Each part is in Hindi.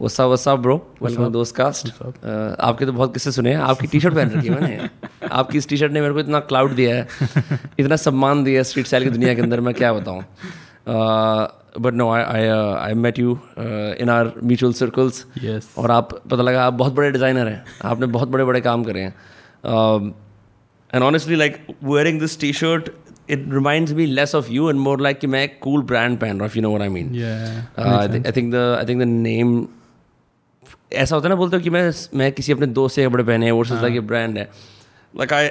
वसा वसा ब्रो वेलकम दोस्त कास्ट आपके तो बहुत किस्से सुने हैं। आपकी टी शर्ट पहन रखी है मैंने। आपकी इस टी शर्ट ने मेरे को इतना क्लाउड दिया है। इतना सम्मान दिया है स्ट्रीट स्टाइल की दुनिया के अंदर मैं क्या बताऊँ? But no I I I met you in our mutual circles और आप पता लगा आप बहुत बड़े डिज़ाइनर हैं। आपने बहुत बड़े बड़े काम करे हैं। And honestly like wearing this t shirt it reminds me less of you and more like कि मैं कूल ब्रांड पहन रहा हूँ you know what I mean Yeah. I think the I think the name ऐसा होता है ना बोलते हो कि मैं मैं किसी अपने दोस्त से कपड़े पहने हैं वो सोचता कि ब्रांड है। Like I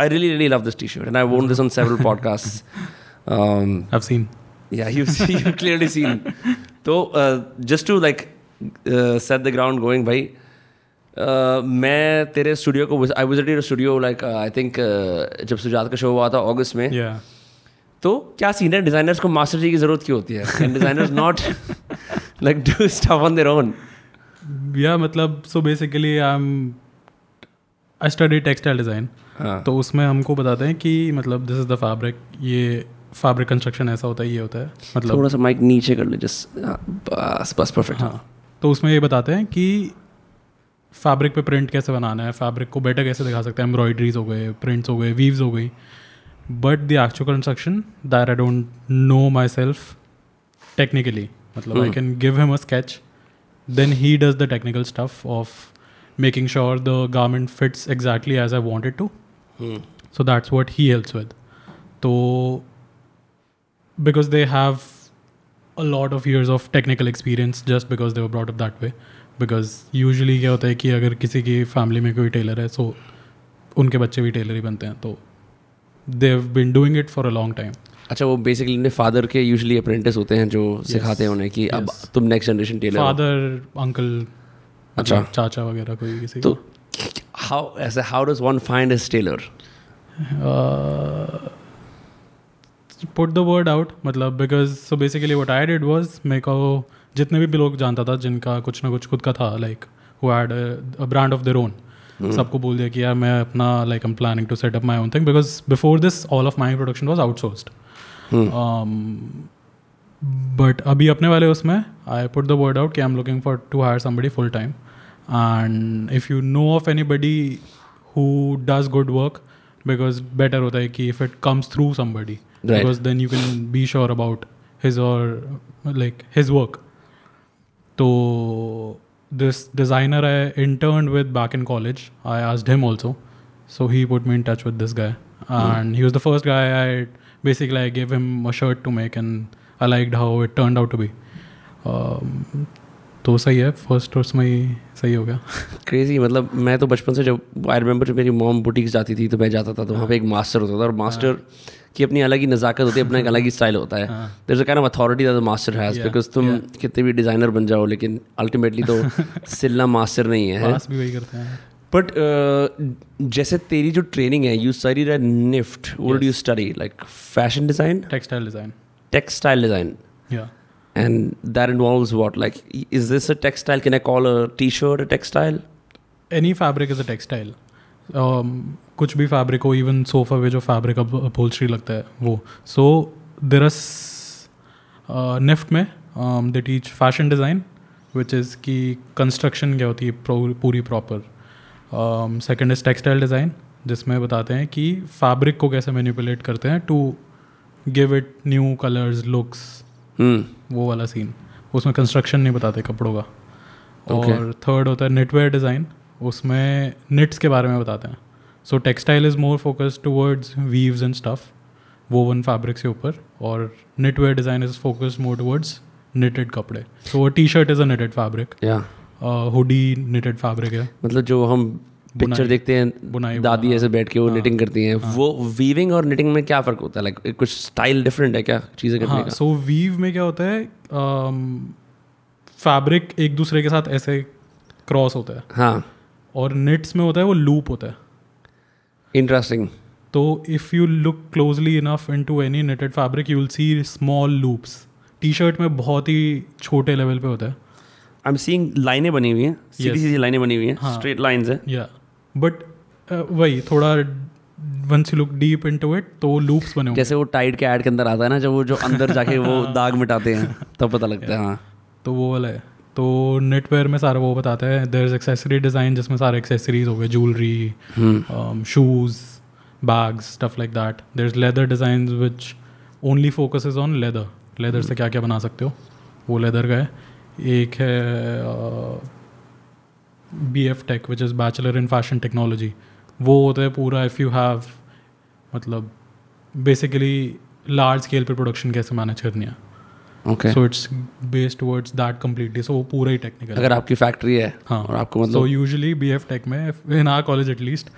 I really really love this t shirt and I worn this on several podcast I've seen. Yeah, you've, seen, you've clearly seen. तो just to like set the ground going भाई uh, मैं तेरे स्टूडियो को I visit your studio like I think जब सुजात का शो हुआ था अगस्त में। Yeah. तो क्या सीन है? डिजाइनर्स को मास्टर जी की ज़रूरत क्यों होती है? Designers not like do stuff on their own Yeah, मतलब so basically I am I study textile design तो उसमें हमको बताते हैं कि मतलब दिस इज़ द फैब्रिक ये फैब्रिक कंस्ट्रक्शन ऐसा होता है ये होता है। मतलब थोड़ा सा माइक नीचे कर ले जस्ट बस बस परफेक्ट हाँ। तो उसमें ये बताते हैं कि फैब्रिक पे प्रिंट कैसे बनाना है फैब्रिक को बेटर कैसे दिखा सकते हैं एम्ब्रॉयडरीज हो गए प्रिंट्स हो गए वीव्स हो गई। But the actual construction that I don't know myself technically मतलब I. Can give him a sketch Then he does the technical stuff of making sure the garment fits exactly as I wanted to So that's what he helps with. So because they have a lot of years of technical experience just because they were brought up that way. Because usually क्या होता है कि अगर किसी की फैमिली में कोई टेलर है सो उनके बच्चे भी टेलर ही बनते हैं तो they have been doing it for a long time अच्छा वो बेसिकली अपने फादर के यूजुअली अप्रेंटिस होते हैं जो yes. सिखाते हैं उन्हें कि yes. अब तुम next generation tailor father uncle अच्छा। चाचा वगैरह कोई किसी तो हाउ ऐसे how does one find his tailor put the word out मतलब because so basically what I did was मेरे को जितने भी लोग जानता था जिनका कुछ ना कुछ खुद का था like who had a brand of their own सबको बोल दिया कि यार मैं अपना like am planning to set up my own thing because before this all of my production was outsourced but अभी अपने वाले उसमें I put the word out कि I am looking for to hire somebody full time and if you know of anybody who does good work because better होता है कि if it comes through somebody because then you can be sure about his or like his work तो this designer I intern with back in college I आज him also so he put me in touch with this guy and he was the first guy I basically i gave him a shirt to make and i liked how it turned out to be. Um, तो सही है फ़र्स्ट उसमें ही सही हो गया। क्रेजी मतलब मैं तो बचपन से जब आई रिमेंबर जब मेरी मॉम बुटीक्स जाती थी तो मैं जाता था तो वहाँ पे एक मास्टर होता था और मास्टर की अपनी अलग ही नज़ाकत होती है अपना एक अलग ही स्टाइल होता है। There a kind of authority that the master has because तुम कितने भी डिज़ाइनर बन जाओ लेकिन अल्टीमेटली तो सिलना मास्टर नहीं है। भी वही करते हैं। बट जैसे तेरी जो ट्रेनिंग है यू स्टडी एट निफ्ट वो do you study like fashion design textile design textile design या and that involves what? Like is this a textile? Can i call a t-shirt a textile? Any fabric is a textile कुछ भी फैब्रिक हो इवन सोफा पे जो फैब्रिक अपहोल्स्ट्री लगता है वो. सो देर निफ्ट में they teach fashion design which is की कंस्ट्रक्शन क्या होती है पूरी proper second is textile design जिसमें बताते हैं कि फैब्रिक को कैसे मैनिपुलेट करते हैं to give it new colours looks वो वाला सीन उसमें कंस्ट्रक्शन नहीं बताते कपड़ों का। Okay. और थर्ड होता है निटवेयर डिज़ाइन उसमें निट्स के बारे में बताते हैं। So textile is more focus towards weaves and stuff woven fabrics के ऊपर और knitwear design is focus more towards knitted कपड़े। So t shirt is a knitted fabric yeah. Hoodie knitted fabric है। मतलब जो हम पिक्चर देखते हैं बुनाई दादी ऐसे बैठ के वो हाँ, निटिंग करती हैं। वो वीविंग और निटिंग में क्या फ़र्क होता है? लाइक कुछ स्टाइल डिफरेंट है क्या चीज़ें करने हाँ का? सो वीव में क्या होता है फैब्रिक एक दूसरे के साथ ऐसे क्रॉस होता है। हाँ। और निट्स में होता है वो लूप होता है। इंटरेस्टिंग तो if you look closely enough into any knitted fabric you will see small loops t shirt में बहुत ही छोटे लेवल पे होता है। आई एम सीइंग लाइनें बनी हुई हैं सीधी सीधी लाइनें बनी हुई हैं हाँ. स्ट्रेट लाइंस हैं। या बट वही थोड़ा once you look deep into it तो लूप्स बने जैसे वो टाइड के ऐड के अंदर आता है ना जब वो जो अंदर जाके वो दाग मिटाते हैं तब पता लगता है हाँ। तो वो वाला है। तो नेटवेयर में सारा वो बताता है देर इज़ एक्सेसरी डिज़ाइन जिसमें सारे एक्सेसरीज हो गए jewellery shoes bags stuff like that there is leather design which only focus is on leather leather से क्या क्या बना सकते हो? वो लेदर का है। एक है B F tech which is bachelor in fashion technology वो होता है पूरा इफ़ यू हैव मतलब बेसिकली लार्ज स्केल पे प्रोडक्शन कैसे मैनेज करनी है okay so it's based towards that completely so वो पूरा ही टेक्निकल अगर आपकी फैक्ट्री है हाँ। और आपको सो मतलब यूजुअली बी एफ़ टेक में इन आर कॉलेज एटलीस्ट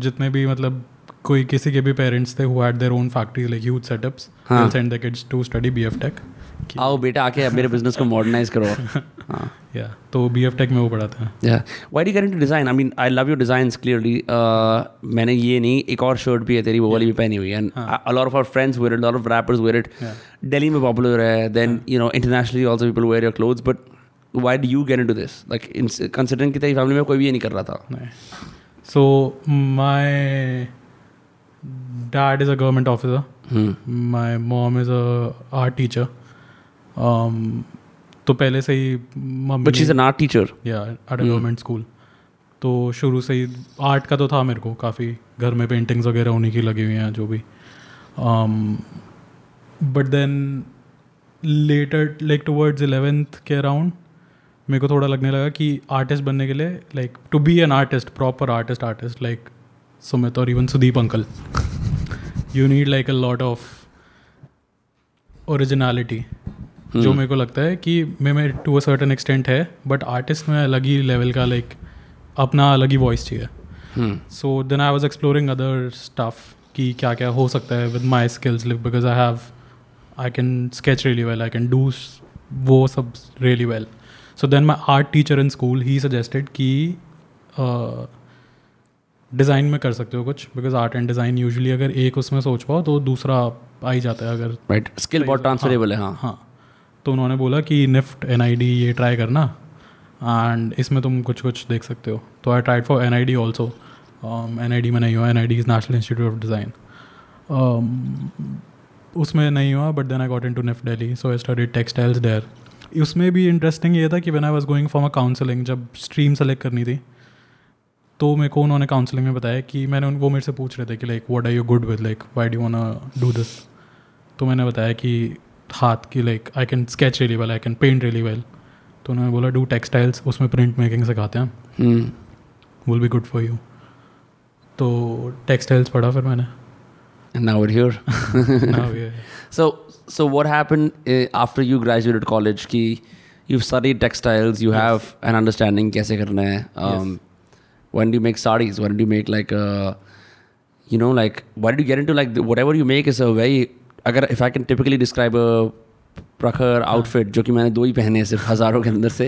जितने भी मतलब कोई किसी के भी पेरेंट्स थे who had their own factories like huge setups send the kids to study B F tech आओ बेटा आके मेरे बिज़नेस को मॉडर्नाइज करो। हाँ। या तो बी एफ़ टेक में वो पढ़ा था। Yeah why did current design I mean I love you design clearly मैंने ये नहीं एक और शर्ट भी है तेरी वो वाली भी पहनी हुई है। Of our friends wear it of rappers wear it Delhi में पॉपुलर है then you know internationally also people wear your cloth but why do you gonna do this like considering की तेरी फैमिली में कोई भी ये नहीं कर रहा था। So my dad is a government officer my mom is a art teacher तो पहले से ही मम्मी But she's an art teacher. Yeah at a government school तो शुरू से ही आर्ट का तो था मेरे को काफ़ी। घर में पेंटिंग्स वगैरह उन्हीं की लगी हुई हैं जो भी। Um, but then later like towards eleventh के अराउंड मेरे को थोड़ा लगने लगा कि आर्टिस्ट बनने के लिए like to be an artist proper artist artist like Sumit और even Sudeep uncle. You need like a lot of originality जो मेरे को लगता है कि मैं में टू अ सर्टन एक्सटेंट है बट आर्टिस्ट में अलग ही लेवल का लाइक अपना अलग ही वॉइस चाहिए Hmm. So then I was exploring other stuff कि क्या क्या हो सकता है with my skills because I have I can sketch really well I can do वो सब really well so then my art teacher in school he suggested कि डिज़ाइन में कर सकते हो कुछ because art and design usually अगर एक उसमें सोच पाओ तो दूसरा आ ही जाता है अगर Right. Skill बहुत ट्रांसफरेबल है हाँ. हाँ तो उन्होंने बोला कि निफ्ट एनआईडी ये ट्राई करना एंड इसमें तुम कुछ कुछ देख सकते हो। तो I tried for N I D also N I D में नहीं हुआ। N I D is national institute of design उसमें नहीं हुआ but then I got into NIFT Delhi so I study textiles there उसमें भी इंटरेस्टिंग ये था कि when I was going for a counselling जब स्ट्रीम सेलेक्ट करनी थी तो मेरे को उन्होंने काउंसलिंग में बताया कि मैंने उन, वो मेरे से पूछ रहे थे कि like what are you good with like why do want do this तो मैंने बताया कि हाथ की like I can sketch really well I can paint really well तो उन्होंने बोला डू टेक्सटाइल्स उसमें प्रिंट मेकिंग सिखाते हैं will be good for you तो टेक्सटाइल्स पढ़ा फिर मैंने। Now here so so what happened after you graduate college की यू सारी textiles you have an understanding कैसे करना है when do make saris when do make like you know like why do grant to like whatever you make is a very अगर if I can typically describe Prakhar हाँ। आउटफिट जो कि मैंने दो ही पहने हैं सिर्फ़ हज़ारों के अंदर से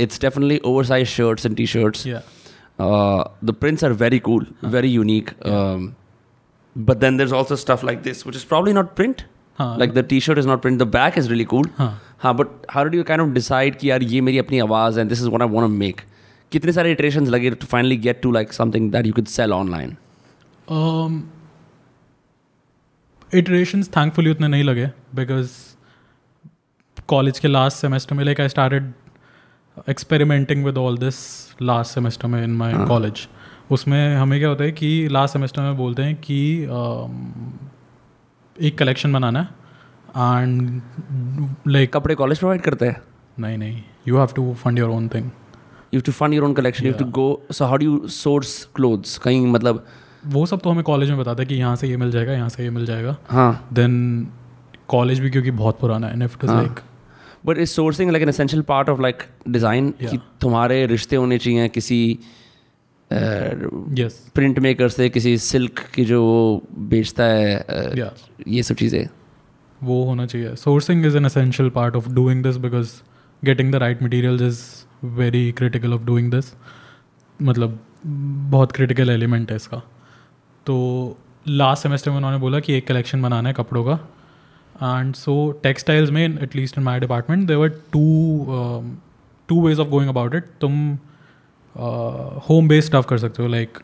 it's definitely over size shirts and T shirts the prints are very cool very unique but then there also stuff like this which is probably not print like the T shirt is not print the back is really cool हाँ। But how do you can of decide कि यार ये मेरी अपनी आवाज़ and this is one I want make कितने सारे इटरेशन लगे to finally get to like something that you can sell online iterations thankfully उतने नहीं लगे बिकॉज़ कॉलेज के लास्ट सेमेस्टर में like I started experimenting with all this last semester में इन माई कॉलेज उसमें हमें क्या होता है कि लास्ट सेमेस्टर में बोलते हैं कि um, एक कलेक्शन बनाना है एंड लाइक कपड़े कॉलेज प्रोवाइड करते हैं? नहीं नहीं. You have to fund your own thing You have to fund your own collection. You have to go. So how do you कहीं मतलब वो सब तो हमें कॉलेज में बताता है कि यहाँ से ये मिल जाएगा यहाँ से ये मिल जाएगा। हाँ। देन कॉलेज भी क्योंकि बहुत पुराना है इज़ हाँ। Like but is sourcing like an essential part of like design कि तुम्हारे रिश्ते होने चाहिए किसी यस प्रिंट मेकर से किसी सिल्क की जो वो बेचता है uh, या ये सब चीज़ें। वो होना चाहिए। Sourcing is an essential part of doing this because getting the right material is very critical of doing this मतलब बहुत क्रिटिकल एलिमेंट है इसका। तो लास्ट सेमेस्टर में उन्होंने बोला कि एक कलेक्शन बनाना है कपड़ों का। एंड सो टेक्सटाइल्स में at least in my department there're two two ways of going about it तुम होम बेस्ड स्टफ़ कर सकते हो like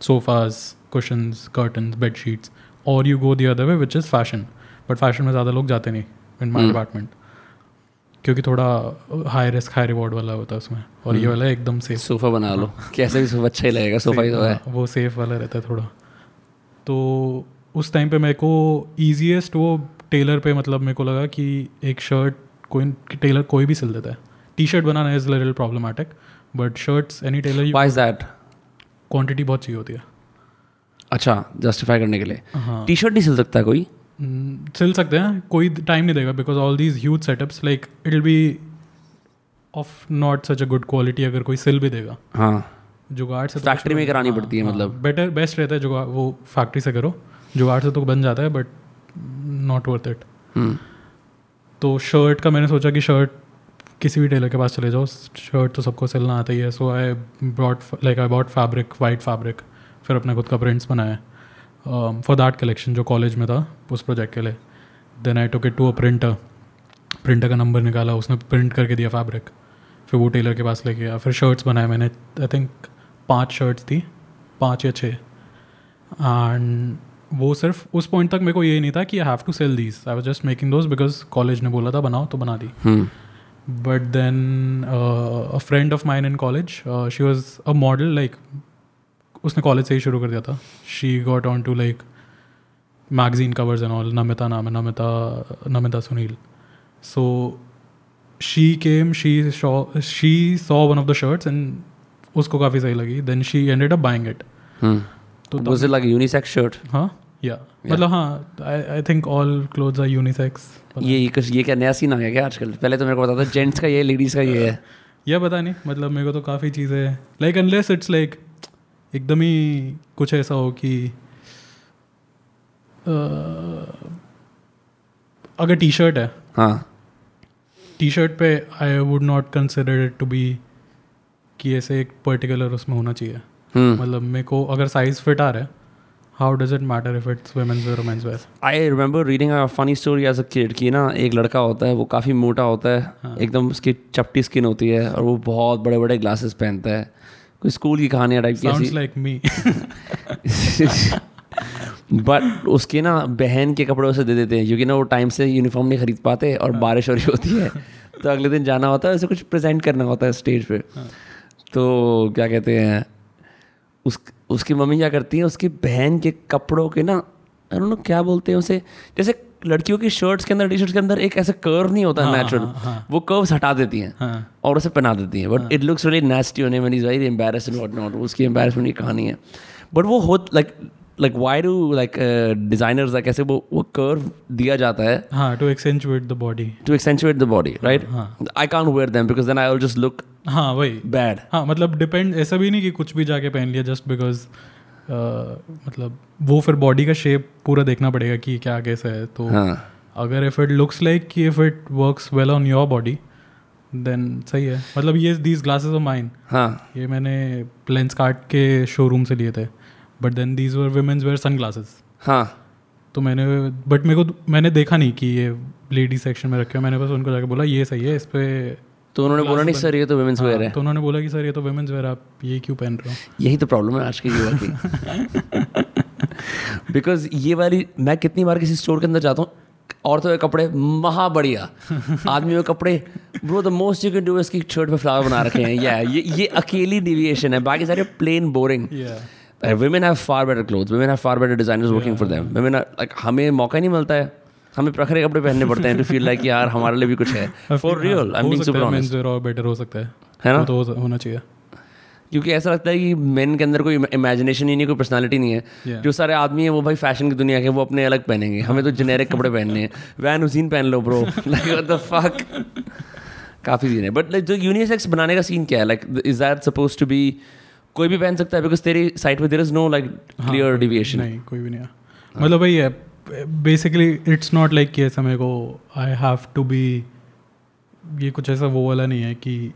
sofas cushions curtains bed sheets और you go the other way which is fashion but fashion में ज़्यादा लोग जाते नहीं इन माई Hmm. डिपार्टमेंट क्योंकि थोड़ा हाई रिस्क हाई रिवॉर्ड वाला होता है उसमें। और ये वाला एकदम सेफ़ सोफा बना लो। कैसे भी सोफा अच्छा ही लगेगा सोफा ही तो है वो सेफ़ वाला रहता है थोड़ा। तो उस टाइम पे मेरे को ईजीएस्ट वो टेलर पे मतलब मेरे को लगा कि एक शर्ट कोई टेलर कोई भी सिल देता है। T shirt banana is little problematic but shirts any tailor why is that quantity बहुत चाहिए होती है। अच्छा जस्टिफाई करने के लिए। हाँ। टी शर्ट नहीं सिल सकता कोई? हम्म, सिल सकते हैं कोई टाइम नहीं देगा because all these huge setups like it will be of not such a good quality अगर कोई सिल भी देगा। हाँ। जुगाड़ से तो फैक्ट्री में करानी पड़ती है मतलब। बेटर बेस्ट रहता है जुगाड़ वो फैक्ट्री से करो। जुगाड़ से तो बन जाता है बट नॉट वर्थ इट तो शर्ट का मैंने सोचा कि शर्ट किसी भी टेलर के पास चले जाओ। शर्ट तो सबको सिलना आता ही है। So I brought like I bought fabric white fabric फिर अपने खुद का प्रिंट्स बनाए। फॉर दैट कलेक्शन जो कॉलेज में था उस प्रोजेक्ट के लिए। Then I took it to a printer printer का नंबर निकाला उसने प्रिंट करके दिया फैब्रिक फिर वो टेलर के पास लेके गया। फिर शर्ट्स बनाए मैंने। आई थिंक पाँच शर्ट्स थी पाँच या छः एंड वो सिर्फ़ उस पॉइंट तक मेरे को ये नहीं था कि I have to sell these I was just making those because college ने बोला था बनाओ तो बना दी। But then a friend of mine in college she was a model was a model like उसने कॉलेज से ही शुरू कर दिया था। She got onto like magazine covers and all Namita नाम है Namita Namita Sunil so she came she saw she saw one of the shirts and उसको काफ़ी सही लगी। Then she ended up buying it तो it like a unisex shirt? हाँ या मतलब हाँ I think all clothes are unisex ये ये कुछ ये क्या नया सीन आ गया क्या आजकल? पहले तो मेरे को पता था जेंट्स का ये लेडीज़ का ये है। या पता नहीं मतलब मेरे को तो काफ़ी चीज़ें लाइक अनलेस इट्स लाइक एकदम ही कुछ ऐसा हो कि अगर टी शर्ट है। हाँ। टी शर्ट पे I would not consider it to be कि ऐसे एक पर्टिकुलर उसमें होना चाहिए। हम्म। मतलब मेरे को अगर साइज़ फिट आ रहा है how does it matter if it's women's wear men's wear I remember reading a funny story as a kid कि ना एक लड़का होता है वो काफ़ी मोटा होता है हाँ. एकदम उसकी चपटी स्किन होती है और वो बहुत बड़े बड़े ग्लासेस पहनता है। कोई स्कूल की कहानियाँ टाइप की साउंड्स लाइक मी बट उसके ना बहन के कपड़े उसे दे देते हैं क्योंकि ना वो टाइम से यूनिफॉर्म नहीं खरीद पाते और बारिश हो रही होती है। तो अगले दिन जाना होता है उसे कुछ प्रेजेंट करना होता है स्टेज पे। तो क्या कहते हैं उस उसकी मम्मी क्या करती है उसकी बहन के कपड़ों के ना डोंट क्या बोलते हैं उसे जैसे लड़कियों की शर्ट्स के अंदर टी शर्ट्स के अंदर एक ऐसा कर्व नहीं होता हाँ, नेचुरल हाँ, हाँ. वो कर्व्स हटा देती हैं हाँ। और उसे पहना देती हैं। But it looks really nasty होने में is very embarrass what not उसकी एम्बेरसमेंट की कहानी है। बट वो हो like like why do like designers like ऐसे वो वो कर्व दिया जाता है हाँ to accentuate the body to accentuate the body right I can't wear them because then I will just look हाँ वही। बैड हाँ मतलब डिपेंड ऐसा भी नहीं कि कुछ भी जाके पहन लिया जस्ट बिकॉज़ मतलब वो फिर बॉडी का शेप पूरा देखना पड़ेगा कि क्या कैसा है। तो हाँ। अगर इफ़ इट लुक्स लाइक कि if it works well on your body then सही है। मतलब ये दीज ग्लासेस ऑफ़ माइन हाँ। ये मैंने लेंस कार्ट के शोरूम से लिए थे। But then these were women's wear sun glasses हाँ। तो मैंने बट मेरे को मैंने देखा नहीं कि ये लेडी सेक्शन में रखे हो। मैंने बस उनको जाके बोला ये सही है इस पे तो उन्होंने बोला नहीं सर ये तो वुमेन्स वेयर है तो उन्होंने बोला कि सर ये तो वुमेन्स वेयर आप ये क्यों पहन रहे हो? यही तो प्रॉब्लम है आज के युवा की। बिकॉज़ ये वाली मैं कितनी बार किसी स्टोर के अंदर जाता हूँ औरतों के कपड़े महा बढ़िया आदमियों के कपड़े bro the most you can do इसकी शर्ट पे फ्लावर बना रखे हैं। या ये ये अकेली डिविएशन है। बाकी सारे plain boring have far better clothes. Women have far better designers working for them. Women are like हमें मौका नहीं मिलता है। हमें प्रखरे कपड़े पहनने पड़ते हैं टू फील लाइक यार हमारे लिए भी कुछ है। फॉर रियल आई हो मीन सुपर है ऑनेस्ट मेंस और बेटर हो सकता है। है ना? तो होना चाहिए। क्योंकि ऐसा लगता है कि मेन के अंदर कोई इमेजिनेशन ही नहीं कोई पर्सनालिटी नहीं है। Yeah. जो सारे आदमी हैं वो भाई फ़ैशन की दुनिया के वो अपने अलग पहनेंगे। हमें तो जेनेरिक कपड़े पहनने हैं। वैन हुसैन पहन लो bro like what the fuck काफ़ी सीन है। बट लाइक जो यूनिसेक्स बनाने का सीन क्या है? Like is that suppose to be कोई भी पहन सकता है बिकॉज़ तेरी साइट पे there is no like clear deviation नहीं कोई भी नहीं मतलब है बेसिकली इट्स नॉट लाइक कि ऐसा मेरे को आई हैव टू बी ये कुछ ऐसा वो वाला नहीं है कि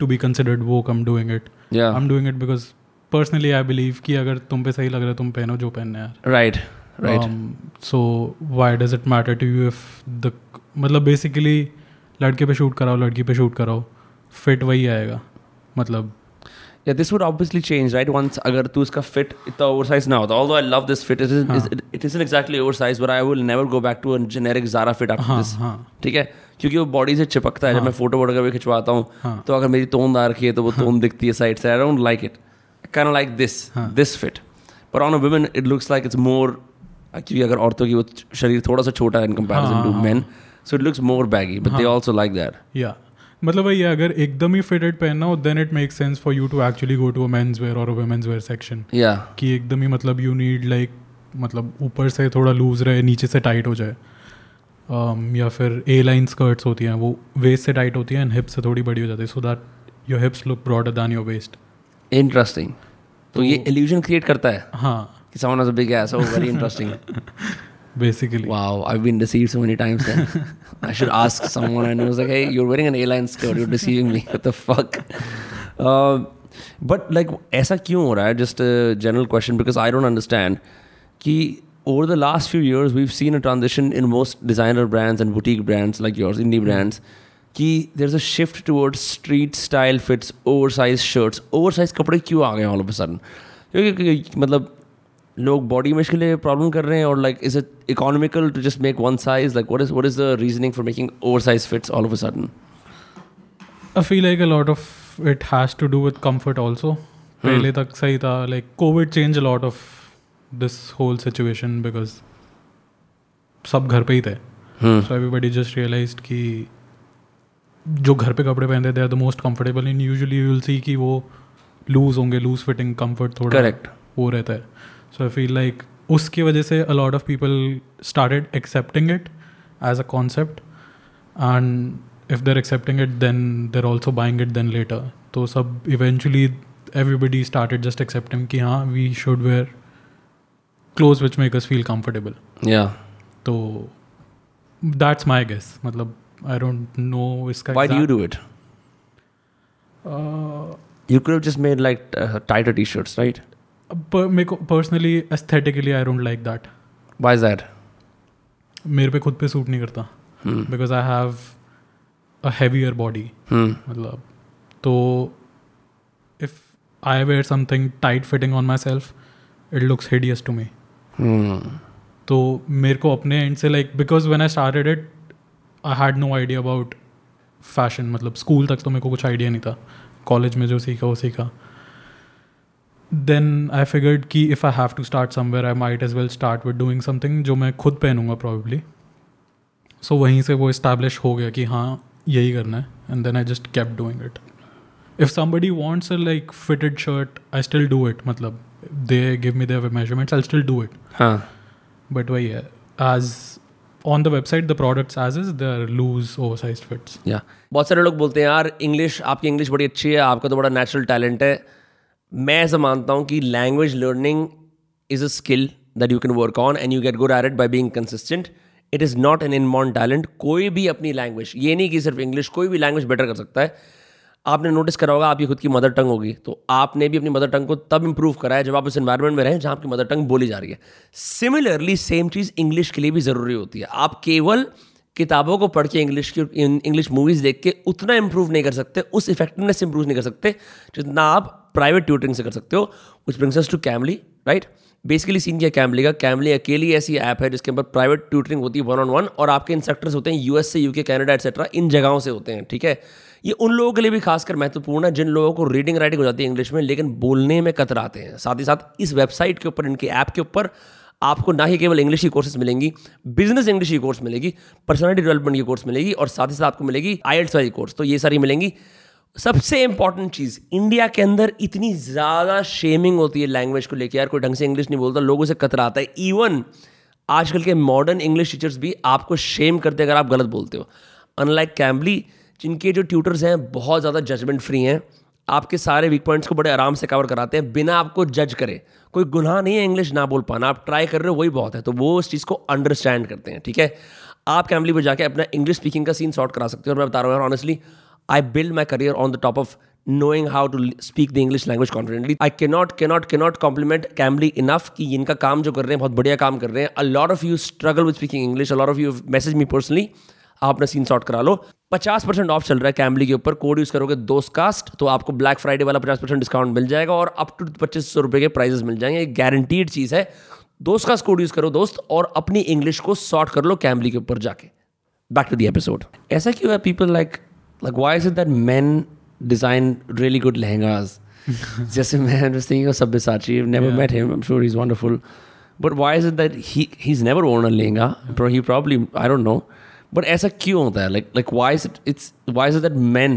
टू बी कंसिडर्ड वो come doing it I am doing it because personally I believe कि अगर तुम पे सही लग रहा है तुम पहनो जो पहनना यार। Right right so why does it matter to you if the मतलब बेसिकली लड़के पे शूट कराओ लड़की पे शूट कराओ फिट वही आएगा मतलब। Yeah, this would obviously change, right? Once अगर तू इसका fit इतना oversized ना होता, although I love this fit, it, is, हाँ. it, it isn't exactly oversized, but I will never go back to a generic Zara fit after हाँ, this. हाँ. ठीक है क्योंकि वो बॉडी से चिपकता है जब मैं फ़ोटो वोटो कभी खिंचवाता हूँ हाँ. तो अगर मेरी तोंद आ रखी है तो वो तोंद दिखती है साइड से I don't like it kind of like this हाँ. this fit but on a women it looks like it's more क्योंकि अगर औरतों की वो शरीर थोड़ा सा छोटा है in comparison हाँ, to हाँ. men so it looks more baggy but they also like that या मतलब वही अगर एकदम ही फिटेड पहनना हो then it make sense for you to actually go to a men's wear or a women's wear section yeah. कि एकदम ही मतलब यू नीड लाइक मतलब ऊपर से थोड़ा लूज रहे नीचे से टाइट हो जाए। Um, या फिर ए लाइन स्कर्ट्स होती हैं वो वेस्ट से टाइट होती हैं एंड हिप्स से थोड़ी बड़ी हो जाती है so that your hips look broader than your waist interesting. तो ये illusion create करता है हाँ। कि someone has a big ass oh very interesting. Basically Wow, I've been deceived so many times. Then I should ask someone I know. It's like, hey, you're wearing an A-line skirt. You're deceiving me. What the fuck? Uh, but like, ऐसा क्यों हो रहा है? Just a general question because I don't understand. कि over the last few years, we've seen a transition in most designer brands and boutique brands like yours, indie brands. कि there's a shift towards street style fits, oversized shirts. Oversized कपड़े क्यों आ गए all of a sudden? क्योंकि मतलब लोग बॉडी में इसके लिए प्रॉब्लम कर रहे हैं और like is it economical to just make one size like what is what is the reasoning for making over size fits all of a sudden I feel like a lot of it has to do with comfort also. पहले तक सही था like COVID changed a lot of this whole situation because सब घर पे ही थे। So everybody just realized कि जो घर पे कपड़े पहनते थे are the most comfortable in usually you will see कि वो लूज होंगे लूज फिटिंग कंफर्ट थोड़ा Correct. वो रहता है। सो आई फील लाइक उसकी वजह से a lot of people started accepting it as a concept and if they're accepting it then they're also buying it then later तो सब eventually everybody started just accepting कि हाँ we should wear clothes which make us feel comfortable या तो दैट्स माई गेस मतलब आई डोंट नो इसका why do you exact- do it Uh, you could have just made like tighter T-shirts right पर मेरे को personally aesthetically I don't like that is that मेरे पे खुद पे सूट नहीं करता। Because I have a heavier body मतलब तो if I wear something tight fitting on my self it looks hideous to me तो मेरे को अपने एंड से like because when I started it I had no idea about fashion मतलब स्कूल तक तो मेरे को कुछ आइडिया नहीं था। कॉलेज में जो सीखा वो सीखा। देन आई फिगर्ड कि if I have to start somewhere I might as well start with doing something जो मैं खुद पहनूँगा प्रॉबेबली सो वहीं से वो इस्टेब्लिश हो गया कि हाँ यही करना है and then I just kept doing it if somebody wants a like fitted shirt i still do it मतलब they give me their measurements i'll still do it. हाँ। But वही है as on the website the products as is they're loose oversized fits. या बहुत सारे लोग बोलते हैं यार इंग्लिश आपकी इंग्लिश बड़ी अच्छी है आपका तो बड़ा नेचुरल टैलेंट है। मैं ऐसा मानता हूँ कि language learning is a skill that you can work on and you get good at it by being consistent it is not an innate talent कोई भी अपनी लैंग्वेज ये नहीं कि सिर्फ़ इंग्लिश कोई भी लैंग्वेज बेटर कर सकता है। आपने नोटिस करा होगा, आपकी खुद की मदर टंग होगी। तो आपने भी अपनी मदर टंग को तब इंप्रूव करा है जब आप उस एनवायरमेंट में रहें जहाँ आपकी मदर टंग बोली जा रही है। सिमिलरली सेम चीज़ इंग्लिश के लिए भी ज़रूरी होती है। आप केवल किताबों को पढ़ के इंग्लिश की इंग्लिश मूवीज़ देख के उतना इंप्रूव नहीं कर सकते, उस इफेक्टिवनेस से इंप्रूव नहीं कर सकते, जितना आप प्राइवेट ट्यूटरिंग से कर सकते हो which brings to calmly right basically scene क्या कैमली का? कैमली अकेली ऐसी ऐप है जिसके ऊपर प्राइवेट ट्यूटरिंग होती है वन ऑन वन और आपके इंस्ट्रक्टर्स होते हैं यूएस से यूके कनाडा एक्सेट्रा इन जगहों से होते हैं, ठीक है? ये उन लोगों के लिए भी खासकर महत्वपूर्ण है, जिन लोगों को रीडिंग राइटिंग हो जाती है इंग्लिश में, लेकिन बोलने में कतराते हैं। साथ ही साथ इस वेबसाइट के ऊपर, इनके ऐप के ऊपर आपको ना ही केवल इंग्लिश की कोर्सेज मिलेंगी बिज़नेस इंग्लिश की कोर्स मिलेगी पर्सनलिटी डेवलपमेंट की कोर्स मिलेगी और साथ ही साथ आपको मिलेगी आईएल्स वाली कोर्स तो ये सारी मिलेंगी। सबसे इंपॉर्टेंट चीज़ इंडिया के अंदर इतनी ज़्यादा शेमिंग होती है लैंग्वेज को लेकर यार, कोई ढंग से इंग्लिश नहीं बोलता, लोगों से कतरा आता है। इवन आजकल के मॉडर्न इंग्लिश टीचर्स भी आपको शेम करते हैं अगर आप गलत बोलते हो। अनलाइक कैम्बली जिनके जो ट्यूटर्स हैं, बहुत ज़्यादा जजमेंट फ्री हैं। आपके सारे वीक पॉइंट्स को बड़े आराम से कवर कराते हैं, बिना आपको जज करे। कोई गुनाह नहीं है इंग्लिश ना बोल पाना। आप ट्राई कर रहे हो, वही बहुत है। तो वो उस चीज़ को अंडरस्टैंड करते हैं, ठीक है? आप फैमिली पर जाकर अपना इंग्लिश स्पीकिंग का सीन शॉर्ट करा सकते हैं। और मैं बता रहा हूँ honestly I build my career on the top of knowing how to speak the English language confidently I के not can not can not compliment Cambly enough कि इनका काम जो कर रहे हैं, बहुत बढ़िया काम कर रहे हैं। A lot of you struggle with speaking English a lot of you message me personally आपने सीन सॉर्ट करा लो। पचास परसेंट ऑफ़ चल रहा है कैमली के ऊपर। कोड यूज़ करोगे दोस्त कास्ट तो आपको ब्लैक फ्राइडे वाला पचास परसेंट डिस्काउंट मिल जाएगा और अप टू पच्चीस सौ रुपए के प्राइजेस मिल जाएँगे। एक गारंटीड चीज़ है। दोस्त कास्ट कोड यूज़ करो दोस्त और अपनी इंग्लिश को शॉर्ट कर लो कैमली के ऊपर जाके। बैक टू दी एपिसोड ऐसा क्यों है people like like why is it that man design really good lehengas जैसे मैं of Sabyasachi, I've never Yeah. met him. I'm sure he's wonderful. But why is it that he he's never worn a lehenga? Pro- He probably I But ऐसा क्यों होता है? Like like why is it it's why is it that men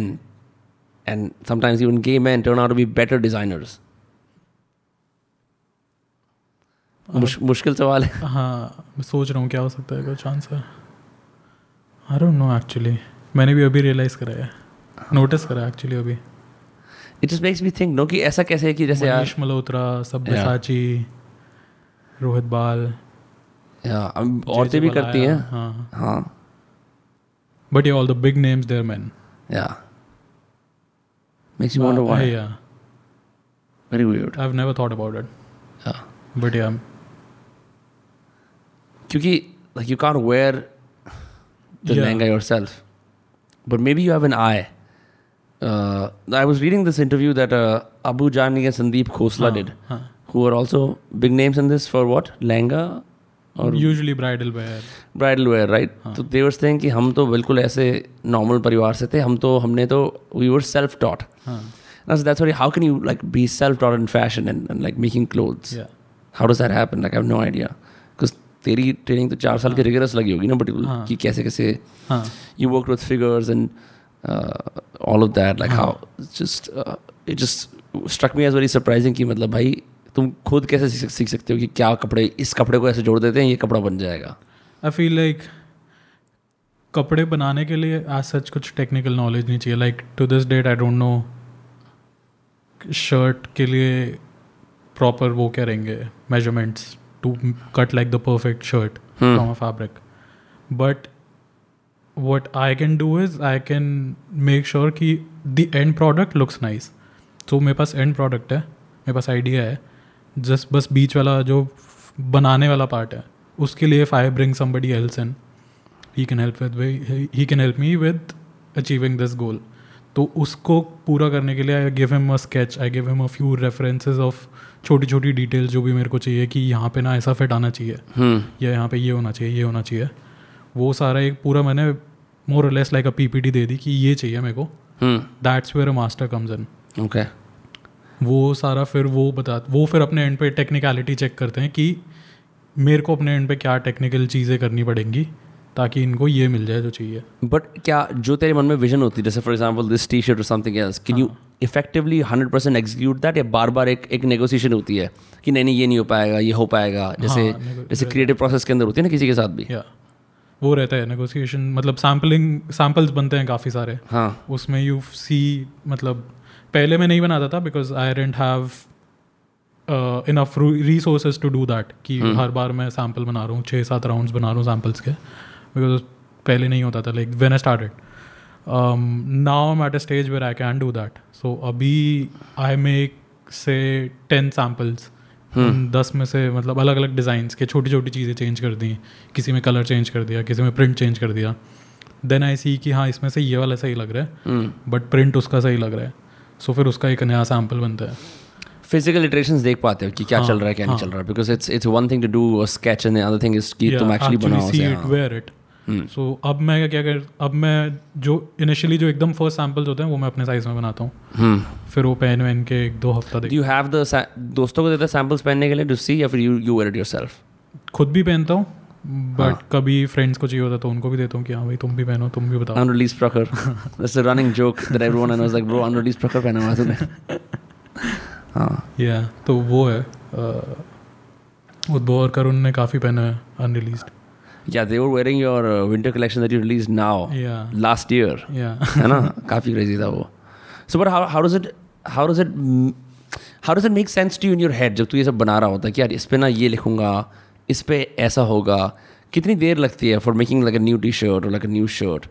and sometimes even gay men turn out to be better designers? मुश, मुश्किल सवाल है। हाँ मैं सोच रहा हूँ क्या हो सकता है कुछ answer I don't know actually मैंने भी अभी रियलाइज़ करा है। नोटिस करा एक्चुअली अभी। It just makes me think no कि ऐसा कैसे है कि जैसे यार मनीष मल्होत्रा सब्यसाची रोहित बाल। या, औरतें भी करती हैं। हाँ। हाँ। But yeah, all the big names, they're men. Yeah. Makes you wonder uh, why. yeah. Very weird. I've never thought about it. Yeah. But yeah. Because like you can't wear the yeah. yourself, but maybe you have an eye. Uh, I was reading this interview that uh, Abu Jani and Sandeep Khosla huh. did, huh. who are also big names in this for what lenga और usually bridal wear bridal wear right तो दे वर कि हम तो बिल्कुल ऐसे नॉर्मल परिवार से थे हम तो हमने तो वी वर सेल्फ टॉट हाँ that's why how can you like be self taught in fashion and, and like making clothes या how does that happen like I have no idea because तेरी ट्रेनिंग तो चार साल की रिगरस लगी होगी ना पर्टिकुलर हाँ. कि कैसे कैसे हाँ you worked with figures and uh, all of that like how it's just uh, it just struck me as very surprising कि मतलब भाई तुम खुद कैसे सीख सकते हो कि क्या कपड़े इस कपड़े को ऐसे जोड़ देते हैं ये कपड़ा बन जाएगा? आई फील लाइक कपड़े बनाने के लिए आज सच कुछ टेक्निकल नॉलेज नहीं चाहिए। Like to this date I don't know shirt के लिए प्रॉपर वो क्या रहेंगे? Measurements to cut like the perfect shirt from a fabric but what I can do is I can make sure कि the end product looks nice तो मेरे पास एंड प्रोडक्ट है मेरे पास आइडिया है। जस्ट बस बीच वाला जो बनाने वाला पार्ट है उसके लिए if I bring somebody else in. He can help with he can help me with achieving this goal. तो उसको पूरा करने के लिए I give him a sketch I give him a few references of छोटी छोटी डिटेल्स जो भी मेरे को चाहिए कि यहाँ पे ना ऐसा फिट आना चाहिए हम्म। या यहाँ पे ये होना चाहिए ये होना चाहिए। वो सारा एक पूरा मैंने more less like a PPT दे दी कि ये चाहिए मेरे को। That's where a master comes in okay वो सारा फिर वो बता वो फिर अपने एंड पे टेक्निकलिटी चेक करते हैं कि मेरे को अपने एंड पे क्या टेक्निकल चीज़ें करनी पड़ेंगी ताकि इनको ये मिल जाए जो चाहिए। बट क्या जो तेरे मन में विजन होती है जैसे for example this T shirt और something else can you effectively hundred percent execute that या बार बार एक एक नेगोशिएशन होती है कि नहीं नहीं ये नहीं हो पाएगा ये हो पाएगा? जैसे हाँ, जैसे क्रिएटिव प्रोसेस के अंदर होती है ना किसी के साथ भी। या वो रहता है नेगोशिएशन मतलब सैम्पलिंग सैम्पल्स बनते हैं काफ़ी सारे। हाँ। उसमें यू सी मतलब पहले मैं नहीं बनाता था because I didn't have enough resources to do that कि हर बार मैं सैंपल बना रहा हूँ छः सात राउंड्स बना रहा हूँ सैम्पल्स के बिकॉज़ पहले नहीं होता था like when I started now am at a stage where I can do that so अभी I make say ten samples दस में से मतलब अलग अलग डिज़ाइंस के छोटी छोटी चीज़ें चेंज कर दी किसी में कलर चेंज कर दिया किसी में प्रिंट चेंज कर दिया. देन आई सी कि हाँ इसमें से ये वाला सही लग रहा है बट प्रिंट उसका सही लग रहा है. सो फिर उसका एक नया सैंपल बनता है। फ़िज़िकल इटरेशंस देख पाते हो कि क्या हाँ, चल रहा है क्या नहीं हाँ। चल रहा। है because it's it's one thing to do a sketch and other thing is कि तुम एक्चुअली बनाओ see it. Wear it so अब मैं क्या कर अब मैं जो इनिशियली जो एकदम फ़र्स्ट सैम्पल्स होते हैं वो मैं अपने साइज़ में बनाता हूँ। हम्म फिर वो पहन वहन के एक दो हफ़्ता have the sa- दोस्तों को देता सैंपल्स पहनने के लिए टू सी या फिर you you wear it yourself खुद भी पहनता हूँ। बट हाँ। कभी फ्रेंड्स को चाहिए होता है तो उनको भी देता हूँ कि हाँ भाई तुम भी पहनो तुम भी बताओ unreleased Prakhar. That's a running joke that everyone I know is like, bro, unreleased Prakhar पहना हुआ है तूने. हाँ या तो वो है उद्भव और करुण ने काफ़ी पहना है unreleased Yeah, they were wearing your uh, winter collection that you released now, या last year. है ना काफ़ी crazy था वो. So but how how does it how does it how does it make sense to you in your head जब तू ये सब बना रहा होता है कि यार इस पे ना ये लिखूँगा इस पे ऐसा होगा कितनी देर लगती है for making like a new T-shirt और like a new shirt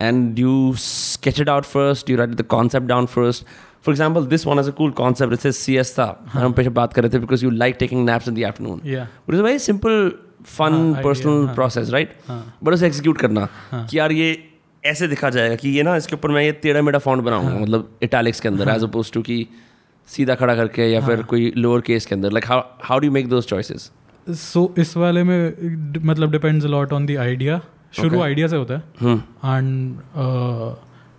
and you sketch it out first? You write the concept down first? For example this one has a cool concept. It says siesta. हम पीछे बात कर रहे थे because you naps in the afternoon. या But it's a very simple fun हाँ, पर्सनल हाँ. प्रोसेस राइट हाँ. बट उसे एग्जीक्यूट करना हाँ. कि यार ये ऐसे दिखा जाएगा कि ये ना इसके ऊपर मैं ये टेढ़ा मेढ़ा फॉन्ट हाँ। बनाऊँगा मतलब इटैलिक्स के अंदर एज अपोज टू कि सीधा खड़ा करके या हाँ। फिर कोई लोअर केस के अंदर. Like how how do make those choices so इस वाले में मतलब depends lot on the idea शुरू. आइडिया से होता है। एंड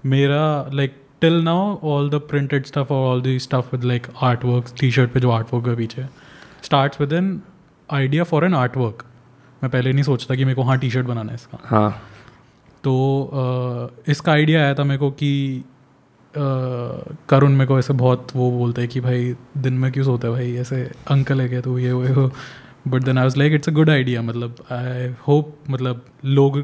मेरा like till now all the printed stuff और all the stuff with like artwork T-shirt पे जो आर्ट वर्क है पीछे start with an idea for an artwork मैं पहले नहीं सोचता कि मेरे को हाँ टी शर्ट बनाना है इसका। हाँ। तो uh, इसका आइडिया आया था मेरे को कि uh, करुण मेरे को ऐसे बहुत वो बोलते हैं कि भाई दिन में क्यों सोता है भाई? ऐसे अंकल है क्या तू? ये वो। But then I was like it's a good idea मतलब आई होप मतलब लोग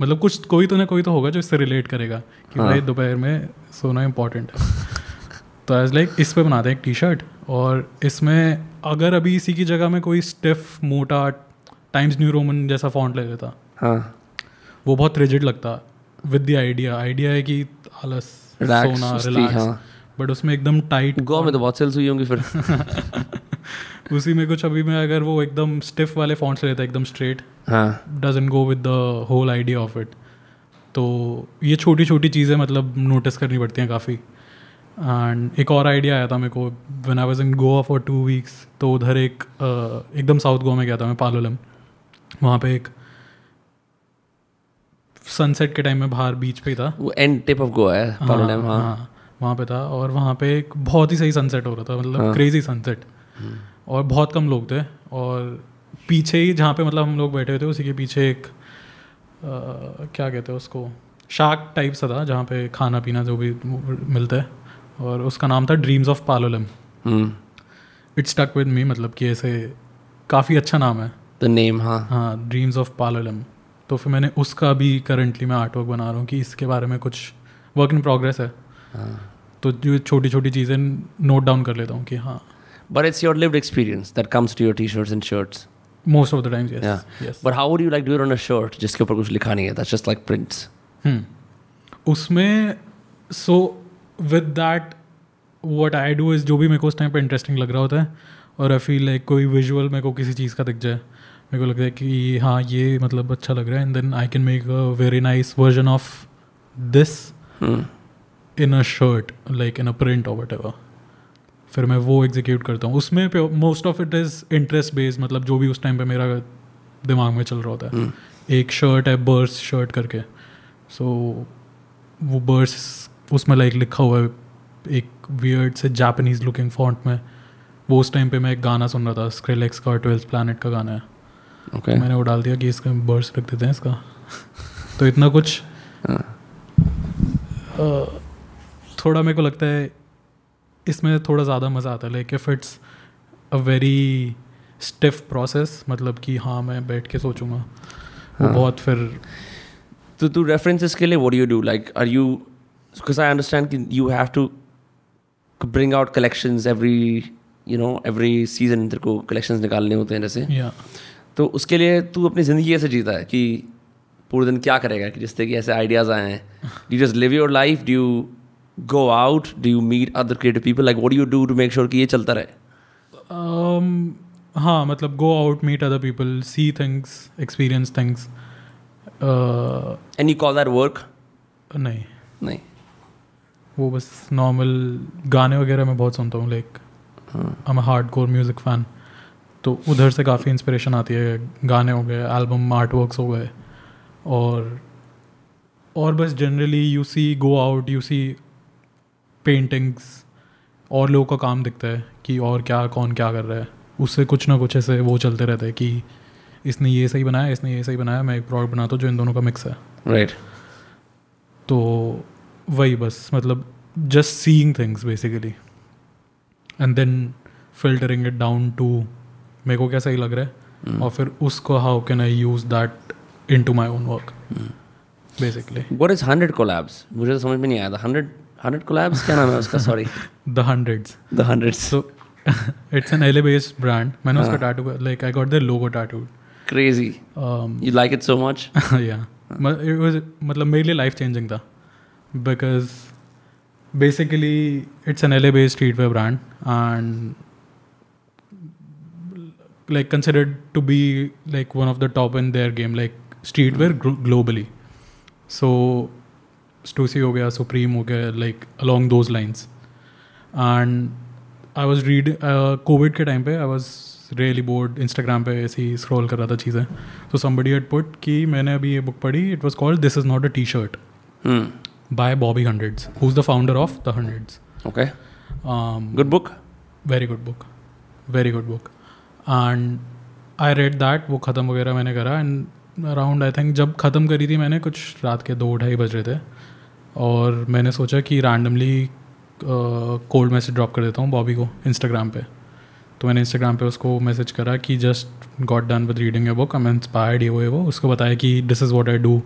मतलब कुछ कोई तो ना कोई तो होगा जो इससे रिलेट करेगा कि हाँ. भाई दोपहर में सोना इम्पोर्टेंट है। तो आई लाइक इस पे बनाते हैं एक टी शर्ट और इसमें अगर अभी इसी की जगह में कोई स्टिफ मोटा टाइम्स न्यू रोमन जैसा फॉन्ट ले लेता हाँ। वो बहुत रिजिड लगता विद द आइडिया आइडिया है कि आलस सोना रिलैक्स हाँ. बट उसमें एकदम टाइट गोवा में तो बहुत सेल्स हुई होंगी फिर। उसी में कुछ अभी मैं अगर वो एकदम स्टिफ वाले फॉन्ट्स लेता एकदम स्ट्रेट हाँ। Doesn't go with the whole idea of it तो ये छोटी छोटी चीज़ें मतलब नोटिस करनी पड़ती हैं काफ़ी। एंड एक और आइडिया आया था मेरे को one I was in Goa for two weeks तो उधर एक एकदम साउथ गोवा में गया था मैं पालोलम वहाँ पे एक सनसेट के टाइम में बाहर बीच पे ही था। वो एंड टिप ऑफ़ गोवा है पालो डैम हाँ। वहाँ पे था और वहाँ पे एक बहुत ही सही सनसेट हो रहा था मतलब हाँ। क्रेजी सनसेट और बहुत कम लोग थे और पीछे ही जहाँ पे मतलब हम लोग बैठे हुए थे उसी के पीछे एक अ, क्या कहते हैं उसको शार्क टाइप सा था जहाँ पे खाना पीना जो भी मिलता है और उसका नाम था Dreams of Palolem it's stuck with me मतलब कि ऐसे काफ़ी अच्छा नाम है। द नेम हाँ। हाँ ड्रीम्स ऑफ़ पालोलम तो फिर मैंने उसका भी करंटली मैं आर्ट वर्क बना रहा हूँ कि इसके बारे में कुछ वर्क इन प्रोग्रेस हाँ। तो जो छोटी छोटी चीज़ें नोट डाउन कर लेता हूँ कि हाँ But it's your lived experience that comes to your t-shirts and shirts. Most of the times. Yes But how would you like do it on a जिसके ऊपर कुछ लिखा नहीं है? That's just like prints. हम्म। उसमें so with that what I do is जो भी मेरे को उस टाइम पर इंटरेस्टिंग लग रहा होता है और आई फील लाइक कोई विजुअल मेरे को किसी चीज़ का दिख जाए मेरे को लगता है कि हाँ ये मतलब अच्छा लग रहा है and then I can make a very nice version of this. In a shirt like in a print और वट एवर फिर मैं वो एग्जीक्यूट करता हूँ। उसमें most of it is interest based मतलब जो भी उस टाइम पे मेरा दिमाग में चल रहा होता है। Hmm. एक शर्ट है बर्स शर्ट करके। सो so, वो बर्स उसमें लाइक लिखा हुआ है एक वियर्ड से जापानीज लुकिंग फॉन्ट में। वो उस टाइम पे मैं एक गाना सुन रहा था स्क्रिलेक्स का ट्वेल्थ प्लानट का गाना है। Okay. तो मैंने वो डाल दिया कि इसका बर्स रख देते हैं इसका। तो इतना कुछ। हाँ. अ, थोड़ा मेरे को लगता है इसमें थोड़ा ज़्यादा मज़ा आता है। Like if it's a very stiff process मतलब कि हाँ मैं बैठ के सोचूँगा। वो हाँ. बहुत फिर तो तू references के लिए do you do? Like are you because I understand कि you have to bring out collections every you know every season तेरे को collections निकालने होते हैं जैसे। या तो उसके लिए तू अपनी ज़िंदगी ऐसे जीता है कि पूरे दिन क्या करेगा कि जिससे कि ऐसे आइडियाज़ आए हैं। Do just live your life do you go out do you meet other creative people like what you do to make sure कि ये चलता रहे? Um, हाँ मतलब go out meet other people see things experience things and you call that work नहीं। नहीं। वो बस नॉर्मल गाने वगैरह मैं बहुत सुनता हूँ like I am hardcore music fan तो उधर से काफ़ी इंस्पिरेशन आती है। गाने हो गए एल्बम आर्ट वर्क्स हो गए। और और बस generally you see go out you see paintings और लोगों का काम दिखता है कि और क्या कौन क्या कर रहा है। उससे कुछ ना कुछ ऐसे वो चलते रहते हैं कि इसने ये सही बनाया इसने ये सही बनाया मैं एक प्रोडक्ट बनाता हूँ जो इन दोनों का मिक्स है। Right right. तो वही बस मतलब just seeing things basically and then filtering it down to मेरे को क्या सही लग रहा है mm. और फिर उसको how can I use that into my own work basically what is hundred collabs मुझे तो समझ में नहीं आया था। हंड्रेड हंड्रेड कोलैब्स क्या नाम है उसका? Sorry the Hundreds the Hundred so it's an L based brand मैंने उसका. Tattoo like I got the logo tattoo crazy you like it so much या it was मतलब मेरे लिए लाइफ चेंजिंग था. Because basically it's an L based streetwear brand and like considered to be like one of the top in their game like streetwear glo- globally. So Stussy हो गया सुप्रीम हो गया like along those lines and I was read Covid के टाइम पे I was really bored Instagram पे ऐसे ही स्क्रॉल कर रहा था चीज़ें. तो समबडी एट पुट कि मैंने अभी ये बुक पढ़ी it was called this is not a T-shirt by Bobby Hundreds who is the founder of the Hundreds okay good book very good book very good book and I read that वो ख़त्म वगैरह मैंने करा एंड अराउंड आई थिंक जब ख़त्म करी थी मैंने कुछ रात के दो ढाई बज रहे थे। और मैंने सोचा कि रैंडमली कोल्ड मैसेज ड्रॉप कर देता हूँ बॉबी को इंस्टाग्राम पे। तो मैंने इंस्टाग्राम पे उसको मैसेज करा कि just got done with reading a book I am inspired ये वो ये वो। उसको बताया कि this is what I do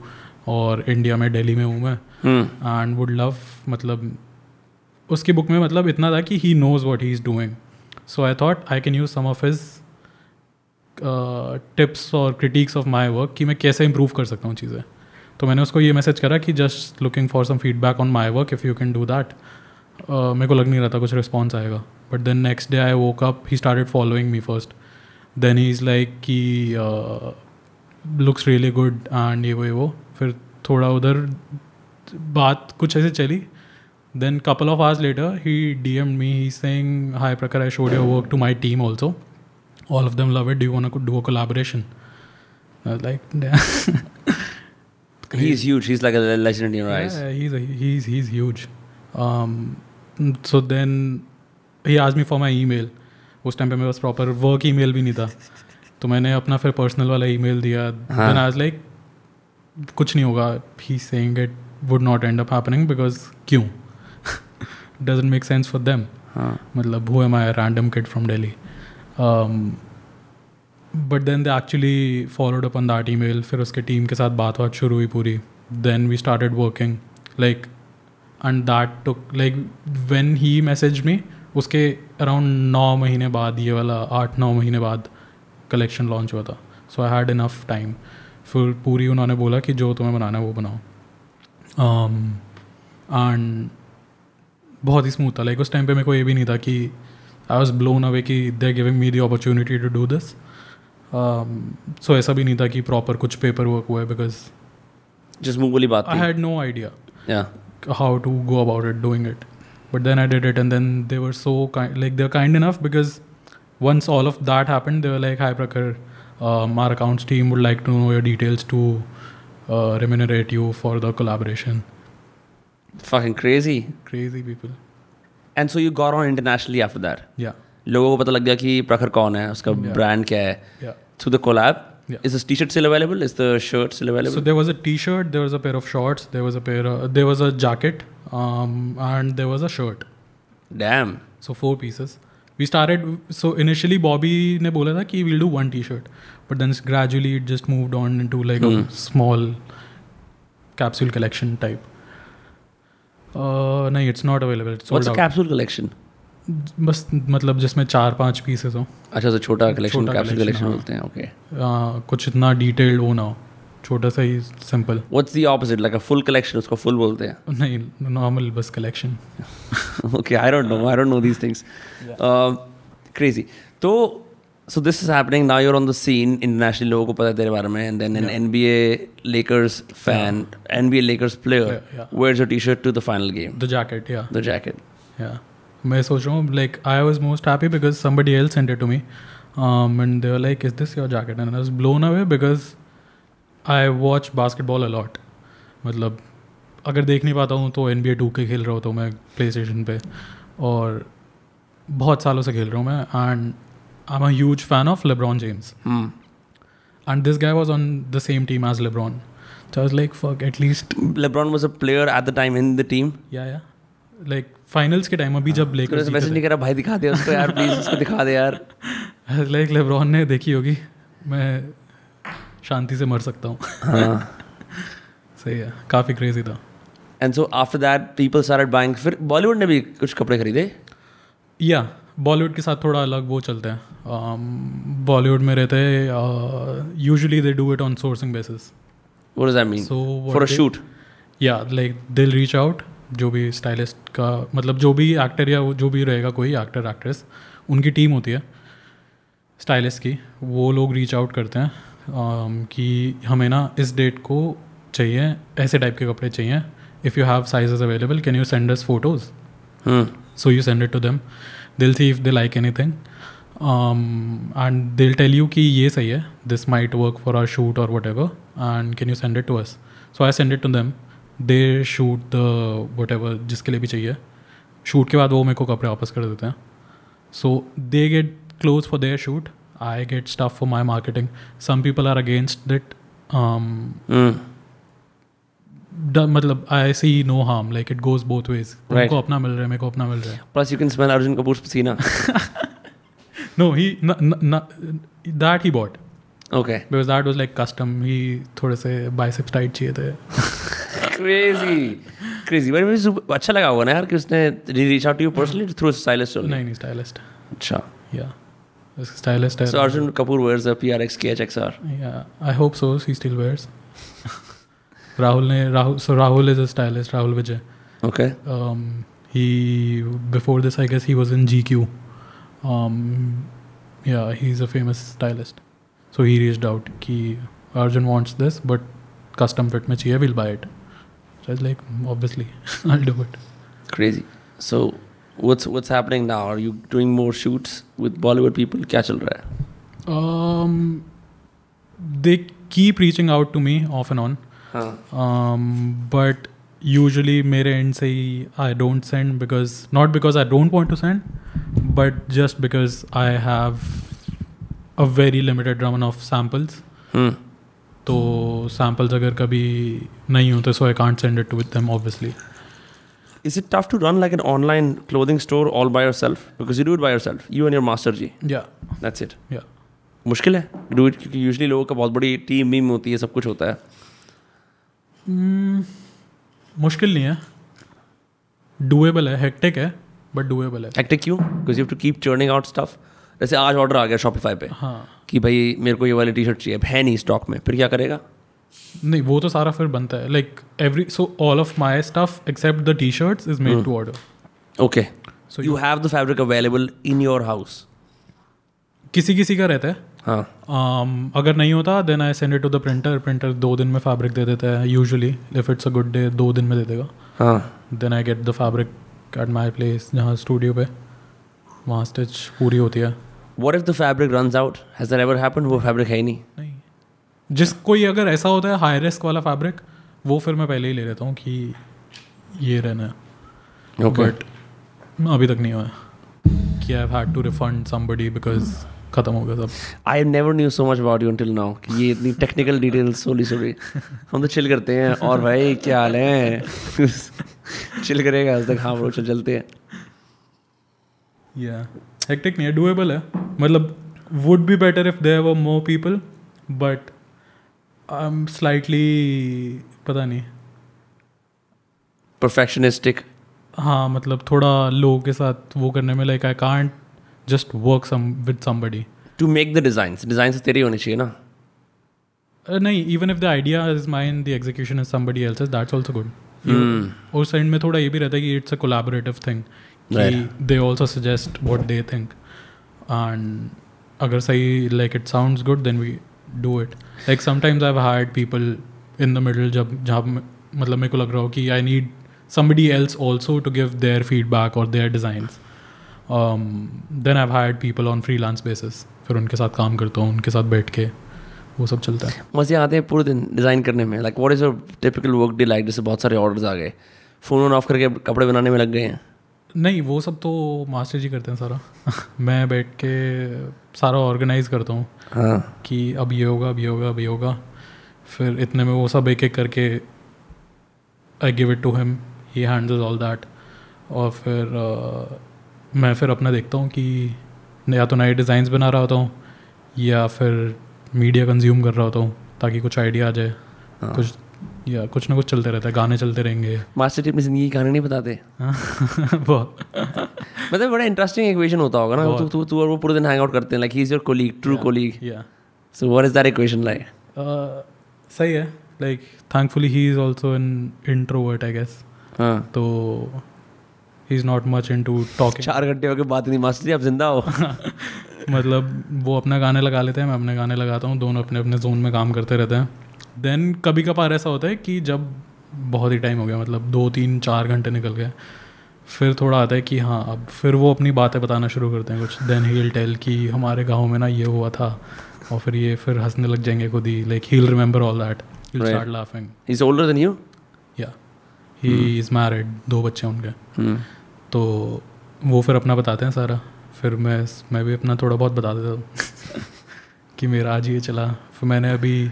और इंडिया में दिल्ली में हूँ मैं. एंड वुड लव मतलब उसकी बुक में मतलब इतना था कि he knows what he is doing so I thought I can use some of his tips और क्रिटिक्स ऑफ़ माई वर्क कि मैं कैसे इंप्रूव कर सकता हूँ चीज़ें। तो मैंने उसको ये मैसेज करा कि just looking for some feedback on my work if you can do that मेरे को लग नहीं रहा था कुछ रिस्पॉन्स आएगा। But then next day I woke up he started following me first then he is like कि लुक्स रियली गुड एंड ये, वो ये, वो। फिर थोड़ा उधर बात कुछ ऐसे चली। Then couple of hours later, he dm'd me, he's saying, hi prakar i showed your work to my team also. All of them love it do you want to do a collaboration i was like yeah, He's huge. He's like a legend in your yeah, eyes. yeah he's a, he's he's huge um so then he asked me for my email उस टाइम पे मेरे पास प्रॉपर वर्क ईमेल भी नहीं था तो मैंने अपना फिर पर्सनल वाला ईमेल दिया हाँ. देन आज लाइक कुछ नहीं होगा he saying it would not end up happening because क्यों doesn't make sense for them हाँ. मतलब who am I random kid from Delhi but then they actually followed upon that email फिर उसके टीम के साथ बात बात शुरू हुई पूरी. Then we started working like and that took like when he message me उसके अराउंड नौ महीने बाद, ये वाला आठ नौ महीने बाद कलेक्शन लॉन्च हुआ था. So I had enough time फिर पूरी उन्होंने बोला कि जो तुम्हें बनाना है वो बनाओ. एंड बहुत ही स्मूथ था. लाइक उस टाइम पे मेरे को ये भी नहीं था कि आई वॉज़ ब्लोन अवे की they giving me the opportunity to do this so ऐसा भी नहीं था कि प्रॉपर कुछ पेपर वर्क हुआ है बिकॉज़ जिस मुँह बोली बात I had no idea how to go about it doing it but then I did it and then they were so like there kind enough because once all of that happen there like hi प्रकर मार accounts team would like to know your details to remunerate you for the collaboration Fucking crazy. Crazy people. And so you got on internationally after that. yeah लोगों को पता लग गया कि प्रखर कौन है उसका ब्रांड क्या है through the collab Yeah. Is the T shirt still available is the shirt still so there was a t-shirt there was a pair of shorts there was a pair of, there was a jacket um, and there was a shirt damn so four pieces we started so initially bobby ne bola tha ki we'll do one t-shirt but then gradually it just moved on into like Hmm. a small capsule collection type uh no it's not available. It's sold what's a out. Capsule collection बस मतलब जिसमें चार पाँच पीसेस हो। अच्छा तो छोटा कलेक्शन कैप्सूल कलेक्शन. बोलते हैं ओके कुछ इतना डिटेल्ड हो ना हो। छोटा सा ही simple what's the opposite like a full collection उसको फुल बोलते हैं? नहीं नॉर्मल बस collection okay i don't know i don't know these things. Um, crazy. So so this is happening. Now you're on the scene internationally लोगों को पता है तेरे बारे में and then an Yeah. NBA Lakers fan NBA Lakers player Yeah, yeah. wears your t-shirt to the final game. The jacket या the jacket. Yeah. मैं सोच रहा हूँ like I was most happy because somebody else sent it to me and they like is this your jacket and I was blown away because I watch basketball a lot मतलब अगर देख नहीं पाता हूँ तो N B A two K खेल रहा होता हूँ मैं प्ले स्टेशन पे और बहुत सालों से खेल रहा हूँ मैं। And am a huge fan of LeBron James hmm. And this guy was on the same team as LeBron So I was like, fuck, at least, LeBron was a player at the time in the team? Yeah, yeah. Like finals के टाइम अभी जब लेकर मैसेज नहीं करा भाई दिखा दे उसको यार प्लीज़ उसको दिखा दे यार। लाइक लेब्रॉन ने देखी होगी मैं शांति से मर सकता हूँ। हाँ। सही है काफ़ी क्रेजी था। And so after that people started buying फिर बॉलीवुड ने भी कुछ कपड़े खरीदे? या बॉलीवुड के साथ थोड़ा अलग वो चलते हैं। बॉलीवुड में रहते हैं usually they do it on sourcing basis so या लाइक दिल रीच आउट जो भी स्टाइलिस्ट का मतलब जो भी एक्टर या जो भी रहेगा कोई एक्टर एक्ट्रेस उनकी टीम होती है स्टाइलिस्ट की वो लोग रीच आउट करते हैं um, कि हमें ना इस डेट को चाहिए ऐसे टाइप के कपड़े चाहिए if you have sizes available can you send us photos so you send it to to Dil they'll if they like any anything. And Dil tell you की ये सही है this might work for our shoot or whatever and can you send it to us so I send it to them they shoot the whatever जिसके लिए भी चाहिए। शूट के बाद वो मेरे को कपड़े वापस कर देते हैं। So they get clothes for their shoot I get stuff for my marketing some people are against it मतलब I see no harm like it goes both ways को अपना मिल रहा है मेरे को अपना मिल रहा है। Plus you can smell Arjun Kapoor पसीना। No, he n- n- n- that he bought okay because that was like custom. He थोड़े से biceps tight चाहिए थे. क्रेजी क्रेजी बट मुझे super- अच्छा लगा होगा ना यार कि उसने reach out to you personally through stylist only नहीं नहीं stylist. अच्छा Yeah, उसका stylist है. सो Arjun Kapoor wears a PRX KHXR Yeah, I hope so. He still wears. Rahul ने Rahul so Rahul is a stylist. Rahul Vijay. okay Um, he before this I guess he was in GQ. Um, yeah, he's a famous stylist. So he reached out कि Arjun wants this but custom fit में चाहिए we'll buy it. So I was like obviously I'll do it. crazy so what's what's happening now are you doing more shoots with Bollywood people क्या चल रहा है Um, they keep reaching out to me off and on. हाँ Um, but usually मेरे end से ही I don't send because not because I don't want to send, but just because I have a very limited run of samples. हम्म तो samples अगर कभी नहीं होते so I can't send it with them obviously. Is it tough to run like an online clothing store all by yourself? Because you do it by yourself, you and your master ji. Yeah, That's it. yeah. मुश्किल है डू इट क्योंकि यूजली लोगों का बहुत बड़ी टीम वीम होती है सब कुछ होता है Mm, मुश्किल नहीं है। डुएबल है हेक्टिक है बट डुएबल है। एक्टिव क्यों? Because you to keep churning out stuff जैसे आज ऑर्डर आ गया शॉपिफाई पे हाँ। कि भाई मेरे को ये वाली टी शर्ट चाहिए है नहीं स्टॉक में फिर क्या करेगा? नहीं वो तो सारा फिर बनता है। Like every so all of my stuff except the T shirts is made to order okay so you have the fabric available in your house किसी किसी का रहता है। हाँ। Um, अगर नहीं होता then I send it to the printer printer दो दिन में फैब्रिक दे देता है usually if it's a good day दो दिन में दे देगा। हाँ। Then I get the fabric at my place जहाँ स्टूडियो पे। वहाँ स्टिच पूरी होती है। What if the fabric run out has that ever happen वो फैब्रिक है ही नहीं। नहीं। जिस कोई अगर ऐसा होता है हाई रिस्क वाला फैब्रिक वो फिर मैं पहले ही ले लेता हूँ कि ये रहना है। बट अभी तक नहीं हुआ है। कि I had to refund somebody because ख़त्म हो गया सब। I never knew so much about you until now कि ये इतनी टेक्निकल डिटेल्स सोली सोली हम तो चिल करते हैं और भाई क्या हाल है? चिल करेगा आज तक। हाँ ब्रो चल चलते हैं। या हेक्टिक नहीं है डुएबल है। मतलब would be better if there were more people but I am slightly पता नहीं। परफेक्शनिस्टिक हाँ मतलब थोड़ा लोगों के साथ वो करने में like I can't just work some with somebody to make the design design तेरी होनी चाहिए ना? Uh, नहीं even if the idea is mine the execution is somebody else that's also good. और साइड में थोड़ा ये भी रहता है कि it's a collaborative thing they also suggest what they think and अगर सही like it sounds good then we do it like sometimes I have hired people in the middle जब जहाँ मतलब मेरे को लग रहा हो कि I need somebody else also to give their feedback or their designs. Um, I i've hired people on freelance basis. फिर उनके साथ काम करता हूँ उनके साथ बैठ के वो सब चलता है। मज़े आते हैं पूरे दिन डिज़ाइन करने में। Like what is your typical work day like जैसे बहुत सारे ऑर्डर्स आ गए। फ़ोन ऑन ऑफ़ करके कपड़े बनाने में लग गए हैं। नहीं वो सब तो मास्टर जी करते हैं सारा। मैं बैठ के सारा ऑर्गेनाइज करता हूँ हाँ। कि अब ये होगा अब ये होगा अब ये होगा। फिर इतने में वो सब एक एक करके I give it to him he handles all that और फिर अ, मैं फिर अपना देखता हूँ कि या तो नए डिज़ाइंस बना रहा होता हूँ या फिर मीडिया कंज्यूम कर रहा होता हूँ ताकि कुछ आइडिया आ जाए। हाँ। कुछ या कुछ ना कुछ चलते रहता है गाने चलते रहेंगे। मास्टर जी अपनी ज़िंदगी की कहानी नहीं बताते। बहुत। मतलब बड़ा इंटरेस्टिंग इक्वेशन होता होगा ना। तू तू तू और वो पूरे दिन हैंग आउट करते हैं like he is your colleague true colleague या so what is that equation like सही है। Like thankfully he is also an introvert I guess हाँ। तो he is not much into talking चार घंटे हो गए बात नहीं मास्टर जी आप ज़िंदा हो। मतलब वो अपना गाने लगा लेते हैं मैं अपने गाने लगाता हूँ दोनों अपने अपने जोन में काम करते रहते हैं। देन कभी कभार ऐसा होता है कि जब बहुत ही टाइम हो गया मतलब दो तीन चार घंटे निकल गए फिर थोड़ा आता है कि हाँ अब फिर वो अपनी बातें बताना शुरू करते हैं कुछ। देन ही टेल कि हमारे गाँव में ना ये हुआ था और फिर ये फिर हंसने लग जाएँगे खुद ही like he remember all that he start laughing He's older than you? या ही इज़ मैरिड दो बच्चे हैं उनके। Hmm. तो वो फिर अपना बताते हैं सारा। फिर मैं मैं भी अपना थोड़ा बहुत बता देता हूँ कि मेरा आज ये चला। फिर मैंने अभी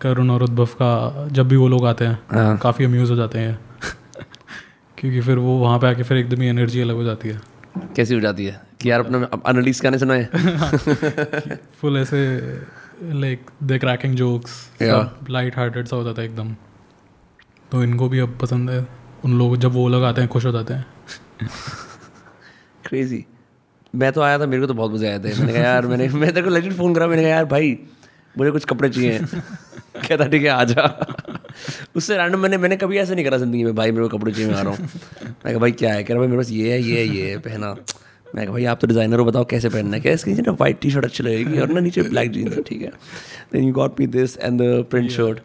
करुण और उद्भव का जब भी वो लोग आते हैं हाँ. काफ़ी अम्यूज़ हो जाते हैं। क्योंकि फिर वो वहाँ पे आके फिर एकदम ही एनर्जी अलग हो जाती है। कैसी हो जाती है? कि यार अपना अनलीस गाने सुनाए फुल ऐसे like they cracking jokes light hearted सा होता था एकदम। तो इनको भी अब पसंद है। उन लोग जब वो लोग आते हैं खुश हो जाते हैं। क्रेजी मैं तो आया था मेरे को तो बहुत मज़ा आया था। मैंने कहा यार मैंने मैं तेरे को लेजिट फ़ोन करा मैंने कहा यार भाई मुझे कुछ कपड़े चाहिए। कहता ठीक है आ जा। उससे रैंडम मैंने मैंने कभी ऐसा नहीं करा ज़िंदगी में भाई मेरे को कपड़े चाहिए मैं आ रहा हूँ। मैं कहा भाई क्या है? कह रहा भाई मेरे पास ये है ये है ये है पहना। मैं कहा भाई आप तो डिज़ाइनर हो बताओ कैसे पहनना है? क्या इसके नीचे ना वाइट टी शर्ट अच्छी लगेगी और ना नीचे ब्लैक जीन्स ठीक है? Then you got me this and the print shirt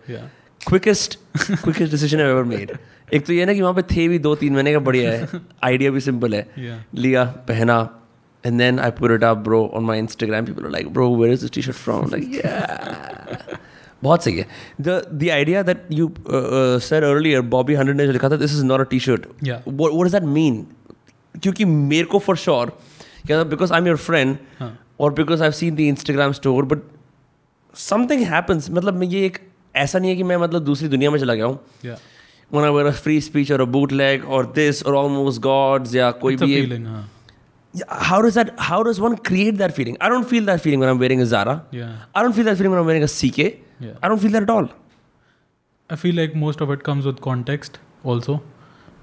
quickest quickest decision ever made एक तो ये ना कि वहाँ पे थे भी दो तीन महीने का बढ़िया है। आइडिया भी सिंपल है। लिया पहना and then I put it up bro on my Instagram people like bro where is T shirt from like बहुत सही है। The idea that you sir earlier Bobby Hundred ने लिखा था this is not a T shirt what does that mean क्योंकि मेरे को फॉर श्योर क्या because I am your friend or because I seen the Instagram store but something happens मतलब ये एक ऐसा नहीं है कि मैं मतलब दूसरी दुनिया में चला गया हूँ। One a free speech or bootleg or this or almost gods या कोई भी how does that how does one create that feeling I don't feel that feeling when I am wearing a Zara I don't feel that feeling when I am wearing a CK I don't feel that at all I feel like most of it comes with context also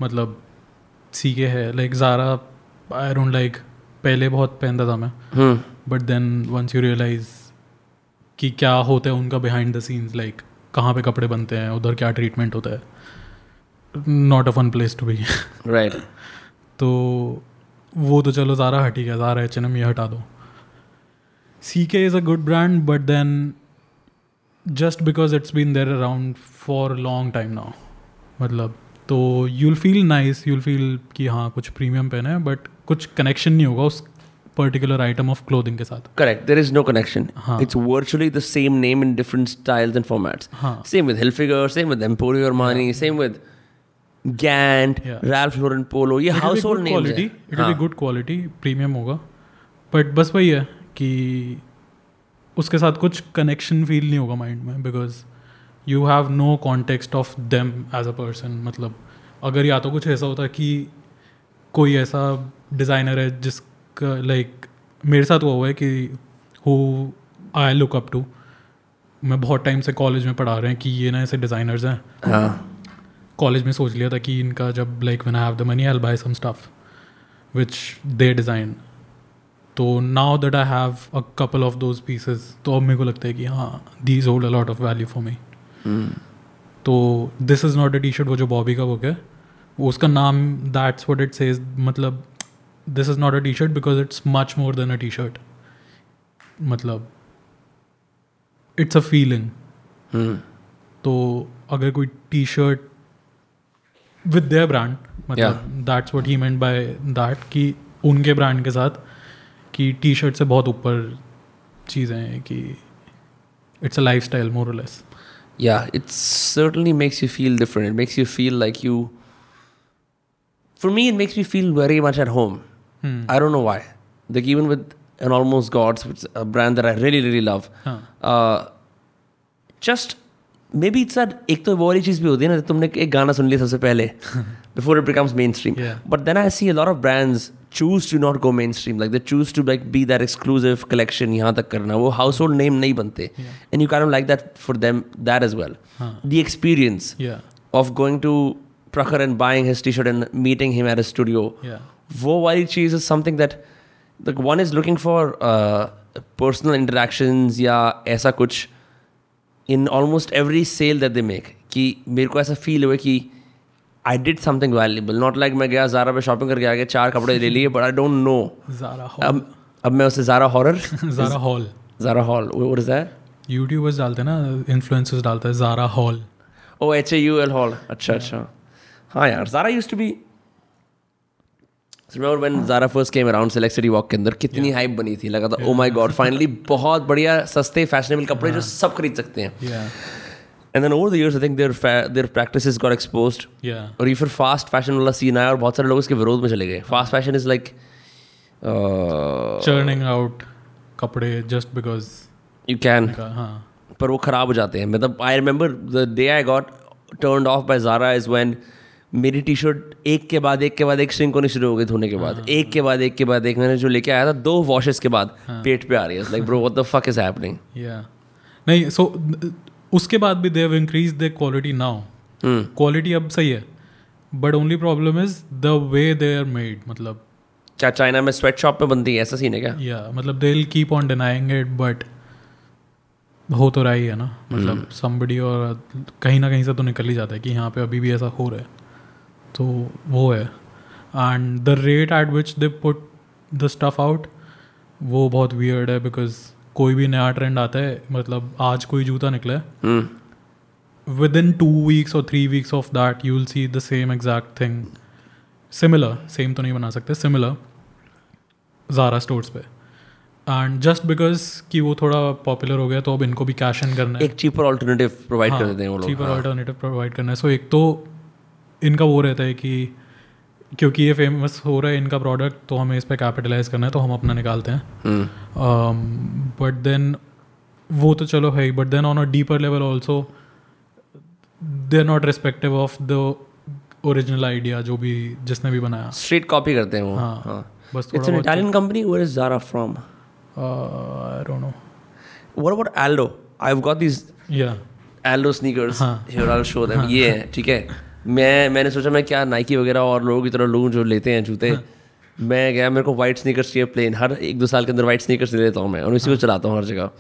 मतलब सीके है like Zara I don't like पहले बहुत पहनता था मैं। But then once you realise कि क्या होता है उनका बिहाइंड द सीन्स लाइक कहाँ पे कपड़े बनते हैं उधर क्या ट्रीटमेंट होता है। Not a fun place to be right तो वो तो चलो ज़ारा हट ही गया ज़ारा एच एन एम ये हटा दो। C K is a good brand but then just because it's been there around for long time now मतलब तो you'll feel nice you'll feel कि हाँ कुछ प्रीमियम पहना है बट कुछ कनेक्शन नहीं होगा उस पर्टिकुलर आइटम ऑफ़ क्लोथिंग के साथ। Correct there is no connection it's virtually the same name in different styles and formats same with Hilfiger same with Emporio Armani same with Gant Ralph Lauren Polo ये household name it will be good quality premium होगा। बट बस वही है कि उसके साथ कुछ कनेक्शन फील नहीं होगा माइंड में because you have no context of them as a person मतलब अगर या तो कुछ ऐसा होता कि कोई ऐसा डिज़ाइनर है जिस लाइक मेरे साथ हुआ हुआ है कि who I look up to मैं बहुत टाइम से कॉलेज में पढ़ा रहे हैं कि ये ना ऐसे डिज़ाइनर्स हैं। हाँ। कॉलेज में सोच लिया था कि इनका जब like when I have the money I buy some stuff which they design तो now that I have a couple of those pieces तो अब मेरे को लगता है कि हाँ these hold a lot of value for me. तो this is not a T shirt वो जो बॉबी का बुक है उसका नाम दैट्स व्हाट इट सेज मतलब this is not a T shirt because it's much more than a T shirt मतलब इट्स अ फीलिंग. तो अगर कोई T shirt with their brand मतलब that's what he meant by that कि उनके ब्रांड के साथ कि टी शर्ट से बहुत ऊपर चीज़ें हैं कि it's a lifestyle more less Yeah, it certainly makes you feel different. It makes you feel like you. For me, it makes me feel very much at home. I don't know why. Like even with an Almost Gods, which is a brand that I really really love. हाँ Uh, just maybe it's that एक तो वो वाली चीज़ भी होती है ना तुमने एक गाना सुन लिया सबसे पहले before it becomes mainstream. Yeah. But then I see a lot of brands choose to not go mainstream. Like they choose to like be that exclusive collection यहाँ तक करना वो household name नहीं बनते. And you kind of like that for them that as well. हाँ The experience या of going to Prakhar and buying his t-shirt and meeting him वो वाली चीज़ is something that one is looking for personal interaction या ऐसा कुछ in almost every sale that they make कि मेरे को ऐसा फील हुआ कि I did something valuable not like मैं गया जारा पे शॉपिंग करके आ गया चार कपड़े ले लिए बट आई डोंट नो अब अब मैं उसे Zara Hall Zara Hall Zara Hall वो इज़ यूट्यूबर्स डालते हैं ना इन्फ्लुएंसर्स डालते हैं Zara haul oh H A U L haul अच्छा अच्छा. हाँ यार Zara used to be remember when Zara first came around Select City Walk के अंदर कितनी हाइप बनी थी लगा था ओ माय गॉड फाइनली बहुत बढ़िया सस्ते फैशनेबल कपड़े जो सब खरीद सकते हैं। And then over the years I think their their practices got exposed या और ये फिर फास्ट फ़ैशन वाला सीन आया और बहुत सारे लोग इसके विरोध में चले गए। Fast fashion is like churning out कपड़े जस्ट बिकॉज़ यू कैन हाँ। पर वो खराब हो जाते हैं। मतलब I remember the day I got turn off by Zara is when मेरी टी शर्ट एक के बाद एक के बाद एक श्रिंक होनी शुरू हो गई धोने के बाद। हाँ, एक के बाद एक के बाद एक मैंने जो लेके आया था दो वॉशेस के बाद हाँ, पेट पे आ रही है। Like bro what the fuck is happening या नहीं सो so, उसके बाद भी they have increase the quality now quality अब सही है. But only problem is the way they are made मतलब। क्या चाइना में स्वेट शॉप में बनती है? ऐसा सीन है क्या? या मतलब they will keep on denying it but हो तो रहा ही है ना। मतलब समबडी और कहीं ना कहीं से तो निकल ही जाता है कि यहाँ पे अभी भी ऐसा हो रहा है। तो वो है। And the rate at which they put the stuff out वो बहुत वियर्ड है बिकॉज़ कोई भी नया ट्रेंड आता है मतलब आज कोई जूता निकला है hmm. Within two weeks और three weeks of that you will see the same exact thing similar same तो नहीं बना सकते सिमिलर ज़ारा स्टोर्स पे। एंड जस्ट बिकॉज़ कि वो थोड़ा पॉपुलर हो गया तो अब इनको भी कैश इन करना है। एक चीपर ऑल्टरनेटिव प्रोवाइड कर देते हैं वो लोग चीपर। ऑल्टरनेटिव प्रोवाइड करना है। सो एक तो इनका वो रहता है कि क्योंकि ये फ़ेमस हो रहा है इनका प्रोडक्ट तो हमें इस पर कैपिटलाइज करना है तो हम अपना निकालते हैं। हम्म। बट देन वो तो चलो है but then on a deeper level also they are not respective of the original idea जो भी जिसने भी बनाया। स्ट्रीट कॉपी करते हैं वो। हाँ, हाँ। बस it's an Italian company where is Zara from I don't know what about Aldo I have got this या Aldo sneakers. Here I will show them ये ठीक है? मैं मैंने सोचा मैं क्या नाइकी वगैरह और लोगों की तरह लोग जो लेते हैं जूते हाँ। मैं गया मेरे को वाइट स्नीकर्स चाहिए प्लेन हर एक दो साल के अंदर वाइट स्नीकर्स ले लेता हूँ मैं और इसी हाँ। को चलाता हूँ हर जगह।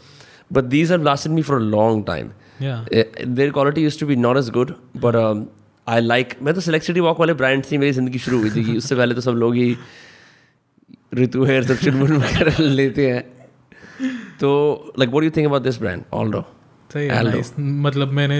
But these are lasted me for a long time या their quality use to be not as good but I like मैं तो सिलेक्ट सिटी वॉक वाले ब्रांड से ही मेरी ज़िंदगी शुरू हुई थी उससे पहले तो सब लोग ही ऋतु हेयर सब चुनमुन वगैरह लेते हैं। तो like what you think about this brand Aldo सही है. मतलब मैंने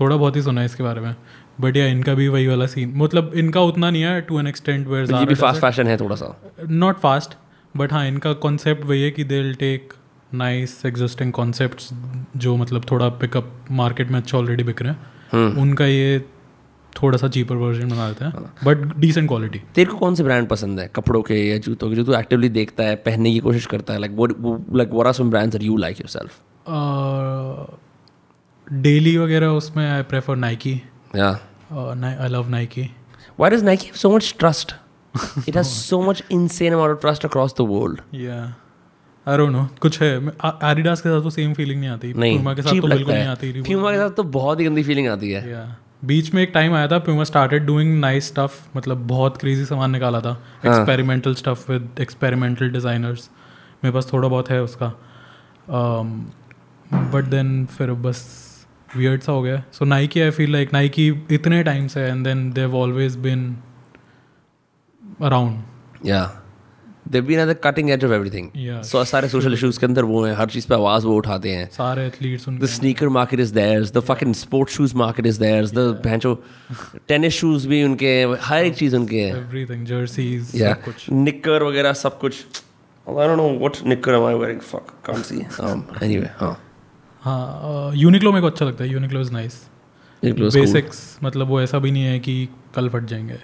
थोड़ा बहुत ही सुना है इसके बारे में। बट या इनका भी वही वाला सीन मतलब इनका उतना नहीं है टू एन एक्सटेंट वेयर ये भी फास्ट फ़ैशन है थोड़ा सा। नॉट फास्ट बट हाँ इनका कॉन्सेप्ट वही है कि they will take nice existing concept जो मतलब थोड़ा पिकअप मार्केट में अच्छा ऑलरेडी बिक रहे हैं। उनका ये थोड़ा सा चीपर वर्जन बना देते हैं बट डिसेंट क्वालिटी तेरे को कौन से ब्रांड पसंद है? कपड़ों के या जूतों के जो तू एक्टिवली देखता है पहनने की कोशिश करता है like like are some brands that you like yourself daily वगैरह उसमें आई प्रेफर नाइकी या। I love Nike why does Nike have so much trust it has so much insane amount of trust across the world या आई डोंट नो कुछ है। एडिडास के साथ तो सेम फीलिंग नहीं आती। नहीं। Puma के साथ तो बिल्कुल नहीं आती Puma के साथ तो बहुत ही गंदी फीलिंग आती है। बीच में एक टाइम आया था Puma started doing nice stuff मतलब बहुत क्रेजी सामान निकाला था। Experimental stuff with experimental designers मेरे पास थोड़ा बहुत है उसका। बट देन फिर बस वियर्ड सा हो गया so Nike I feel like Nike इतने टाइम से and then they have always been around या they been at the cutting edge of everything Yeah. So सारे सोशल इश्यूज़ के अंदर वो हैं हर चीज़ पे आवाज़ वो उठाते हैं सारे एथलीट्स The उनके sneaker market is theirs. The fucking sports shoes market is theirs. The भैंचो टेनिस शूज़ भी उनके हैं हर एक चीज़ उनके है एवरीथिंग जर्सीज Yeah. सब कुछ निक्कर वगैरह सब कुछ I don't know what knicker am I wearing. Fuck, can't see. Um, anyway, हाँ. हाँ यूनिक्लो मेरे को अच्छा लगता है Uniqlo is nice Uniqlo is. Basics मतलब वो ऐसा भी नहीं है कि कल फट जाएँगे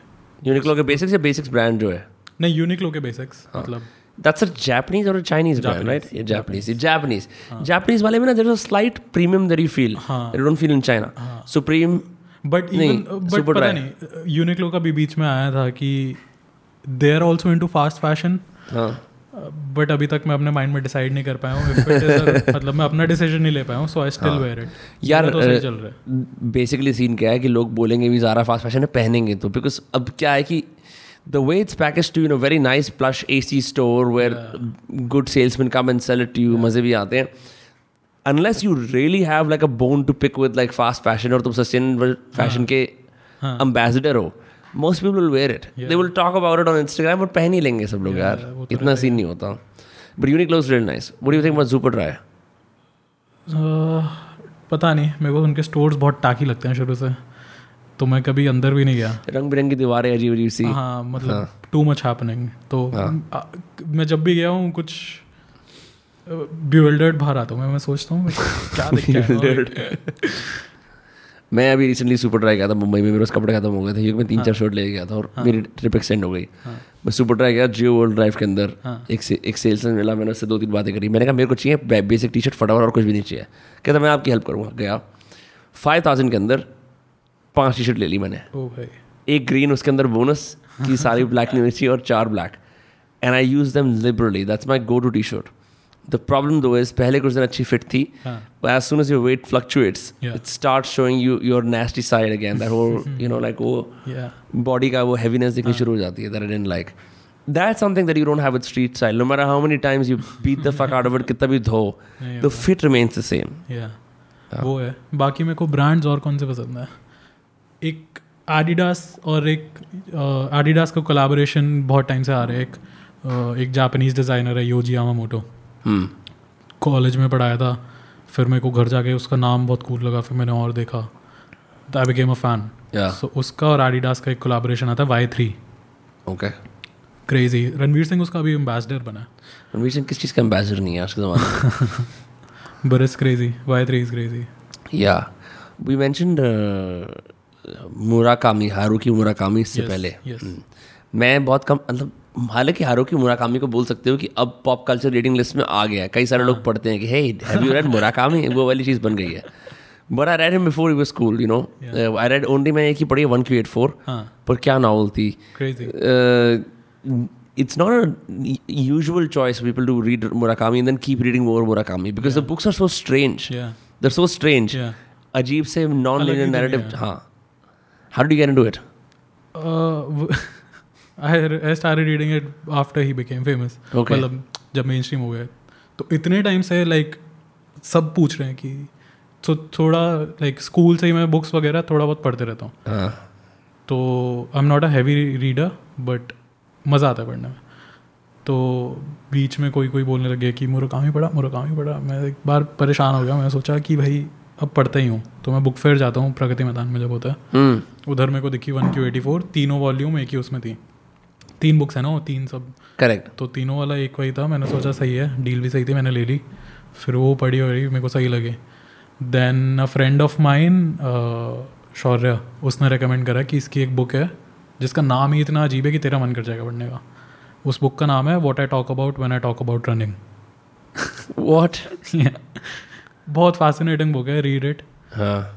Uniqlo के basics या basics brand जो है नहीं यूनिक्लो के बेसिक्स हाँ। मतलब That's a Japanese or a Chinese brand, right? Yeah, Japanese. Yeah, Japanese. Japanese वाले में ना there's a slight premium that you feel. हाँ. You don't feel in China. Supreme. But नहीं, इवन बट super पता. नहीं यूनिक्लो का भी बीच में आया था कि they are also into fast हाँ. बट अभी तक मैं अपने माइंड में डिसाइड नहीं कर पाया हूँ. If it is a- मतलब मैं अपना डिसीज़न नहीं ले पाया हूँ so I still wear it हाँ। यार तो सही चल रहा है. बेसिकली सीन क्या है कि लोग बोलेंगे भी ज़ारा फास्ट फ़ैशन है पहनेंगे तो बिकॉज़ अब क्या है कि the way it's package to you know very nice plush A C store where good salesman come and sell to you मज़े भी आते हैं. Unless you really have like a bone to pick with like fast fashion और तुम सस्टेनेबल फ़ैशन के हाँ। अम्बेसडर हो most people will wear it they will talk about it on Instagram और पहन ही लेंगे सब लोग यार। तो इतना सीन नहीं होता। But Uniqlo is really nice. What do you think about Super Dry? Uh, पता नहीं मेरे को उनके स्टोर्स बहुत टाकी लगते हैं शुरू से। तो मैं कभी अंदर भी नहीं गया। रंग बिरंगी दीवारें अजीब अजीब सी। हाँ मतलब टू मच हैपनिंग तो आ, मैं जब भी गया हूँ कुछ ब्यूल्डर्ड बाहर आता हूँ। मैं मैं सोचता हूँ क्या हूँ। मैं अभी रिसेंटली सुपर ड्राई गया था मुंबई में मेरे पास कपड़े खत्म हो गए थे क्योंकि मैं तीन चार शर्ट ले गया था और मेरी ट्रिप एक्सटेंड हो गई। मैं सुपर ड्राई गया जियो वर्ल्ड ड्राइव के अंदर। एक से एक सेल्समैन मिला मैंने उससे दो तीन बातें करी। मैंने कहा मेरे को चाहिए बेसिक टी शर्ट फटाफट और कुछ भी नहीं चाहिए। कहता मैं आपकी हेल्प करूँगा। गया। फाइव थाउज़ेंड के अंदर पाँच टी शर्ट ले ली मैंने। एक ग्रीन उसके अंदर बोनस की सारी ब्लैक नहीं होनी चाहिए और चार black and I use them liberally that's my go to T shirt the problem though is पहले कुछ दिन अच्छी फिट थी हाँ। but as soon as your weight fluctuates Yeah. it starts showing you your nasty side again that whole you know like वो या body का वो heaviness दिखनी शुरू हो जाती है that I didn't like that's something that you don't have with street style no matter how many times you beat the fuck out of it कितना भी धो fit remains the same या वो है बाकी मेरे को ब्रांड्स और कौन से पसंद है एक एडिडास और एक एडिडास का कोलैबोरेशन बहुत टाइम से आ रहा है एक अ, एक जापानीज डिज़ाइनर है योजी यामामोटो hmm. कॉलेज में पढ़ाया था फिर मेरे को घर जाके उसका नाम बहुत कूल लगा फिर मैंने और देखा। आई बिकेम अ फ़ैन सो उसका और एडिडास का एक कोलैबोरेशन आता है Y three okay. Crazy Ranveer Singh उसका अभी एम्बेसडर बना है। रणवीर सिंह किस चीज़ का एम्बेसडर नहीं है आज के ज़माने में? But is crazy Y three is crazy we mentioned uh, Murakami Haruki Murakami इससे Yes, पहले। yes. हम्म। मैं बहुत कम मतलब हालाँकि हारुकी मुराकामी को बोल सकते हो कि अब पॉप कल्चर रीडिंग लिस्ट में आ गया है। कई सारे लोग पढ़ते हैं कि hey have you read Murakami? वो वाली चीज़ बन गई है। But I read him before was school you know I read only मैं एक ही पढ़ी वन क्यू एट फोर पर क्या नावल थी? Crazy uh, it's not a usual choice for people to read Murakami and then keep reading more Murakami because the books are so strange. या They're so strange. या अजीब से नॉन लिनियर नैरेटिव है। How do get into it I I started reading it after he became famous मतलब जब मेन स्ट्रीम हो गया। तो इतने टाइम से लाइक सब पूछ रहे हैं कि तो थोड़ा लाइक स्कूल से ही मैं बुक्स वगैरह थोड़ा बहुत पढ़ते रहता हूँ। हाँ। तो I am not a heavy reader but मज़ा आता है पढ़ने में। तो बीच में कोई कोई बोलने लगे कि मुरकामी पढ़ा मुरकामी पढ़ा। मैं एक बार परेशान हो गया। मैं सोचा कि भाई अब पढ़ता ही हूँ। तो मैं बुक फेयर जाता हूँ प्रगति मैदान में जब होता है। हम्म। उधर मेरे को दिखी वन क्यू एटी फोर तीनों वॉल्यूम एक ही उसमें थी। तीन बुक्स है ना वो तीन सब। करेक्ट तो तीनों वाला एक वही था मैंने सोचा सही है डील भी सही थी मैंने ले ली। फिर वो पढ़ी और मेरे को सही लगे। Then a friend of mine Shaurya उसने रेकमेंड करा कि इसकी एक बुक है जिसका नाम ही इतना अजीब है कि तेरा मन कर जाएगा पढ़ने का। उस बुक का नाम है what I talk about when I talk about running what बहुत फैसिनेटिंग बुक है रीड इट हाँ।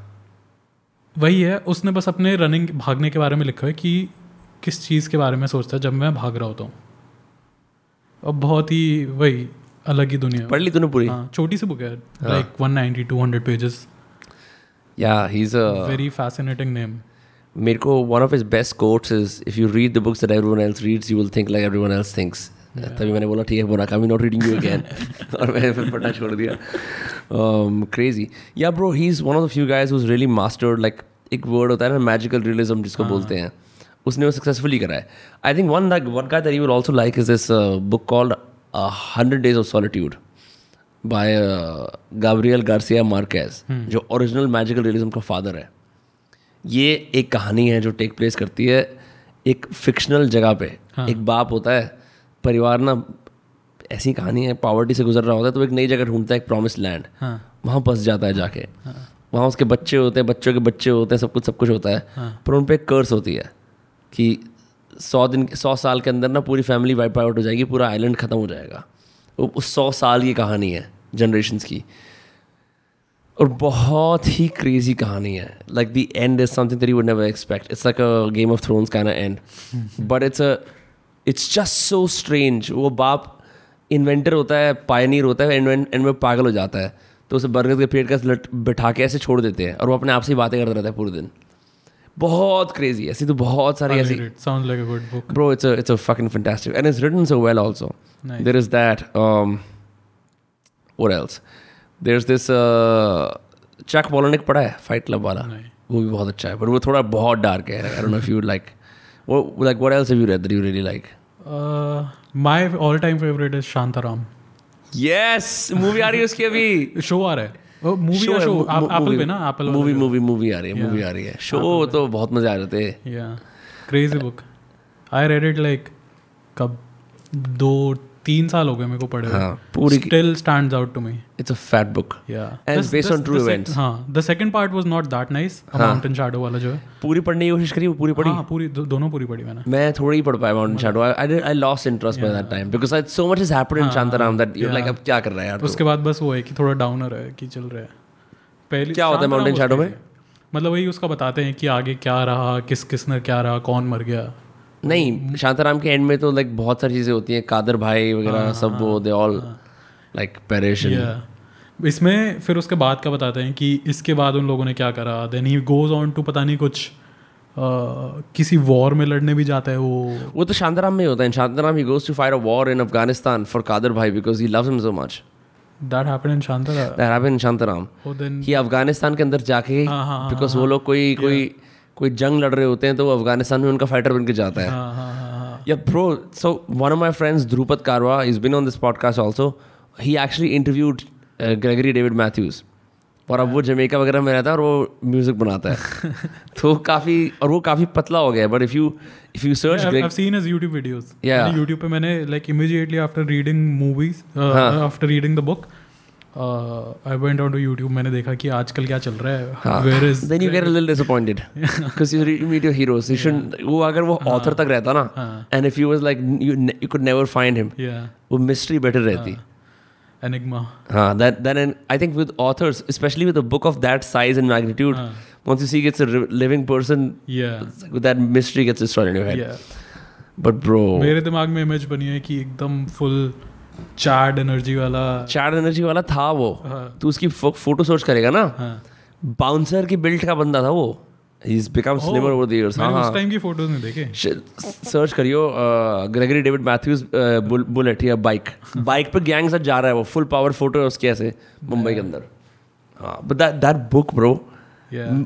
वही है उसने बस अपने रनिंग भागने के बारे में लिखा है कि किस चीज़ के बारे में सोचता है जब मैं भाग रहा होता हूँ? अब बहुत ही वही अलग ही दुनिया पढ़ ली तूने पूरी? हाँ छोटी सी बुक है। लाइक 190 200 पेजेस या he is a very fascinating name मेरे को one of his best quotes is if you read the books that everyone else reads you will think like everyone else thinks तभी मैंने बोला ठीक है Murakami not reading you again और मैंने फिर पढ़ना छोड़ दिया। क्रेजी या bro he is one of the few guys who really mastered like एक वर्ड होता है ना मैजिकल रियलिज्म जिसको बोलते हैं। उसने वो सक्सेसफुली करा है। I think one one guy that you will also like is this book called hundred days of solitude by Gabriel Garcia Marquez जो ओरिजिनल मैजिकल रियलिज्म का फादर है। ये एक कहानी है जो टेक प्लेस करती है एक फिक्शनल जगह पे। हाँ. एक बाप होता है परिवार ना ऐसी कहानी है पॉवर्टी से गुजर रहा होता है तो एक नई जगह ढूंढता है एक प्रॉमिस लैंड हाँ। वहाँ बस जाता है जाके। हाँ. वहाँ उसके बच्चे होते हैं बच्चों के बच्चे होते हैं सब कुछ सब कुछ होता है हाँ. पर उन पर एक कर्स होती है। कि सौ दिन सौ साल के अंदर ना पूरी फैमिली वाइप आउट हो जाएगी पूरा आइलैंड ख़त्म हो जाएगा। वो उस सौ साल की कहानी है जनरेशन्स की। और बहुत ही क्रेजी कहानी है। Like the end is something that you would never expect it's like a Game of Thrones kind end but it's a it's just so strange वो बाप इन्वेंटर होता है पायनियर होता है एंड एंड में पागल हो जाता है। तो उसे बरगद के पेड़ का बिठा के ऐसे छोड़ देते हैं और वो अपने आप से ही बातें करता रहता है पूरे दिन। बहुत क्रेजी ऐसी तो बहुत सारी ऐसी sound like a good book bro it's a it's a fucking fantastic and it's written so well also Nice. there is that um what else there's this uh chuck Palahniuk पढ़ा है फाइट क्लब वाला वो भी बहुत अच्छा है पर वो थोड़ा बहुत डार्क है I don't know if you like like what else have you read that you really like my all time favourite is Shantaram yes movie आ रही है उसकी अभी शो आ रहा है मूवी शो एप्पल पे ना एप्पल मूवी मूवी मूवी आ रही है मूवी आ रही है। शो तो बहुत मज़ा आ जाते थे। या crazy book I read it like कब? दो तीन साल हो गए मेरे को पढ़े हाँ, पूरी still stands out to me it's a fat book या it's based on true events. हाँ the second part was not that nice Mountain Shadow वाला जो है। पूरी पढ़ने की कोशिश करी वो पूरी पढ़ी? हाँ पूरी दो, दोनों पूरी पढ़ी मैंने। मैं थोड़ी ही पढ़ पाया Mountain Shadow I I lost interest by that time because so much is happened in Shantaram that you like अब क्या कर रहा है यार उसके बाद बस वो है कि थोड़ा डाउनर है कि चल रहा है। पहले क्या होता है Mountain was में? मतलब वही उसका बताते हैं कि आगे क्या रहा किस किसने क्या रहा कौन मर गया। नहीं शांताराम के एंड में तो लाइक बहुत सारी चीज़ें होती हैं कादर भाई वगैरह सब वो दे ऑल लाइक पेरिश इसमें फिर उसके बाद का बताते हैं कि इसके बाद उन लोगों ने क्या करा? Then he goes on to पता नहीं कुछ अ, किसी वॉर में लड़ने भी जाता है वो। वो तो शांताराम में होता है। Shantaram he goes to fight a war in Afghanistan for Khader bhai because he loves him so much that happened in शांतरा that happened in Shantaram कि अफ़गानिस्तान के अंदर जाके हाँ, हाँ, बिकॉज़ वो लोग कोई कोई कोई जंग लड़ रहे होते हैं तो अफ़गानिस्तान में उनका फाइटर बन के जाता है। या pro so one of my friends Dhrupad Karwa is been on this podcast also he actually interviewed Gregory David Matthews और अब वो जमेका वगैरह में रहता है और वो म्यूज़िक बनाता है। तो काफ़ी और वो काफ़ी पतला हो गया है but if you if you search seen his YouTube videos या YouTube पे मैंने like immediately after reading movies after reading the book uh, I went on to YouTube. मैंने देखा कि आजकल क्या चल रहा है. हाँ, is then you get a little disappointed because you re- meet your heroes. You shouldn't. वो अगर वो author तक रहता ना हाँ. and if you was like you ne- you could never find him yeah वो mystery better रहती Enigma. हाँ that then I think with authors especially with a book of that size and magnitude हाँ. once you see it's a living person Yeah. that mystery gets destroyed in your head Yeah. but bro मेरे दिमाग में इमेज बनी है कि एकदम फुल चार्ड एनर्जी वाला। चार्ड एनर्जी वाला था वो। हाँ. तू उसकी फ़ोटो सर्च करेगा ना? हाँ. बाउंसर की बिल्ड का बंदा था वो। He's become slimmer over the years हाँ उस हाँ। टाइम की फ़ोटोज़ नहीं देखे। सर्च करियो ग्रेगरी डेविड मैथ्यूज बुलेट या बाइक बाइक पे गैंग साथ जा रहा है वो। फुल पावर फ़ोटो है उसकी ऐसे मुंबई के अंदर। हाँ but that that book bro.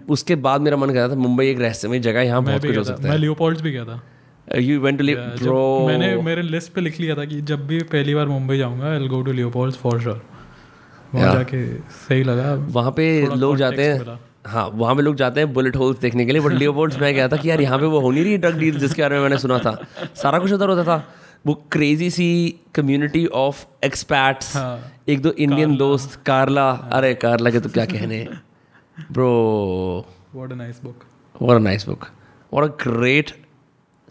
उसके बाद मेरा मन कर रहा था मुंबई एक रहस्यमय जगह है यहाँ बहुत कुछ हो सकता मैं है लियोपोल्ड्स भी गया था। यू वेंट टू ब्रो मैंने मेरे लिस्ट पे लिख लिया था कि जब भी पहली बार मुंबई जाऊँगा I go to Leopold's for sure वहाँ. जाके सही लगा वहाँ पे लोग जाते हैं हाँ वहाँ पे लोग जाते हैं बुलेट होल्स देखने के लिए बट लियोपोल्ड्स में गया था कि यार यहाँ पे वो हो नहीं रही ड्रग डील जिसके बारे में मैंने सुना था। सारा कुछ उधर होता था। वो क्रेजी सी कम्युनिटी ऑफ़ एक्सपैट्स हाँ। एक दो इंडियन दोस्त कारला अरे कारला के तो क्या कहने। Bro what a nice book what a nice book. What a great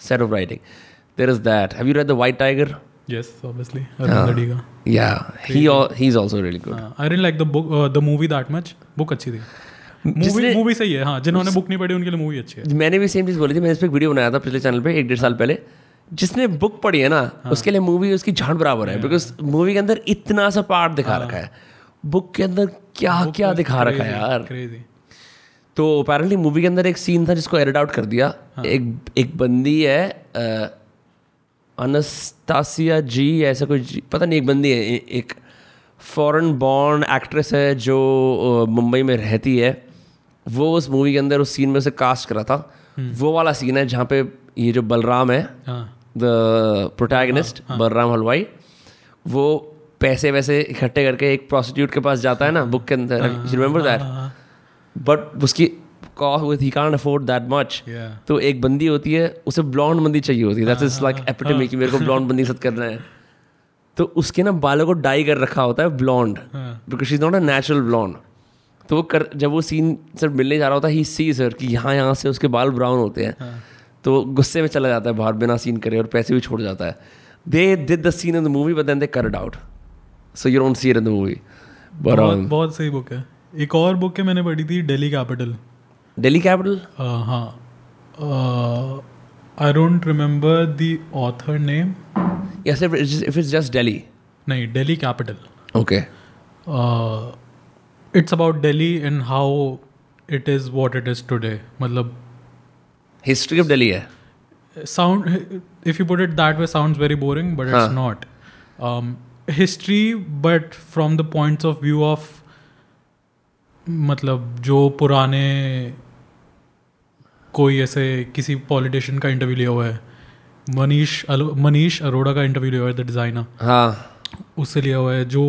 set of writing. There is that. Have you read the white tiger? Obviously Aravind Adiga का yeah. He al- he's also really good. I didn't like the book the movie that much book अच्छी थी. मूवी मूवी सही है हाँ जिन्होंने बुक नहीं पढ़ी उनके लिए मूवी अच्छी है. मैंने भी सेम चीज़ बोली थी मैंने इस पर एक वीडियो बनाया था पिछले चैनल पे एक डेढ़ साल पहले. जिसने बुक पढ़ी है ना उसके लिए मूवी उसकी झाड़ बराबर है बिकॉज़ मूवी के अंदर इतना सा पार्ट दिखा रखा है. बुक के अंदर क्या क्या दिखा रखा है यार. तो अपेरेंटली मूवी के अंदर एक सीन था जिसको एडिट आउट कर दिया। हाँ. एक एक बंदी है अनस्तासिया जी ऐसा कोई जी- पता नहीं एक बंदी है ए- एक फॉरेन बॉर्न एक्ट्रेस है जो मुंबई में रहती है। वो उस मूवी के अंदर उस सीन में से कास्ट करा था। वो वाला सीन है जहाँ पे ये जो बलराम है हाँ। द प्रोटैगनिस्ट बलराम हलवाई वो पैसे वैसे इकट्ठे करके एक प्रोस्टिट्यूट के पास जाता है ना बुक के अंदर। रिमेंबर दैट हाँ। बट उसकी he can't afford that much तो एक बंदी होती है उसे ब्लॉन्ड बंदी चाहिए होती है. दैट्स इज़ लाइक एपिटमी कि मेरे को ब्लॉन्ड बंदी साथ करना है। तो उसके ना बालों को डाई कर रखा होता है blonde because she is not a natural blonde तो वो कर जब वो सीन सर मिलने जा रहा होता है ही सी सर कि यहाँ यहाँ से उसके बाल ब्राउन होते हैं। हाँ। तो गुस्से में चला जाता है बाहर बिना सीन करे और पैसे भी छोड़ जाता है। They did the scene in the movie but then they it out so you don't see it in the movie बहुत सही बुक है। एक और बुक है मैंने पढ़ी थी डेली कैपिटल डेली कैपिटल हाँ. I don't remember the author name yes if if it's just Delhi नहीं Delhi capital okay it's about Delhi and how it is what it is today मतलब हिस्ट्री ऑफ़ डेली है. Sound if you put it that way sound very boring but it's not history but from the point of view of मतलब जो पुराने कोई ऐसे किसी पॉलिटिशियन का इंटरव्यू लिया हुआ है मनीष मनीष अरोड़ा का इंटरव्यू लिया हुआ है द डिज़ाइनर हाँ उससे लिया हुआ है जो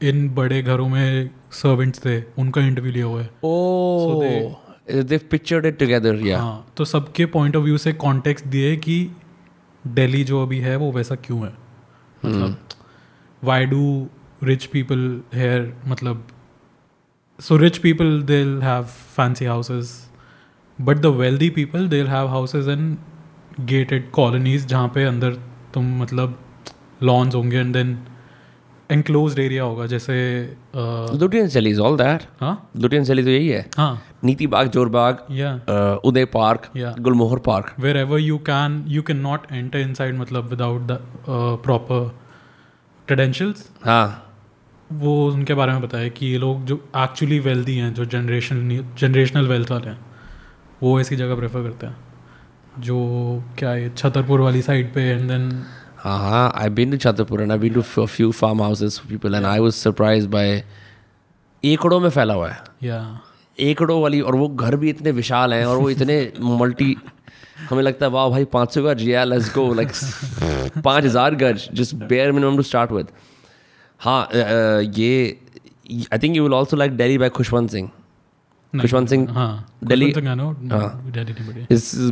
इन बड़े घरों में सर्वेंट्स थे उनका इंटरव्यू लिया हुआ है Oh, they've pictured it together. Yeah. हाँ तो सबके पॉइंट ऑफ़ व्यू से कॉन्टेक्स्ट दिए कि दिल्ली जो अभी है वो वैसा क्यों है मतलब why do rich people here मतलब so rich people they have fancy houses but the wealthy people they have houses in gated colonies जहाँ पे अंदर तुम मतलब लॉन्स होंगे एंड देन एनक्लोज एरिया होगा जैसे uh, Lutyens Delhi all that. हाँ? लुटियन चली तो यही है। हाँ। नीति बाग ज़ोर बाग या uh, Uday park. Gulmohar park. Wherever you can you cannot enter inside मतलब without the uh, proper हाँ। वो उनके बारे में बताया कि ये लोग जो एक्चुअली वेल्दी हैं जो जनरेशन जनरेशनल वेल्थ वाले हैं वो ऐसी जगह प्रेफर करते हैं जो क्या है छतरपुर वाली साइड पे एंड देन हाँ हाँ I been to Chhatarpur and I been to few farm houses people and I was surprise by एकड़ों में फैला हुआ है। या एकड़ों वाली और वो घर भी इतने विशाल हैं और वो इतने मल्टी हमें लगता है वाह भाई पाँच सौ गज या लेट्स गो लाइक पाँच हज़ार गज just bare minimum to start with हाँ ये I think you will also like Delhi by Khushwant Singh Khushwant Singh Delhi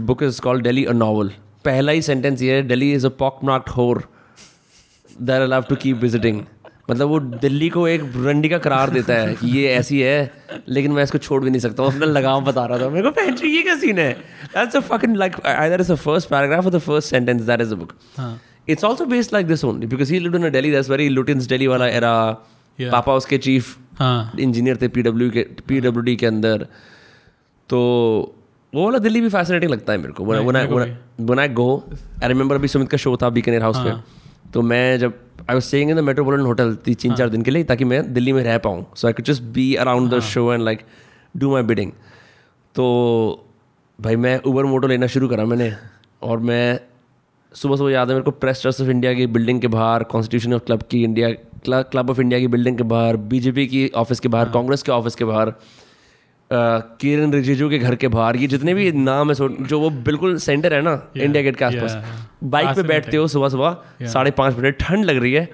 book is called Delhi a novel पहला ही सेंटेंस ये है Delhi is a pock marked whore their love to keep visiting मतलब वो दिल्ली को एक रंडी का करार देता है। कि ये ऐसी है लेकिन मैं इसको छोड़ भी नहीं सकता अपना लगाव बता रहा था। मेरे को ये क्या सीन है फ़र्स्ट पैराग्राफ और first sentence that is a book हाँ It's also based like this only because he lived in a Delhi that's very Lutyens Delhi वाला era. Yeah. पापा उसके चीफ हाँ इंजीनियर थे पीडब्ल्यू के पीडब्ल्यूडी के अंदर तो वो वाला दिल्ली भी फैसिनेटिंग लगता है मेरे को when I go I remember अभी सुमित का शो था बीकानेर हाउस में तो मैं जब I was staying in the Metropolitan Hotel तीन चार दिन के लिए ताकि मैं दिल्ली में रह पाऊँ so I could just be around the show and like do my bidding तो भाई मैं उबर मोटो लेना शुरू करा मैंने और मैं सुबह सुबह याद है मेरे को प्रेस ट्रस्ट ऑफ़ इंडिया की बिल्डिंग के बाहर कॉन्स्टिट्यूशन ऑफ़ क्लब की इंडिया क्लब ऑफ़ इंडिया की बिल्डिंग के बाहर बीजेपी की ऑफ़िस के बाहर कांग्रेस के ऑफ़िस के बाहर किरण रिजिजू के घर के बाहर ये जितने भी नाम है जो वो बिल्कुल सेंटर है ना इंडिया गेट के आसपास। yeah. बाइक पे बैठते हो सुबह सुबह साढ़े पाँच बजे ठंड लग रही है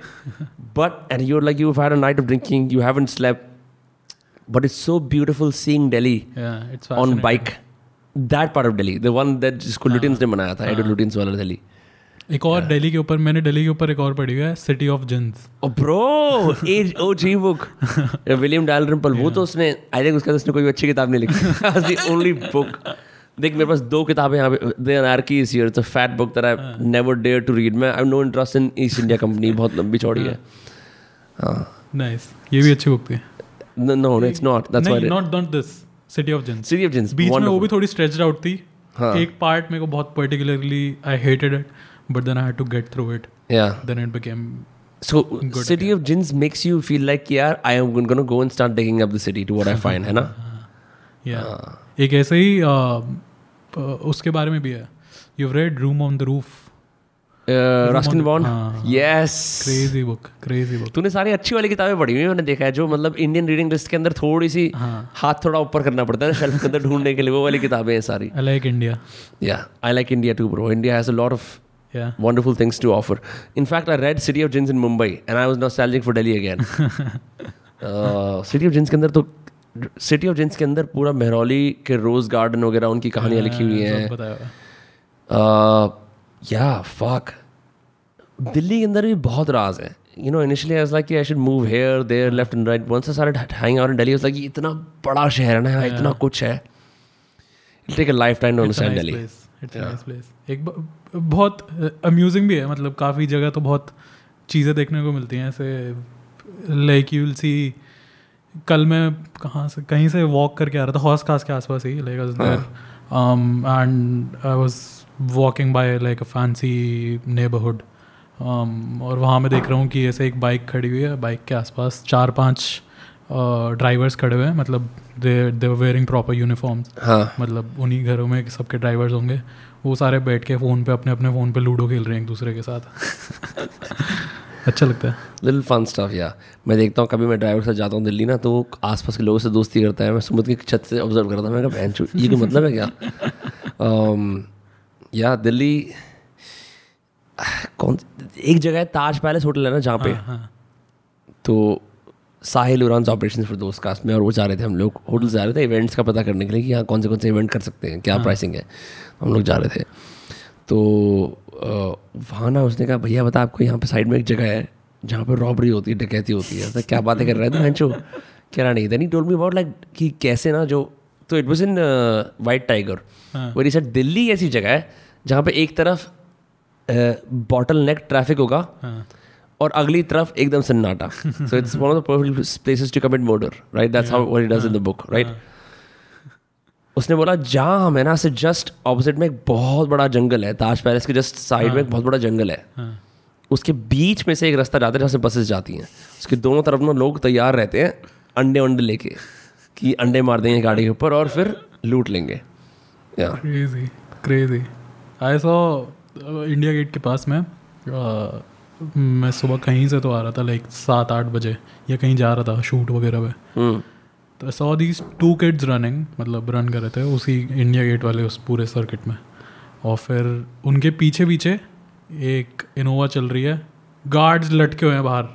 but and you're like you had a night of drinking you haven't slept but it's so beautiful seeing yeah it's on bike that part of Delhi the one that जिसको लुटिन्स ने बनाया था एडो लुटिन्स वाला दिल्ली एक और दिल्ली के ऊपर मैंने दिल्ली के ऊपर एक और पढ़ी हुई है City of Djinns oh bro as O G book. William Dalrymple वो तो उसने आई थिंक उसके उसने कोई अच्छी किताब नहीं लिखी। ओनली बुक देख मेरे पास दो किताबें यहाँ पे the Anarchy is here it's a fat book that I never dare to read मैं I have no interest in East India Company बहुत लंबी चौड़ी है। नाइस ये भी अच्छी बुक थी। No no it's not that's why not not this City of Djinns City of Djinns बीच में वो भी थोड़ी स्ट्रेच्ड आउट थी। हाँ। एक पार्ट मेरे को बहुत particularly I hated it but then I had to get through it या then it became So city again. of jinns makes you feel like यार I am going to go and start digging up the city to what I find है ना या हाँ। एक ऐसे ही uh, uh, उसके बारे में भी है। You read Room on the Roof Ruskin Bond. Yes crazy book crazy book तूने सारी अच्छी वाली किताबें पढ़ी हुई मैंने देखा है जो मतलब इंडियन रीडिंग लिस्ट के अंदर थोड़ी सी हाँ। हाथ थोड़ा ऊपर करना पड़ता है शेल्फ के अंदर ढूँढने के लिए वो वाली किताबें हैं सारी। आई लाइक इंडिया या I like India too bro India has a lot of या wonderful things to offer. In fact, I read City of Jinns in Mumbai and I was nostalgic for Delhi again. uh, City of Jinns के अंदर तो City of Jinns के अंदर पूरा मेहरौली के रोज गार्डन वगैरह उनकी कहानियाँ लिखी हुई हैं। या फक दिल्ली के अंदर भी बहुत राज है। You know initially I like I should move here there left and right once started hanging out in Delhi like इतना बड़ा शहर है ना इतना कुछ है। It take a lifetime to understand Delhi a nice place. एक बहुत अम्यूजिंग भी है मतलब काफ़ी जगह तो बहुत चीज़ें देखने को मिलती हैं ऐसे लाइक यू विल सी कल मैं कहाँ से कहीं से वॉक करके आ रहा था हॉर्स कास के आसपास ही like and I was walking by like a fancy neighbourhood और वहाँ मैं देख रहा हूँ कि ऐसे एक बाइक खड़ी हुई है बाइक के आसपास चार पाँच ड्राइवर्स खड़े हुए हैं मतलब they they wearing proper uniforms हाँ। मतलब उन्हीं घरों में सबके ड्राइवर्स होंगे। वो सारे बैठ के फ़ोन पे अपने अपने फ़ोन पे लूडो खेल रहे हैं एक दूसरे के साथ। अच्छा लगता है। लिटिल फन स्टफ़ या मैं देखता हूँ कभी मैं ड्राइवर से जाता हूँ दिल्ली ना तो वो आसपास के लोगों से दोस्ती करता है। मैं सुमित की छत से ऑब्ज़र्व करता हूँ। मैं कहा बहन ये क्या मतलब है क्या? Um, या दिल्ली कौन एक जगह है ताज पैलेस होटल है ना जहाँ पे। हाँ। तो साहिल उरान ऑपरेशन फॉर दोस्त कास्ट में और वो जा रहे थे हम लोग। होटल जा रहे थे इवेंट्स का पता करने के लिए कि यहाँ कौन से कौन से इवेंट कर सकते हैं क्या प्राइसिंग है। हम लोग जा रहे थे। तो वहाँ ना उसने कहा भैया बता आपको यहाँ पे साइड में एक जगह है जहाँ पे रॉबरी होती है डकैती होती है। तो क्या बातें कर रहे थे मैंचो कह रहा नहीं then told me about like कि कैसे ना जो तो it was in White Tiger हाँ। वेरी सेट दिल्ली ऐसी जगह है जहाँ पे एक तरफ़ बॉटल नेक ट्रैफ़िक होगा हाँ। और अगली तरफ़ एकदम सन्नाटा। So it's one of the perfect places to commit murder right that's how what he does in the book right उसने बोला जहाँ हम है ना से जस्ट ऑपोजिट में एक बहुत बड़ा जंगल है ताज पैलेस के जस्ट साइड में एक बहुत बड़ा जंगल है। हाँ। उसके बीच में से एक रास्ता जाता है जहाँ से बसेस जाती हैं। उसके दोनों तरफ़ ना लोग तैयार रहते हैं अंडे वंडे लेके कि अंडे मार देंगे गाड़ी के ऊपर और फिर लूट लेंगे। Crazy crazy I saw India Gate के पास में uh, मैं सुबह कहीं से तो आ रहा था लाइक सात आठ बजे या कहीं जा रहा था शूट वगैरह पे। हम्म। तो saw these two kids running मतलब रन कर रहे थे उसी इंडिया गेट वाले उस पूरे सर्किट में। और फिर उनके पीछे पीछे एक इनोवा चल रही है गार्ड्स लटके हुए हैं बाहर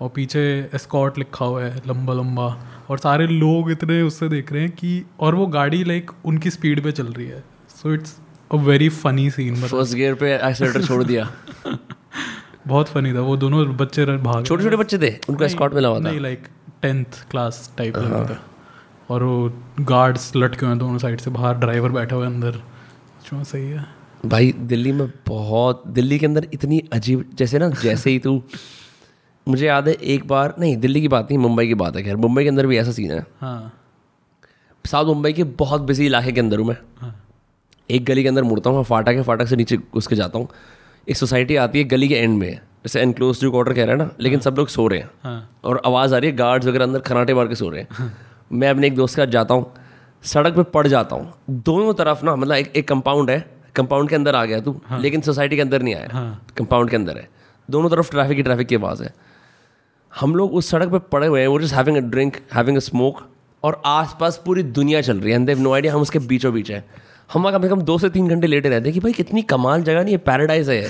और पीछे एस्कॉट लिखा हुआ है लंबा लंबा और सारे लोग इतने उससे देख रहे हैं कि और वो गाड़ी लाइक उनकी स्पीड पे चल रही है। So it's a very funny scene मतलब। फ़र्स्ट गियर पे एक्सीलेटर छोड़ दिया। बहुत फनी था वो दोनों बच्चे भाग छोटे छोटे बच्चे थे? उनको स्कॉट मिला हुआ था? नहीं लाइक टेंथ क्लास टाइप लग रहा था। और वो गार्ड्स लटके हुए हैं दोनों साइड से बाहर ड्राइवर बैठा हुआ है अंदर। सही है। भाई दिल्ली में बहुत दिल्ली के अंदर इतनी अजीब जैसे ना जैसे ही तू मुझे याद है एक बार नहीं दिल्ली की बात नहीं मुंबई की बात है खैर मुंबई के अंदर भी ऐसा सीन है। हाँ। साउथ मुंबई के बहुत बिज़ी इलाके के अंदर हूँ मैं। हाँ। एक गली के अंदर मुड़ता हूँ फाटक है फाटक से नीचे घुस के जाता हूँ। एक सोसाइटी आती है गली के एंड में जैसे एनक्लोज टू क्वार्टर कह रहे हैं ना लेकिन सब लोग सो रहे हैं। हाँ। और आवाज़ आ रही है गार्ड्स वगैरह अंदर खराटे मार के सो रहे हैं। हाँ। मैं अपने एक दोस्त के साथ जाता हूँ सड़क पर पड़ जाता हूँ। दोनों तरफ़ ना मतलब एक एक कंपाउंड है कंपाउंड के अंदर आ गया तू हाँ। लेकिन सोसाइटी के अंदर नहीं आया। हाँ। कंपाउंड के अंदर है। दोनों तरफ़ ट्रैफ़िक ही ट्रैफ़िक की आवाज़ है। हम लोग उस सड़क पर पड़े हुए हैं वो just having a drink having a smoke और आसपास पूरी दुनिया चल रही है एंड नो आइडिया हम उसके बीचों बीच हैं। हम वहाँ कम से कम दो से तीन घंटे लेटे रहते हैं कि भाई कितनी कमाल जगह नहीं है पैराडाइज है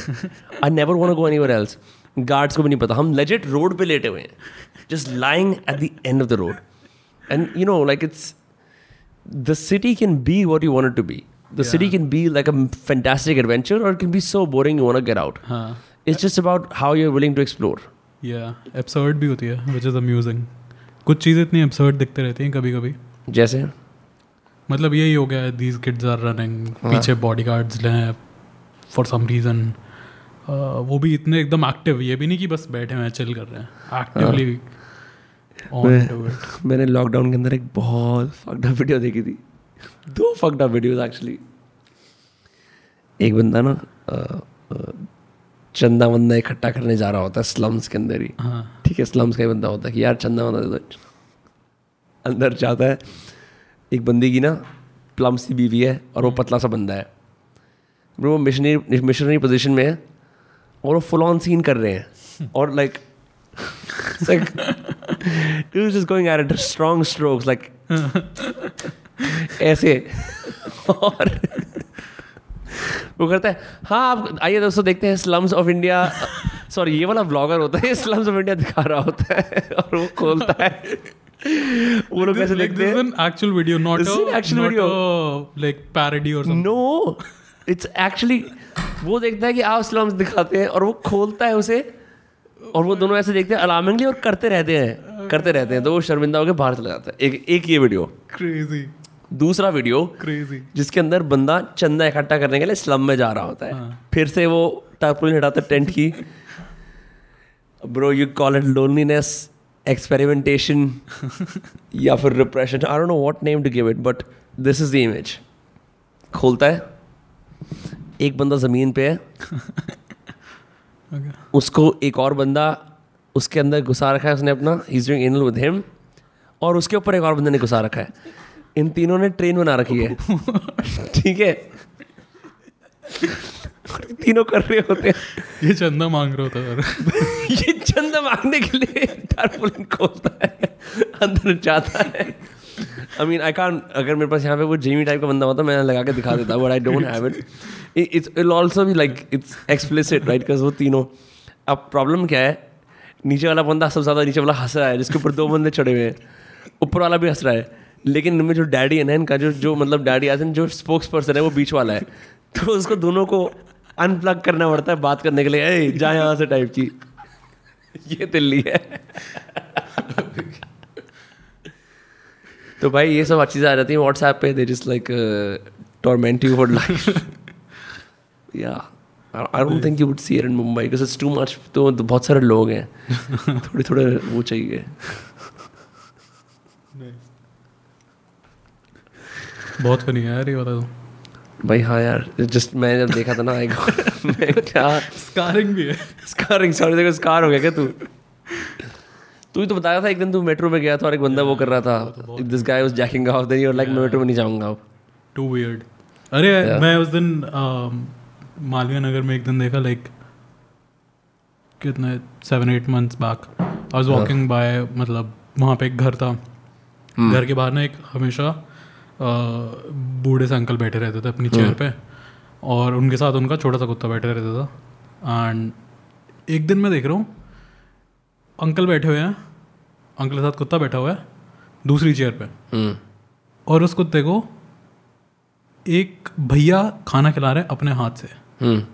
I never want go anywhere else guards को भी नहीं पता। हम लेजिट रोड पे लेटे हुए हैं। Just lying at the end of the road and you know like it's the city can be what you want it be be. The city can be like a fantastic adventure or it can be so boring you want to get out. हाँ। It's just about how you're willing to explore. या एब्सर्ड भी होती है विच इज़ अम्यूजिंग कुछ चीज़ें इतनी एब्सर्ड दिखते रहती हैं कभी कभी जैसे? मतलब यही हो गया दीज किड्स आर रनिंग पीछे बॉडी गार्ड्स हैं फॉर सम रीज़न वो भी इतने एकदम एक्टिव ये भी नहीं कि बस बैठे हैं चिल कर रहे हैं एक्टिवली ऑन मैंने लॉकडाउन के अंदर एक बहुत फकड वीडियो देखी थी। दो फकड वीडियोस एक्चुअली एक बंदा ना चंदा वंदा इकट्ठा करने जा रहा होता है स्लम्स के अंदर ही। हाँ। ठीक है स्लम्स का ही बंदा होता है कि यार चंदा वंदा दो अंदर जाता है। एक बंदी की ना प्लम सी बीवी है और वो पतला सा बंदा है। Bro, वो मिशनरी मिशनरी पोजीशन में है और वो फुल ऑन सीन कर रहे हैं। और like just going at strong strokes like ऐसे। और वो करता है हाँ आप आइए दोस्तों देखते हैं स्लम्स ऑफ़ इंडिया सॉरी ये वाला ब्लॉगर होता है स्लम्स ऑफ़ इंडिया दिखा रहा होता है और वो खोलता है। वो लोग कैसे देखते हैं an actual video not This is a an actual not video. a, like parody or something. No it's actually वो देखता है कि आप स्लम्स दिखाते हैं और वो खोलता है उसे और वो दोनों ऐसे देखते हैं अलार्मिंगली और करते रहते हैं करते रहते हैं तो वो शर्मिंदा होकर बाहर चला जाता है। एक एक ये वीडियो crazy. दूसरा वीडियो crazy. जिसके अंदर बंदा चंदा इकट्ठा करने के लिए स्लम में जा रहा होता है। हाँ। फिर से वो टारपुलिन हटाता टेंट की। Bro you call it loneliness experimentation या फिर repression I don't know what name to give it but this is the image खोलता है एक बंदा ज़मीन पे है okay. उसको एक और बंदा उसके अंदर घुसा रखा है उसने अपना is doing anal with him और उसके ऊपर एक और बंदे ने घुसा रखा है। इन तीनों ने ट्रेन बना रखी है। ठीक है? तीनों कर रहे होते हैं। ये चंदा मांग रहा होता है ये चंदा मांगने के लिए टारपुलिन खोलता है अंदर जाता है। आई मीन आई कान अगर मेरे पास यहाँ पे वो जेमी टाइप का बंदा होता मैं लगा के दिखा देता but I don't have it it's it also भी like it's explicit right because वो तीनों अब प्रॉब्लम क्या है? नीचे वाला बंदा सबसे ज़्यादा नीचे वाला हंस रहा है जिसके ऊपर दो बंदे चढ़े हुए हैं। ऊपर वाला भी हंस रहा है लेकिन इनमें जो डैडी है ना इनका जो जो मतलब डैडी आज जो स्पोक्स पर्सन है वो बीच वाला है। तो उसको दोनों को अनप्लग करना पड़ता है बात करने के लिए। ए जा यहाँ से टाइप की। ये दिल्ली है। तो भाई, ये सब अच्छी चीज़ें आ जाती हैं व्हाट्सएप पे। They just like torment you for life या I don't think you would see in Mumbai because it's too much तो बहुत सारे लोग हैं। थोड़े थोड़े वो चाहिए। बहुत फनी है यार ये वाला तो। भाई हाँ यार जस्ट मैं जब देखा था ना आई मैं क्या स्कारिंग भी है। स्कारिंग सॉरी देखो स्कार हो गया क्या तू? तू ही तो बताया था एक दिन तू मेट्रो में गया था और एक बंदा वो कर रहा था। This guy was jacking off then you like मैं मेट्रो में नहीं जाऊँगा अब. टू वियर्ड अरे मैं उस दिन um, मालवीय नगर में एक दिन देखा लाइक कितने seven eight months back I was walking by मतलब वहाँ पे एक घर था। घर के बाहर ना एक हमेशा बूढ़े से अंकल बैठे रहते थे अपनी चेयर पे और उनके साथ उनका छोटा सा कुत्ता बैठे रहता था। एंड एक दिन मैं देख रहा हूँ अंकल बैठे हुए हैं अंकल के साथ कुत्ता बैठा हुआ है दूसरी चेयर पे। हम्म। और उस कुत्ते को एक भैया खाना खिला रहे हैं अपने हाथ से। हम्म।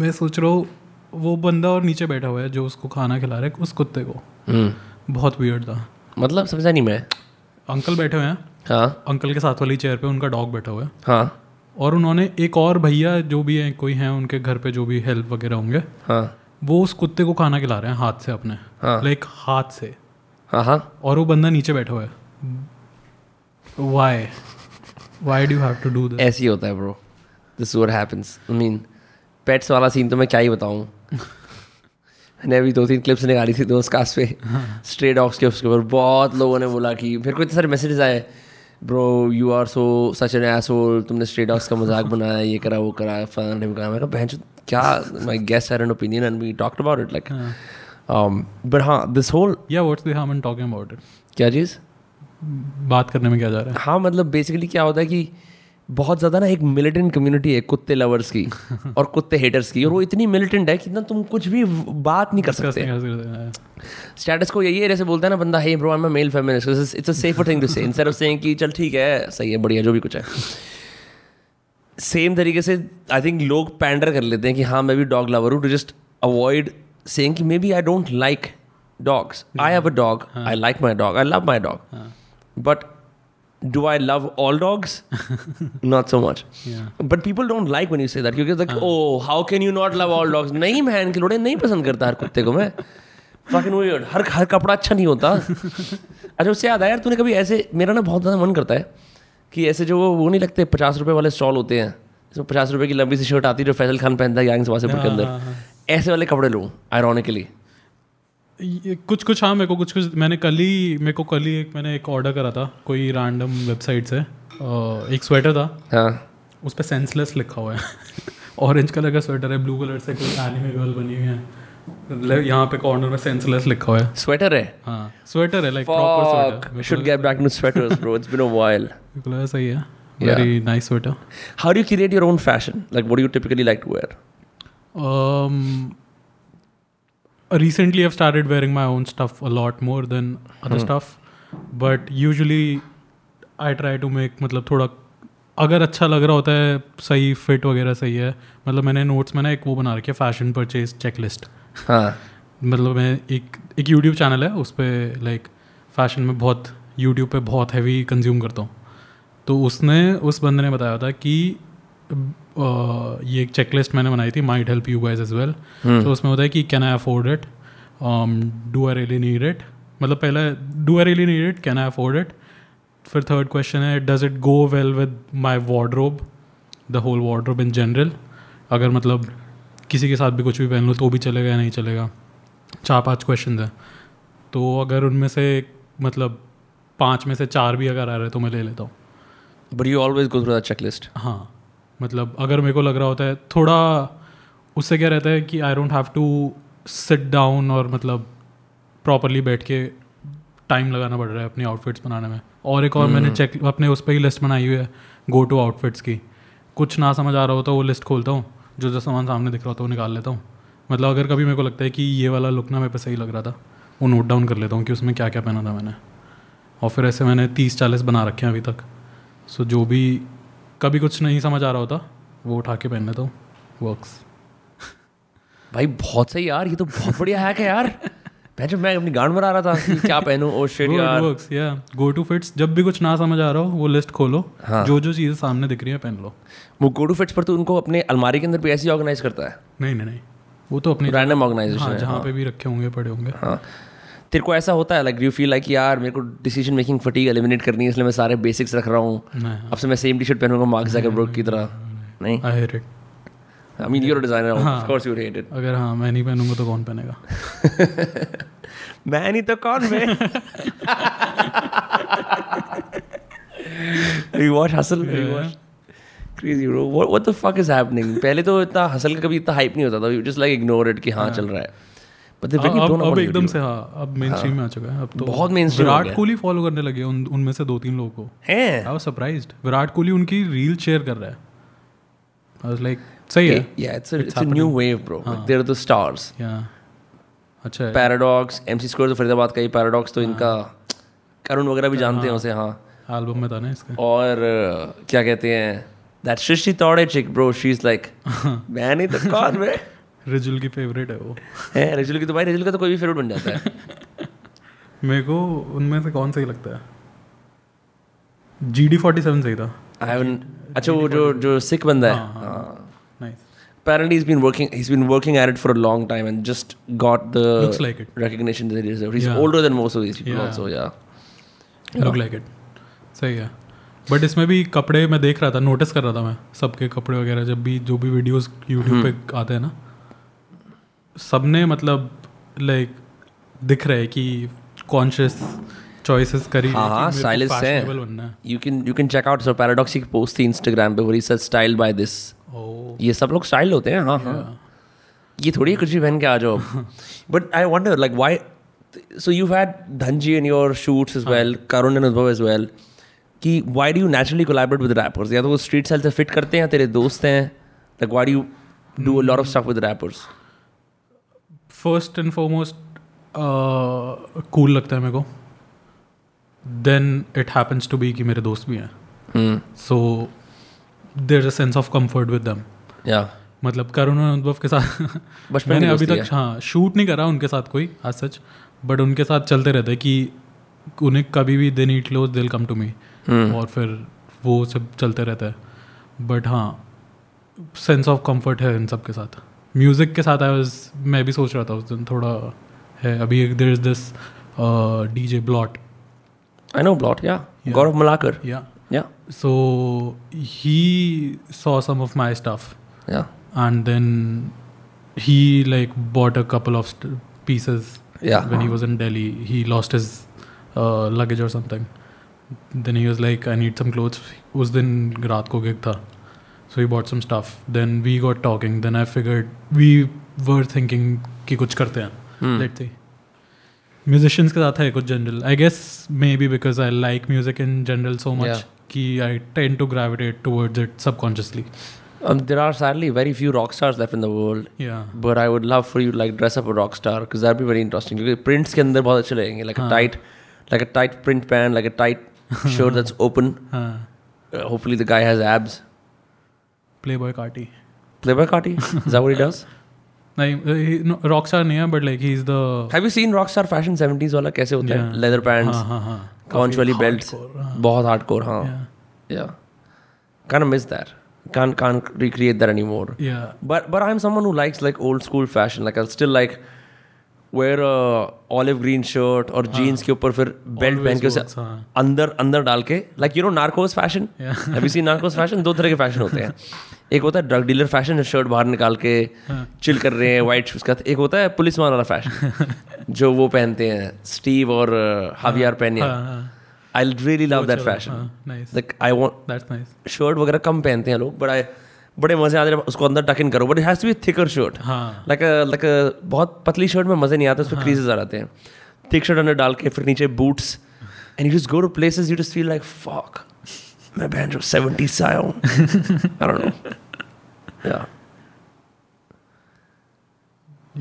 मैं सोच रहा हूँ वो बंदा और नीचे बैठा हुआ है जो उसको खाना खिला रहा है उस कुत्ते को। हम्म। बहुत वियर्ड था। मतलब समझा नहीं मैं। अंकल बैठे हुए हैं। हाँ। अंकल के साथ वाली चेयर पे उनका डॉग बैठा हुआ है। हाँ। और उन्होंने एक और भैया जो भी है कोई है उनके घर पे जो भी हेल्प वगैरह होंगे हाँ। वो उस कुत्ते को खाना खिला रहे हैं हाथ से अपने। हाँ। लाइक हाथ से। हाँ हाँ। और वो बंदा नीचे बैठा हुआ है। Why why do have to do this ऐसे ही होता है bro this what happens I mean pets वाला सीन तो मैं क्या ही बताऊँ। मैंने अभी दो तीन क्लिप्स निकाली थी दोस्त कास्ट पे स्ट्रे डॉग्स के उसके ऊपर। बहुत लोगों ने बोला कि फिर को इतने सारे मैसेजेस आए bro you are so such an asshole तुमने स्ट्रे डॉग्स का मज़ाक बनाया ये करा वो करा फलाना ढिमका मैं बहन क्या my guest had an opinion and we talked about it like but हाँ दिस होल या what's the harm in talking about it क्या चीज़? बात करने में क्या जा रहा है? हाँ मतलब बेसिकली क्या होता है कि बहुत ज़्यादा ना एक मिलिटेंट कम्युनिटी है कुत्ते लवर्स की और कुत्ते हेटर्स की। और वो इतनी मिलिटेंट है कि ना तुम कुछ भी बात नहीं कर सकते। स्टेटस को यही है जैसे बोलता है ना बंदा hey bro I am male feminist it's a safer thing to say instead of saying कि चल ठीक है सही है बढ़िया जो भी कुछ है. सेम तरीके से आई थिंक लोग पैंडर कर लेते हैं कि हाँ मैं भी डॉग लवर हूँ टू जस्ट अवॉइड सेइंग कि maybe I don't like dogs I have a dog I like my dog I love my dog but do I love all dogs? not so much. Yeah. But people don't like when you say that. क्योंकि like, oh, how can you not love all dogs? नहीं मैं के लोड़े नहीं पसंद करता हर कुत्ते को मैं fucking weird. हर हर कपड़ा अच्छा नहीं होता अच्छा उससे याद आया यार तूने कभी ऐसे मेरा ना बहुत ज़्यादा मन करता है कि ऐसे जो वो वो नहीं लगते पचास रुपए वाले स्टॉल होते हैं जिसमें पचास रुपए की लंबी सी शर्ट आती है जो फैसल खान पहनता है गैंग्स वासेपुर के हाँ, हाँ, अंदर ऐसे वाले कपड़े लूँ आयरॉनिकली कुछ कुछ हाँ मेरे को कुछ कुछ मैंने कल ही मेरे को कल ही एक मैंने एक ऑर्डर करा था कोई रैंडम वेबसाइट से। एक स्वेटर था। हाँ। उस पर सेंसलेस लिखा हुआ है। ऑरेंज कलर का स्वेटर है ब्लू कलर से कोई एनिमे गर्ल बनी हुई है। यहाँ पे कॉर्नर में सेंसलेस लिखा हुआ है। स्वेटर है? हाँ स्वेटर है like proper. Sweater Should get back into sweaters, bro. It's been a while. मेरे को सही है। Very nice sweater How do you create your own fashion? Like, what do you typically like to wear? Um, recently, I've started wearing my own stuff a lot more than other hmm. stuff. But usually, I try to make मतलब थोड़ा अगर अच्छा लग रहा होता है सही फिट वगैरह सही है मतलब मैंने नोट्स में ना एक वो बना रखी है फ़ैशन परचेज चेकलिस्ट हाँ मतलब मैं एक एक यूट्यूब चैनल है उस पर लाइक फ़ैशन में बहुत यूट्यूब पे बहुत हैवी कंज्यूम करता हूँ तो उसने उस बंदे ने बताया था कि ये एक चेकलिस्ट मैंने बनाई थी might help you guys as well तो उसमें होता है कि can I afford it do I really need it मतलब पहले do I really need it can I afford it फिर थर्ड क्वेश्चन है does it go well with my wardrobe the whole wardrobe in general अगर मतलब किसी के साथ भी कुछ भी पहन लो तो भी चलेगा या नहीं चलेगा? चार पाँच क्वेश्चन हैं। तो अगर उनमें से मतलब पाँच में से चार भी अगर आ रहे हैं तो मैं ले लेता हूँ। But you always go through that checklist. हाँ। मतलब अगर मेरे को लग रहा होता है थोड़ा उससे क्या रहता है कि I don't have to sit down और मतलब प्रॉपरली बैठ के टाइम लगाना पड़ रहा है अपनी आउटफिट्स बनाने में। और एक और मैंने चेक अपने उस पर ही लिस्ट बनाई हुई है गो टू आउटफिट्स की। कुछ ना समझ आ रहा होता वो लिस्ट खोलता हूँ जो जो सामान सामने दिख रहा होता है वो निकाल लेता हूँ। मतलब अगर कभी मेरे को लगता है कि ये वाला लुक ना मेरे पे सही लग रहा था वो नोट डाउन कर लेता हूँ कि उसमें क्या क्या पहना था मैंने। और फिर ऐसे मैंने तीस चालीस बना रखे हैं अभी तक। सो जो भी कभी कुछ नहीं समझ आ रहा होता वो उठा के पहन लेता हूँ वर्क्स भाई बहुत सही यार ये तो बहुत बढ़िया हैक है यार। पहले मैं अपनी गांड मरा रहा था क्या पहनूं? ओ शिट यार। वर्क्स या गो टू फिट्स जब भी कुछ ना समझ आ रहा हो वो लिस्ट खोलो। हाँ। जो जो चीज़ें सामने दिख रही है पहन लो। वो गो टू फिट्स पर तो उनको अपने अलमारी के अंदर भी ऐसे ऑर्गेनाइज करता है? नहीं नहीं नहीं। वो तो अपनी रैंडम ऑर्गेनाइजेशन हाँ है जहाँ पे भी रखे होंगे पड़े होंगे। हाँ। तेरे को ऐसा होता है लाइक यू फील लाइक यार मेरे को डिसीज़न मेकिंग फटीग एलिमिनेट करनी है इसलिए मैं सारे बेसिक्स रख रहा हूँ। अब से मैं सेम टी शर्ट पहनूँगा मार्क जैकरबर्ग की तरह। नहीं? I hate it I mean your designer of. Course you hate it अगर हाँ मैं नहीं पहनूँगा तो कौन पहनेगा? मैं नहीं तो कौन मैं? Yeah. watch crazy bro. What, what the fuck is happening? पहले तो इतना हसल का कभी इतना हाइप नहीं होता था you just like ignore it कि हाँ चल रहा है अब एकदम से हाँ अब मेन स्ट्रीम में आ चुका है अब तो बहुत विराट कोहली फॉलो करने लगे उन उनमें से दो तीन लोगों को। हैं। I was surprised Virat Kohli उनकी रील शेयर कर रहा है। आई वाज लाइक सही है। It's a it's a new wave bro. like, they're the stars. या अच्छा है। पैराडॉक्स एमसी स्क्वायर तो फरीदाबाद का ही पैराडॉक्स तो इनका करुण वगैरह भी जानते हैं उसे हाँ। एल्बम में था ना इसका। और क्या कहते हैं that Srishti Tawde chick bro she is like मैं नहीं तो कौन मैं रिजुल की फेवरेट है वो है रेजुल की तो भाई रेजुल का तो कोई भी फेवरेट बन जाता है मेरे को उनमें से कौन सही लगता है जी डी फोर्टी सेवन सही था आई हैवंट अच्छा वो जो जो सिख बंदा है हाँ nice apparently he's been working he's been working at it for a long time and just got the Looks like it. recognition that he deserves. He's Yeah. older than most of these people Yeah. also, yeah. Look like it सही है बट इसमें भी कपड़े मैं देख रहा था नोटिस कर रहा था मैं सबके कपड़े वगैरह जब भी जो भी वीडियोस यूट्यूब पे आते हैं ना सबने मतलब लाइक दिख रहा है कि कॉन्शियस चॉइसेस करी हाँ, हाँ, stylists हैं। You can you can check out so paradox की post थी Instagram पे said styled by this. ओ ये सब लोग स्टाइल होते हैं हाँ हाँ। ये थोड़ी कुछ भी पहन के आ जाओ। But I wonder like why so you had Dhanji in your shoots as well Karun and Anubhav as well कि why do you naturally collaborate with rappers या तो वो स्ट्रीट स्टाइल से फिट करते हैं तेरे दोस्त हैं? Like why do you do a lot of stuff with rappers first and foremost cool लगता है मेरे को। Then it happens to be कि मेरे दोस्त भी हैं। So there a sense of comfort with them या मतलब करुण अनुभव के साथ बचपन मैंने अभी तक हाँ। शूट नहीं करा उनके साथ कोई आज सच बट उनके साथ चलते रहते कि उन्हें कभी भी दे नीड क्लोज दिल कम टू मी और फिर वो सब चलते रहता है। बट हाँ सेंस ऑफ़ कंफर्ट है इन सब के साथ। म्यूज़िक के साथ आई वाज मैं भी सोच रहा था उस दिन थोड़ा है अभी there is this D J Blot I know Blot या Gaurav Malaker yeah yeah so he saw some of my stuff yeah and then he like bought a couple of st- Yeah. when he was in delhi he lost his uh, luggage or something then he was like i need some clothes उस दिन रात को gig था so he bought some stuff then we got talking then i figured we were thinking कि कुछ करते हैं let's see musicians के साथ है कुछ general I guess maybe because I like music in general so much कि I tend to gravitate towards it subconsciously um, there are sadly very few rock stars left in the world या But I would love for you to like dress up a rock star because that'd be very interesting. क्योंकि prints के अंदर बहुत अच्छे लगेंगे like a tight, like a tight print pant, like a tight shirt that's open. हाँ Uh, hopefully the guy has abs. Boi Carti Playboy Carti, is that what he does? नहीं रॉक स्टार नहीं है but like he is the Have you seen rockstar fashion 70s वाला कैसे होता है? Leather pants, हाँ हाँ हाँ conch वाली हाँ. बहुत hardcore हाँ. Yeah. Yeah. Kind of miss that. Can't can't recreate that anymore. Yeah. But but I'm someone who likes like old school fashion. Like I'll still like wear a olive green shirt और jeans के ऊपर फिर बेल्ट पहन के उसे हाँ. अंदर अंदर डाल के like you know Narcos fashion Yeah. अभी सी नार्कोस फ़ैशन दो तरह के फ़ैशन होते हैं एक होता है ड्रग डीलर फ़ैशन शर्ट बाहर निकाल के चिल कर रहे हैं वाइट शूज़ का एक होता है पुलिस मान वाला फ़ैशन जो वो पहनते हैं स्टीव और हावियार हाँ। हाँ I really love that fashion like I want shirt वगैरह कम पहनते हैं लोग बट आई बड़े मज़े आते हैं उसको अंदर टक इन करो। But it has to be thicker shirt हाँ। लाइक लाइक बहुत पतली शर्ट में मज़े नहीं आते उस पर क्रीजेस आ जाते हैं। थिक शर्ट अंदर डाल के फिर नीचे boots and you just go to places you just feel like fuck मैं बहन जो 70 से आया हूँ। I don't know yeah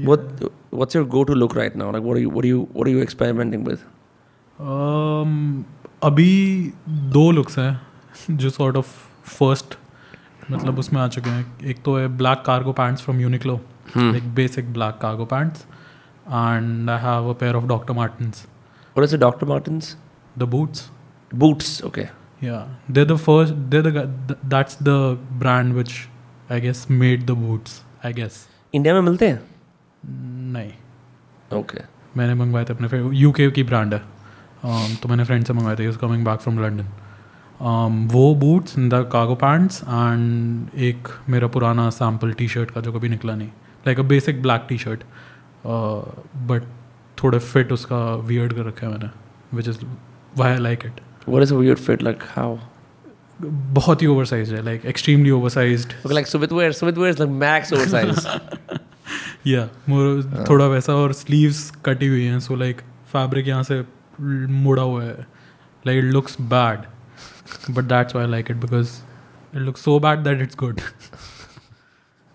what what's your go to look right now like what are you what are you what are you experimenting with um, अभी दो लुक्स हैं जो सॉर्ट ऑफ फर्स्ट मतलब उसमें आ चुके हैं एक तो है black cargo pants from Uniqlo like basic black cargo pants and I have a pair of Dr. Martens. What is it, Dr. Martens? The boots. Boots, okay. Yeah, they're the first. They're the that's the brand which I guess made the boots. I guess. India में मिलते हैं नहीं ओके okay. मैंने मंगवाए थे अपने यूके की ब्रांड है um, तो मैंने फ्रेंड से मंगवाए थे कमिंग बैक फ्रॉम लंडन वो boots the cargo pants and एक मेरा पुराना सैंपल टी शर्ट का जो कभी निकला नहीं like a basic black T shirt but थोड़े फिट उसका वियर्ड कर रखा है मैंने which is why I like it What is a weird fit like? बहुत ही ओवर साइज़ है like extremely oversize like Sumit wear Sumit wear is like max oversize या मोर थोड़ा वैसा और स्लीव्स कटी हुई हैं सो लाइक फैब्रिक यहाँ से मुड़ा हुआ है। Like it looks bad but that's why like it because it looks so bad that it's good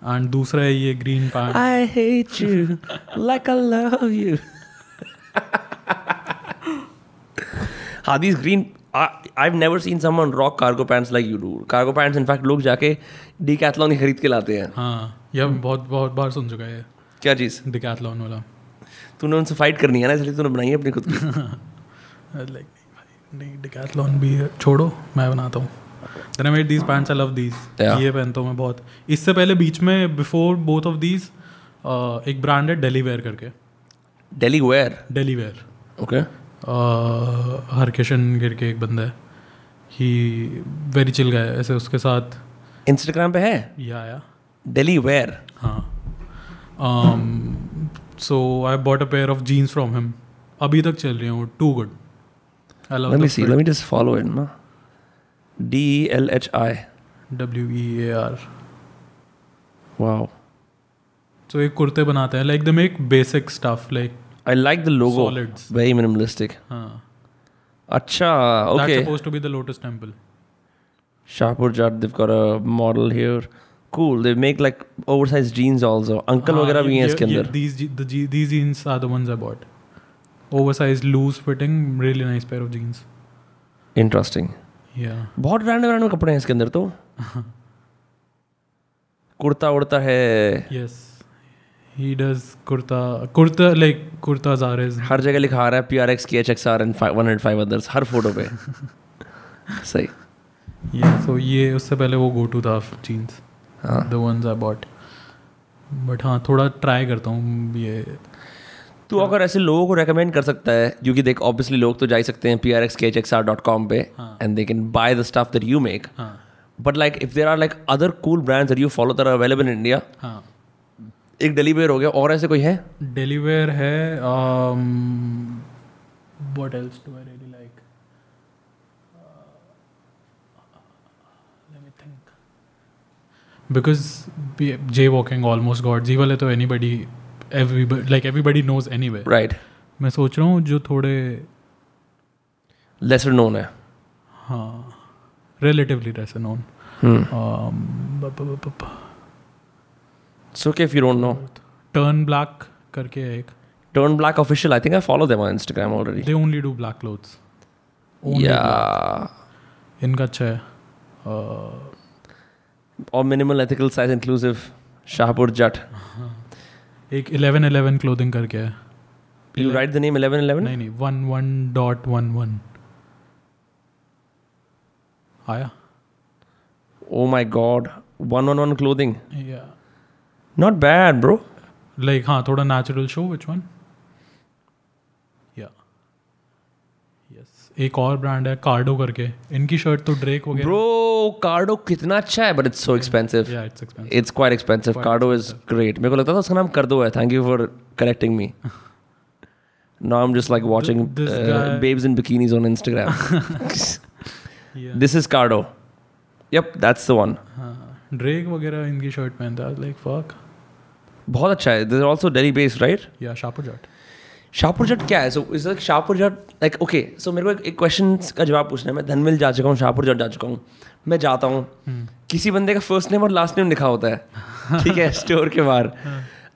and दूसरा है ये green pant I hate you like I love you हाँ these green I never seen someone rock cargo pants like you do cargo pants in fact लोग जाके डी कैथलॉन ही खरीद के लाते हैं। हाँ यह बहुत बहुत बार सुन चुका है क्या चीज़? डिकैथलॉन वाला। तूने उनसे फाइट करनी है ना इसलिए तूने बनाई है अपनी खुद की। लाइक नहीं डिकैथलॉन भी छोड़ो मैं बनाता हूँ। Then I made these pants. I love these. ये पहनता हूँ मैं बहुत। इससे पहले बीच में बिफोर बोथ ऑफ़ दीज एक ब्रांड है डेली वेयर करके। Daily wear daily wear okay Harkishan करके एक बंदा है। ही वेरी चिल गया ऐसे उसके साथ इंस्टाग्राम पे है? या या डेली वेयर हाँ। So I bought a pair of jeans from him अभी तक चल रही हूँ too good I love see. let me just follow it na D E L H I. W E A R. Wow. So एक कुर्ते बनाते हैं। Like they make basic stuff like I like the logo very minimalistic हाँ अच्छा okay that's supposed to be the Lotus Temple Shahpur Jat they got a model here cool they make like oversize jeans also uncle वगैरह भी हैं इसके अंदर. These these jeans are the ones I bought oversize loose fitting really nice pair of jeans interesting या बहुत ब्रांड रैंडम कपड़े हैं इसके अंदर तो. कुर्ता उड़ता है. Yes yes he does kurta kurta like kurta जारेज हर जगह लिखा आ रहा है P R X K H X R and one and five others her photo पे। सही। या सो ये उससे पहले वो गो टू था jeans the ones I bought but हाँ थोड़ा ट्राई करता हूँ ये। तू अगर ऐसे लोगों को रेकमेंड कर सकता है क्योंकि देख ऑब्वियसली लोग तो जा ही सकते हैं P R X K H X R dot com पे and they can buy the stuff that you make but like if there are like other cool brands that you follow that are available in India एक डेलीवेयर हो गया और ऐसे कोई है? डेलीवेयर है what else do I really like because jaywalking almost god जी वाले तो anybody everybody like everybody knows anyway. Right. मैं सोच रहा हूँ जो थोड़े लेसर नोन है। हाँ relatively lesser known hmm. um, it's okay if you don't know turn black करके एक turn black official I think I follow them on Instagram already they only do black clothes only yeah black. इनका अच्छा है और minimal ethical size inclusive Shahpur Jat एक इलेवन इलेवन क्लोथिंग करके है you write the name eleven eleven नहीं नहीं one one dot one one आया ओ my god one one one not bad bro like हाँ थोड़ा नेचुरल शो विच वन एक और ब्रांड है कार्डो करके। इनकी शर्ट तो ड्रेक वगैरह ब्रो कार्डो कितना अच्छा है but it's so expensive it's quite expensive Kardo is great मेरे को लगता था उसका नाम कर दो है. Thank you for correcting me now I'm just like watching uh, babes in bikinis on Instagram. yeah. This is Cardo. Yep, that's the one. Drake वगैरह इनकी शर्ट पहनता है like fuck. बहुत अच्छा है. They're also Delhi based, right? Yeah, Shahpur Jat. Shahpur Jat क्या है? So is like Shahpur Jat like okay so मेरे को एक, एक क्वेश्चन का जवाब पूछना है। मैं धनमिल जा चुका हूँ शाहपुर जट जा चुका हूँ। मैं जाता हूँ। किसी बंदे का फ़र्स्ट नेम और लास्ट नेम लिखा होता है। ठीक है? स्टोर के बाहर।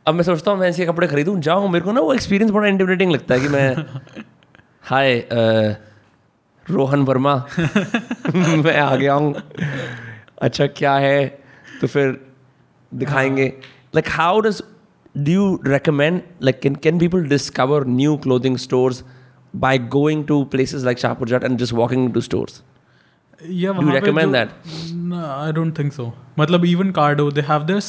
अब मैं सोचता हूँ मैं ऐसे कपड़े खरीदूँ जाऊँ। मेरे को ना वो एक्सपीरियंस बड़ा इंटिमिडेटिंग लगता है कि मैं हाय रोहन वर्मा। मैं आ गया हूँ। अच्छा क्या है? तो फिर दिखाएँगे। Like how does do you recommend like can, can people discover new clothing stores by going to places like Shahpurjat and just walking into stores Yeah, Do you वहाँ पे recommend जो- that? No, I don't think so. मतलब even Cardo, they have this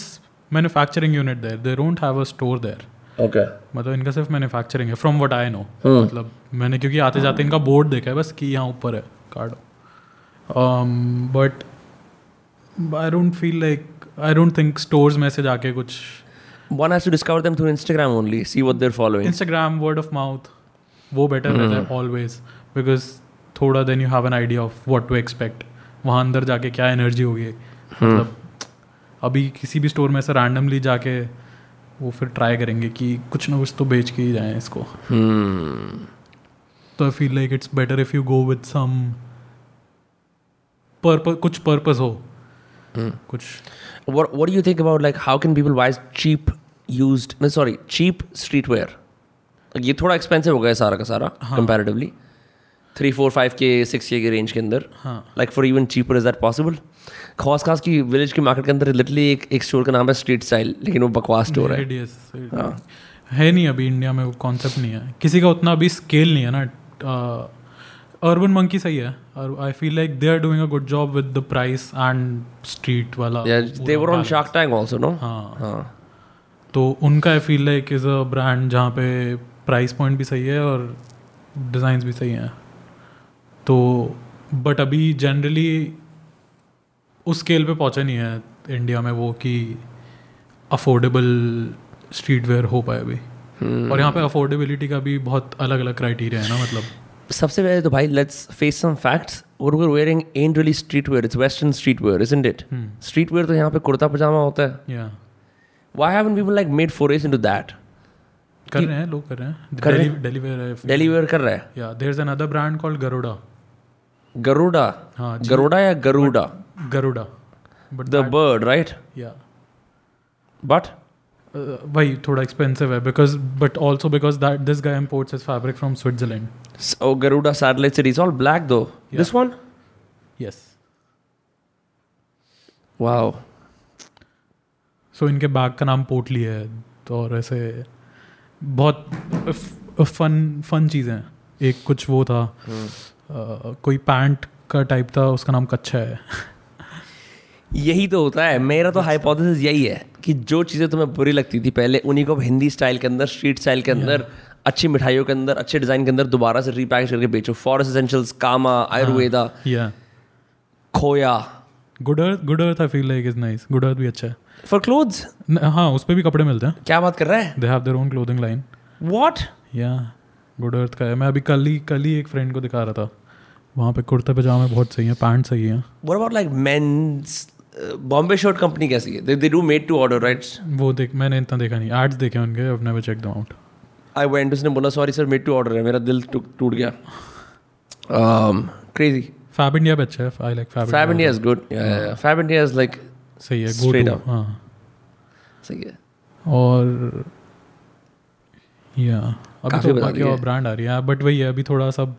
manufacturing unit there. They don't have a store there. okay मतलब इनका सिर्फ मैन्युफैक्चरिंग है from what I know Hmm. मतलब मैंने क्योंकि आते जाते इनका बोर्ड देखा है बस कि यहाँ ऊपर है Kardo but I don't feel like I don't think stores में से जाके कुछ one has to discover them through Instagram only see what they're following. Instagram word of mouth वो बेटर रहता है ऑलवेज बिकॉज़ थोड़ा then you have an idea of what to expect वहाँ अंदर जाके क्या एनर्जी होगी। मतलब अभी किसी भी स्टोर में से रैंडमली जाके वो फिर ट्राई करेंगे कि कुछ ना कुछ तो बेच के ही जाएँ इसको। Hmm. तो I feel like it's better if you go with some purpose कुछ पर्पस हो। कुछ what what do you think about like how can people buy cheap used no sorry cheap streetwear? ये थोड़ा एक्सपेंसिव हो गया है सारा का सारा कंपैरेटिवली थ्री फोर फाइव के सिक्स के रेंज के अंदर। हाँ। Like for even cheaper is that possible खास खास की विलेज के मार्केट के अंदर लिटरली एक एक स्टोर का नाम है स्ट्रीट स्टाइल लेकिन वो बकवास स्टोर है। Ideas, है। नहीं अभी इंडिया में वो कॉन्सेप्ट नहीं है। किसी का उतना अभी स्केल नहीं है ना अर्बन मंकी सही है और I feel like they are doing a good job with the price and street वाला Yeah, they पूरा were on balance. Shark Tank also, no? हाँ हाँ तो उनका I feel like is a brand जहाँ पे प्राइस पॉइंट भी सही है और डिज़ाइंस भी सही हैं तो बट अभी जनरली उस स्केल पे पहुँचा नहीं है इंडिया में वो कि अफोर्डेबल स्ट्रीट वेयर हो पाए अभी Hmm. और यहाँ पे अफोर्डेबिलिटी का भी बहुत अलग अलग क्राइटेरिया है ना मतलब सबसे पहले तो भाई लेट्स फेस सम फैक्ट्स और वो wearing and really street wear it's western street wear is it street wear तो यहाँ पे कुर्ता पजामा होता है। Why haven't people like made for into that कर रहे हैं लोग कर रहे हैं। डिलीवर कर रहे हैं? हाँ, या there is another Garuda Garuda Garuda yeah Garuda Garuda but the bird right yeah but वही थोड़ा एक्सपेंसिव है because but also because that this guy imports is fabric from Switzerland Garuda satellite city. It's all black though. This one? Yes Wow. So इनके बैग का नाम पोटली है तो और ऐसे बहुत फन फन चीज़ें हैं एक कुछ वो था अ, कोई पैंट का टाइप था उसका नाम कच्छा है यही तो होता है। मेरा तो हाइपोथेसिस यही है कि जो चीज़ें तुम्हें बुरी लगती थी पहले उन्हीं को हिंदी स्टाइल के अंदर स्ट्रीट स्टाइल के अंदर अच्छी मिठाइयों के अंदर अच्छे डिज़ाइन के अंदर दोबारा से रीपैकेज करके बेचो। फॉरेस्ट एसेंशियल्स कामा आयुर्वेदा या खोया। Good Earth Good Earth I feel like is nice Good Earth भी अच्छा है। फॉर क्लोथ्स हाँ उस पर भी कपड़े मिलते हैं। क्या बात कर रहा है? They have their own clothing line what या गुड अर्थ का है। मैं अभी कल ही कल ही एक फ्रेंड को दिखा रहा था। वहाँ पे कुर्ता पजामे बहुत सही है पैंट सही है। What about like men's Bombay Shirt Company कैसी है? They do made to order right वो देख मैंने इतना देखा नहीं। एड्स देखे उनके I never check them out I went उसने बोला sorry sir made to order है मेरा दिल टूट गया। Um, क्रेजी फैब इंडिया पे अच्छा है I like fab fab India is good fab India is like सही है गो up. हाँ। सही है। और या अभी तो बाकी और ब्रांड आ रही है। बट वही है अभी थोड़ा सब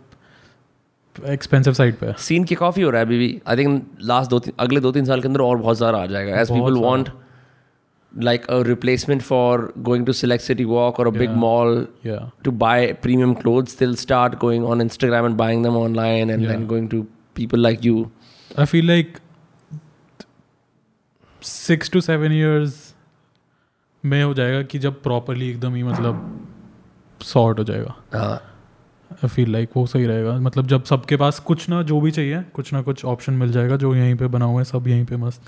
एक्सपेंसिव साइड पे। है सीन की कॉफ़ी हो रहा है अभी भी। आई थिंक लास्ट दो तीन अगले दो तीन साल के अंदर और बहुत सारा आ जाएगा। As people. Want like a replacement for going to select city walk और अ बिग. मॉल या to buy premium clothes they'll start going on instagram and buying them online and then Yeah. going to people like you. I feel like six two seven years में हो जाएगा कि जब प्रॉपरली एकदम ही मतलब सॉर्ट हो जाएगा। uh, आई फील लाइक वो सही रहेगा। मतलब जब सबके पास कुछ ना जो भी चाहिए कुछ ना कुछ ऑप्शन मिल जाएगा जो यहीं पे बना हुआ है सब यहीं पे मस्त।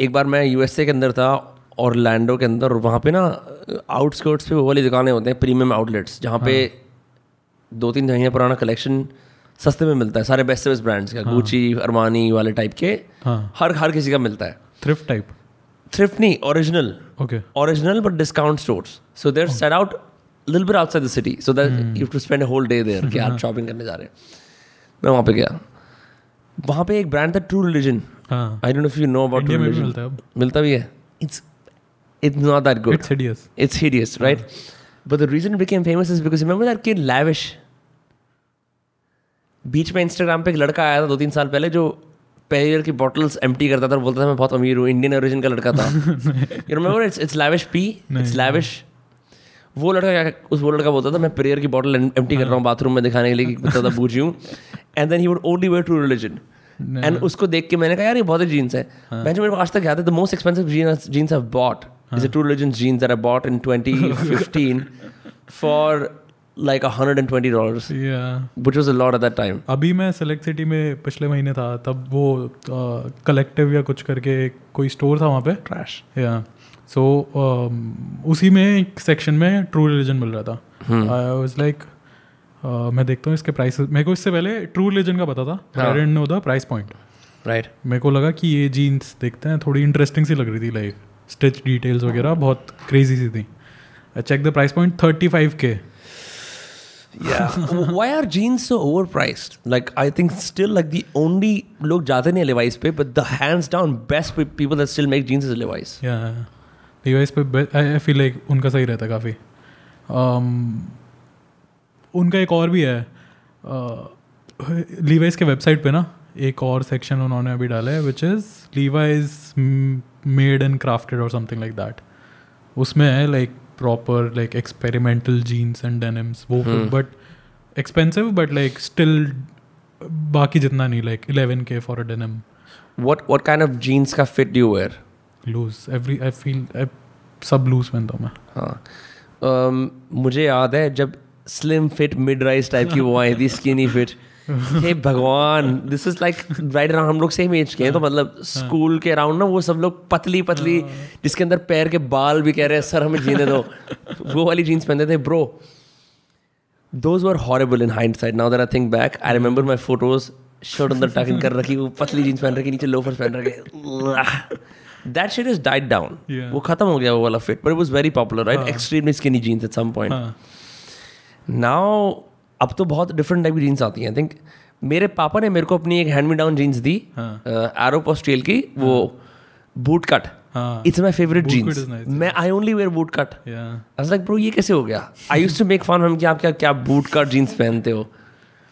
एक बार मैं यूएसए के अंदर था और लैंडो के अंदर वहाँ पे ना आउटस्कर्ट्स पे वो वाली दुकानें होते हैं प्रीमियम आउटलेट्स जहाँ पे दो तीन महीने पुराना कलेक्शन सस्ते में मिलता है। सारे बेस्ट बेस्ट ब्रांड्स का गुची अरमानी वाले टाइप के हाँ। हर हर किसी का मिलता है। थ्रिफ्ट टाइप थ्रिफ्ट नहीं original okay original but discount stores. So they're set out little bit outside the city so that you to spend whole day there कि आज शॉपिंग करने जा रहे हैं। मैं वहाँ पे गया। वहाँ पे एक ब्रांड था true religion I don't know if you know about true religion मिलता भी है। It's it's not that good it's hideous It's hideous, right? But the reason it became famous is because remember that kid Lavish? बीच में इंस्टाग्राम पे एक लड़का आया था दो तीन साल पहले जो पेरियर की बॉटल्स एम्प्टी करता था और बोलता था मैं बहुत अमीर हूँ इंडियन ओरिजिन का लड़का था। You remember it's it's Lavish P it's Lavish वो लड़का क्या उस वो लड़का बोलता था मैं पेरियर की बॉटल एम्प्टी कर रहा हूँ बाथरूम में दिखाने के लिए कि था बूझी हूँ. And then he would only wear true religion and उसको देख के मैंने कहा यार ये बहुत जीन्स है. मैं जो मेरे को आज तक याद है the most expensive jeans jeans I bought is a true religion jeans that I bought in 2015 for like 120 dollars. या which was a lot at that time. अभी मैं सेलेक्ट सिटी में पिछले महीने था तब वो कलेक्टिव या कुछ करके कोई स्टोर था वहाँ पे? Trash. या सो उसी में एक सेक्शन में ट्रू रिलीजन मिल रहा था। आई वाज लाइक मैं देखता हूँ इसके प्राइस मेरे को इससे पहले ट्रू रिलीजन का पता था। I didn't know the price point right मेरे को लगा कि ये जीन्स देखते हैं थोड़ी इंटरेस्टिंग सी लग रही थी लाइक स्टिच डिटेल्स वगैरह बहुत क्रेजी सी थी। Check the price point thirty five K yeah. Why are jeans so overpriced? Like i think still like the only लोग जाते नहीं लेवाइस पे but the hands down best pe- people that still make jeans is levi's. या डिवाइस पे आई फील लाइक उनका सही रहता है काफ़ी। उनका एक और भी है। लीवाइज के वेबसाइट पे ना एक और सेक्शन उन्होंने अभी डाला है which is Levi's made and crafted और समथिंग लाइक दैट उसमें है like proper like experimental jeans and denims वो but expensive but like still बाकी जितना नहीं like eleven K for a denim what what kind of jeans का fit do you wear? Loose every I feel सब लूज पहनता हूँ मैं। हाँ। Um, मुझे याद है जब slim fit mid rise type की वो आई थी स्किनी फिट हे भगवान this is like right around हम लोग सेम एज के हैं तो मतलब स्कूल के अराउंड ना वो सब लोग पतली पतली जिसके अंदर पैर के बाल भी कह रहे हैं सर हमें जीने दो। वो वाली जीन्स पहनते थे bro those were horrible in hindsight now that i think back i remember my photos shirt अंदर टक कर रखी वो पतली जीन्स पहन रखी नीचे लोफर्स पहन रखे। That shit is died down वो खत्म हो गया वो वाला fit but was very popular right extremely skinny jeans at some point हाँ. नाउ अब तो बहुत डिफरेंट टाइप की जीन्स आती हैं. आई थिंक मेरे पापा ने मेरे को अपनी एक हैंड मी डाउन जीन्स दी हाँ। एरो पोस्टेल की वो बूट कट हाँ. इट्स माई फेवरेट जीन्स मैं I only wear boot cut like bro ये कैसे हो गया? I used to make fun हम कि आप क्या क्या बूट कट जीन्स पहनते हो?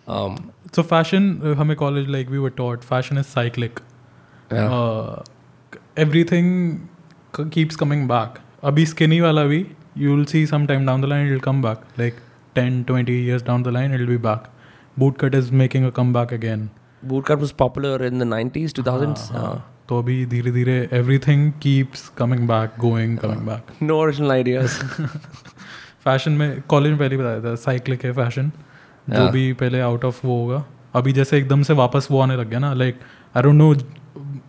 Um, सो फ़ैशन हमें college like we were taught fashion is cyclic yeah. Everything keeps coming back अभी स्किनी वाला भी you will see some time down the line it come back like ten twenty years down the line it be back boot cut is making a come back again boot cut was popular in the 90s 2000s uh, तो अभी धीरे धीरे everything keeps coming back going coming back no original ideas. Fashion में कॉलेज में पहले बताया था साइक्लिक है फ़ैशन जो भी पहले आउट ऑफ़ वो होगा. अभी जैसे एकदम से वापस वो आने लग गया ना like I don't know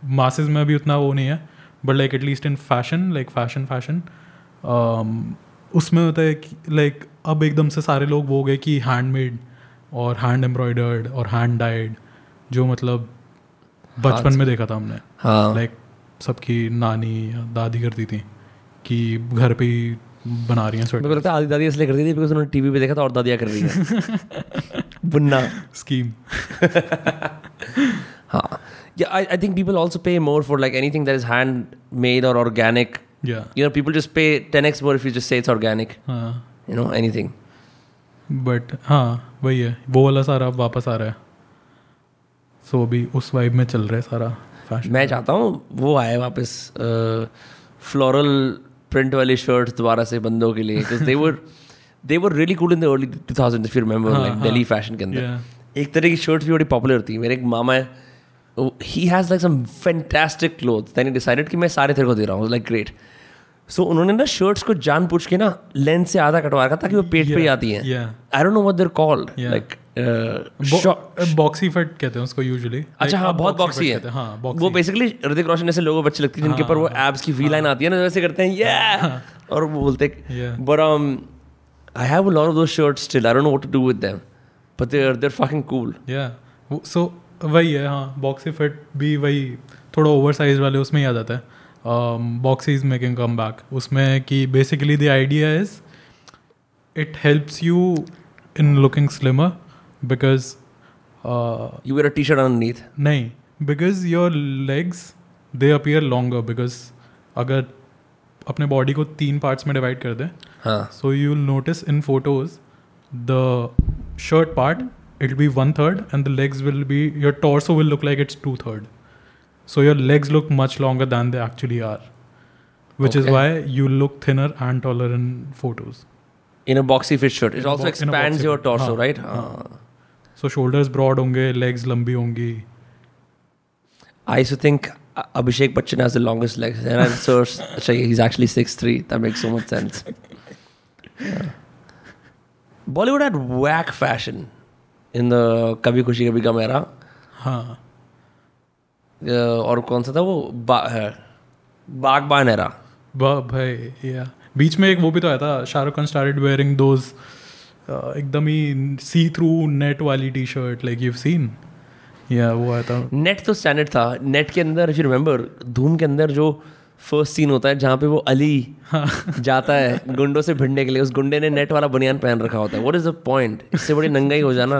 masses में अभी उतना वो नहीं है but like at least in fashion like fashion fashion उसमें होता है कि लाइक अब एकदम से सारे लोग वो गए कि हैंडमेड और हैंड एम्ब्रॉयडर्ड और हैंड डाइड जो मतलब बचपन में देखा था हमने। हाँ। लाइक सबकी नानी दादी करती थी कि घर पे ही बना रही हैं स्वेटर लगता है आधी दादी इसलिए करती थी बिकॉज़ उन्होंने टीवी पे देखा था और दादियाँ कर रही है। बुन्ना। स्कीम हाँ। Yeah I, I think people also pay more for like anything that is handmade or organic. या you know people just pay 10x more if you just say it's organic. हाँ। You know anything. बट हाँ वही है। वो वाला सारा अब वापस आ रहा है। सो अभी उस वाइब में चल रहा है सारा फ़ैशन मैं चाहता हूँ वो आए वापस फ्लोरल प्रिंट वाली शर्ट्स दोबारा से बंदों के लिए। They were they were really cool in the early 2000 if you remember हाँ, लाइक हाँ। दिल्ली फ़ैशन के अंदर। Yeah. एक तरह की शर्ट्स भी बड़ी पॉपुलर थी। मेरे एक मामा है he has like some fantastic cloth then decided कि मैं सारे तेरे को दे रहा हूँ। लाइक ग्रेट सो उन्होंने ना शर्ट्स को जान पूछ के ना लेंथ से आधा कटवा रखा ताकि वो पेट पे ही आती हैं। I don't know what they're called like boxy fit कहते हैं उसको यूजुअली अच्छा हाँ बहुत बॉक्सी है। हाँ। वो बेसिकली ऋतिक रोशन जैसे लोगों अच्छी लगती है जिनके ऊपर वो एब्स की वी लाइन आती है ना वैसे करते हैं yeah! और वो बोलते. But um I have a lot of those shirts still. I don't know what to do with them. But they're they're fucking cool. या सो वही है हाँ बॉक्सी फिट भी वही थोड़ा ओवर साइज़ वाले उसमें ही आ जाता है। Boxy is making come back उसमें कि basically the idea is it helps you in looking slimmer because you wear a T shirt on नीथ नहीं because your legs they appear longer because अगर अपने बॉडी को तीन पार्ट्स में डिवाइड कर दें so you notice in photos the shirt part it'll be one third, and the legs will be your torso will look like it's two third. So your legs look much longer than they actually are, which okay. is why you look thinner and taller in photos. In a boxy fit shirt, it in also bo- expands your torso, right? Ah. So shoulders broad honge, legs lambi hongi. I used to think Abhishek Bachchan has the longest legs, and I'm so he's actually six three. That makes so much sense. Yeah. Bollywood had whack fashion. In the कभी Khushi Kabhi Gum era. हाँ और कौन सा था वो? बा, है, बागबान era. वाह भाई या। बीच में एक वो भी तो आया था Shahrukh Khan started wearing those एकदम ही सी थ्रू नेट वाली T shirt like you seen या वो आया था। नेट तो स्टैंडर्ड था। नेट के अंदर इफ़ यू रिमेंबर धूम के अंदर जो फ़र्स्ट सीन होता है जहाँ पे वो अली जाता है गुंडों से भिड़ने के लिए। उस गुंडे ने नेट वाला बनियान पहन रखा होता है। व्हाट इज़ द पॉइंट इससे बड़ी नंगाई हो जाना।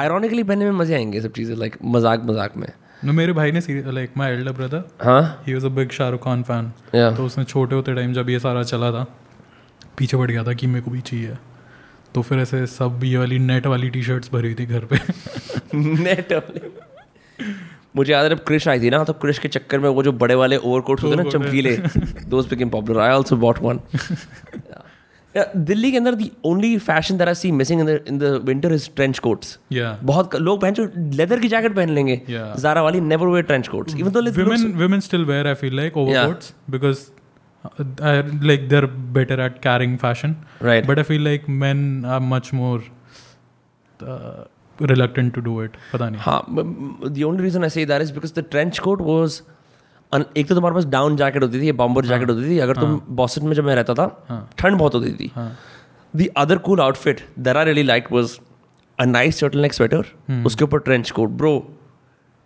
आयरॉनिकली पहनने में मज़े आएँगे सब चीज़ें लाइक मज़ाक मज़ाक में। नो मेरे भाई ने लाइक माय एल्डर ब्रदर हाँ? He was a big Shahrukh Khan fan तो उसने छोटे होते टाइम जब ये सारा चला था पीछे पड़ गया था कि मेरे को भी चाहिए। तो फिर ऐसे सब ये वाली नेट वाली टी शर्ट्स भरी हुई थी घर पे। नेट वाले। मुझे याद है जब क्रिश आई थी ना तो क्रिश के चक्कर में वो जो बड़े वाले ओवरकोट्स होते ना चमकीले दोस्त became popular I also bought one Delhi के अंदर the only fashion I see missing in the in the winter is trench coats बहुत लोग पहन जो लेदर की जैकेट पहन लेंगे। जारा वाली never wear trench coats even though still wear i feel like overcoats because uh, I, like they're better at carrying fashion. Right but i feel like men are much more uh, reluctant to do it पता नहीं। हाँ the only reason I say that is because the trench coat was एक तो तुम्हारे पास डाउन जैकेट होती थी बॉम्बर जैकेट होती थी अगर तुम बॉस्टन में जब मैं रहता था ठंड बहुत होती थी। हाँ। The other cool outfit that I really like was a nice turtle neck sweater उसके ऊपर ट्रेंच कोट ब्रो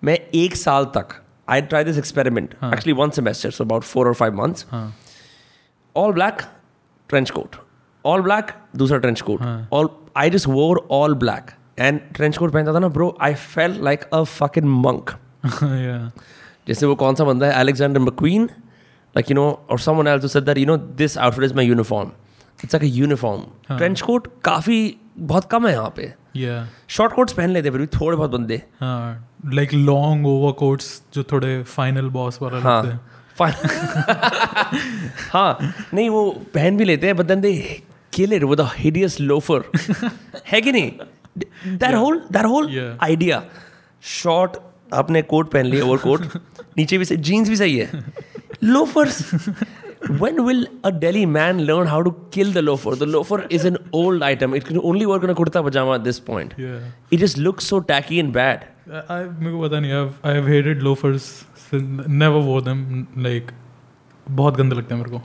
मैं एक साल तक I try this experiment actually one semester so about four और फाइव मंथ्स हाँ। All black trench coat all black दूसरा trench coat all I just wore all black and trench coat पहनता था ना bro I fell like a fucking monk जैसे वो कौन सा बंदा है Alexander McQueen like you know और समन एल टू सदर you know this outfit is my uniform it's a uniform trench coat काफ़ी बहुत कम है यहाँ पे. शॉर्ट कोट्स पहन लेते फिर भी थोड़े बहुत बंदे. लाइक लॉन्ग ओवर कोट्स जो थोड़े फाइनल बॉस वाला हाँ. हाँ. नहीं वो पहन भी लेते हैं but they kill it with hideous loafer है कि नहीं? That whole that whole idea short आपने कोट पहन लिया ओवर कोट नीचे भी सही जीन्स भी सही है loafers when will a Delhi man learn how to kill the loafer? The loafer is an old item. It can only work on a kurta pajama at this point. yeah It just looks so tacky and bad. I, I मेरे को I've I've hated loafers since, never wore them like बहुत गंदे लगते हैं मेरे को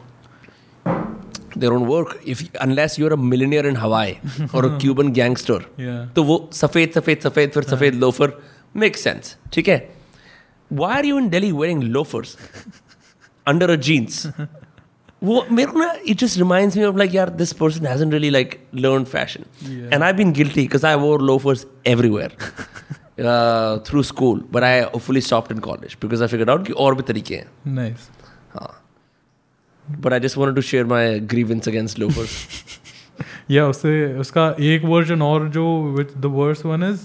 They don't work. If unless you're a millionaire in Hawaii or a Cuban gangster. yeah. तो वो सफ़ेद सफ़ेद सफ़ेद फिर सफ़ेद लोफर मेक सेंस ठीक है? Why are you in Delhi wearing loafers under a jeans वो मेरे को ना it just reminds me of like यार this person hasn't really like learn fashion Yeah. And I been guilty because I wore loafers everywhere through school but I hopefully stopped in college because I figure out कि और भी तरीके हैं। Nice. But I just wanted to share my grievance against loafers या उससे उसका एक वर्जन और जो which the worse one is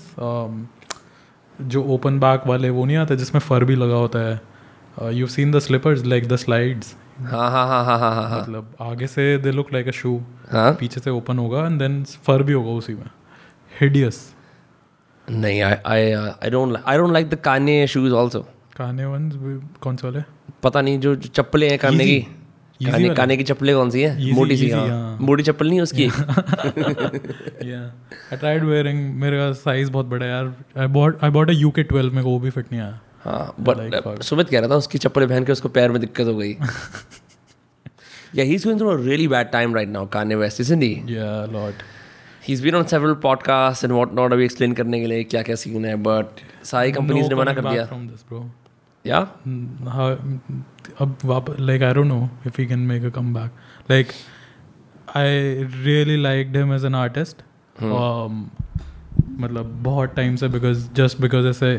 जो ओपन बैक वाले वो नहीं आते जिसमें फर भी लगा होता है। You seen the slippers like the slides मतलब आगे से they look like a shoe पीछे से ओपन होगा एंड देन फर भी होगा उसी में। हिडियस नहीं I I don't I don't like the Kanye shoes also Kanye one कौन से वाले? पता नहीं जो चप्पलें हैं काने की। काने काने की चप्पलें कौन सी है? मोटी सी हाँ। हाँ। मोटी चप्पल नहीं उसकी? आई ट्राइड वेयरिंग मेरा साइज़ बहुत बड़ा यार। I bought I bought a UK 12 मेरे को वो भी फिट नहीं आया। हाँ बट सुमित कह रहा था उसकी चप्पलें पहन के उसको पैर में दिक्कत हो गई। Yeah he is going through a really bad time right now Kanye West isn't he yeah lot he is been on several podcast and what not अभी एक्सप्लेन करने के लिए क्या क्या सीन है बट सारी कंपनीज़ ने मना कर दिया। From this bro Yeah. Mm, How, वाप like I don't know if he can make a comeback. Like I really liked him as an artist. Hmm. Um, मतलब बहुत टाइम से because just because ऐसे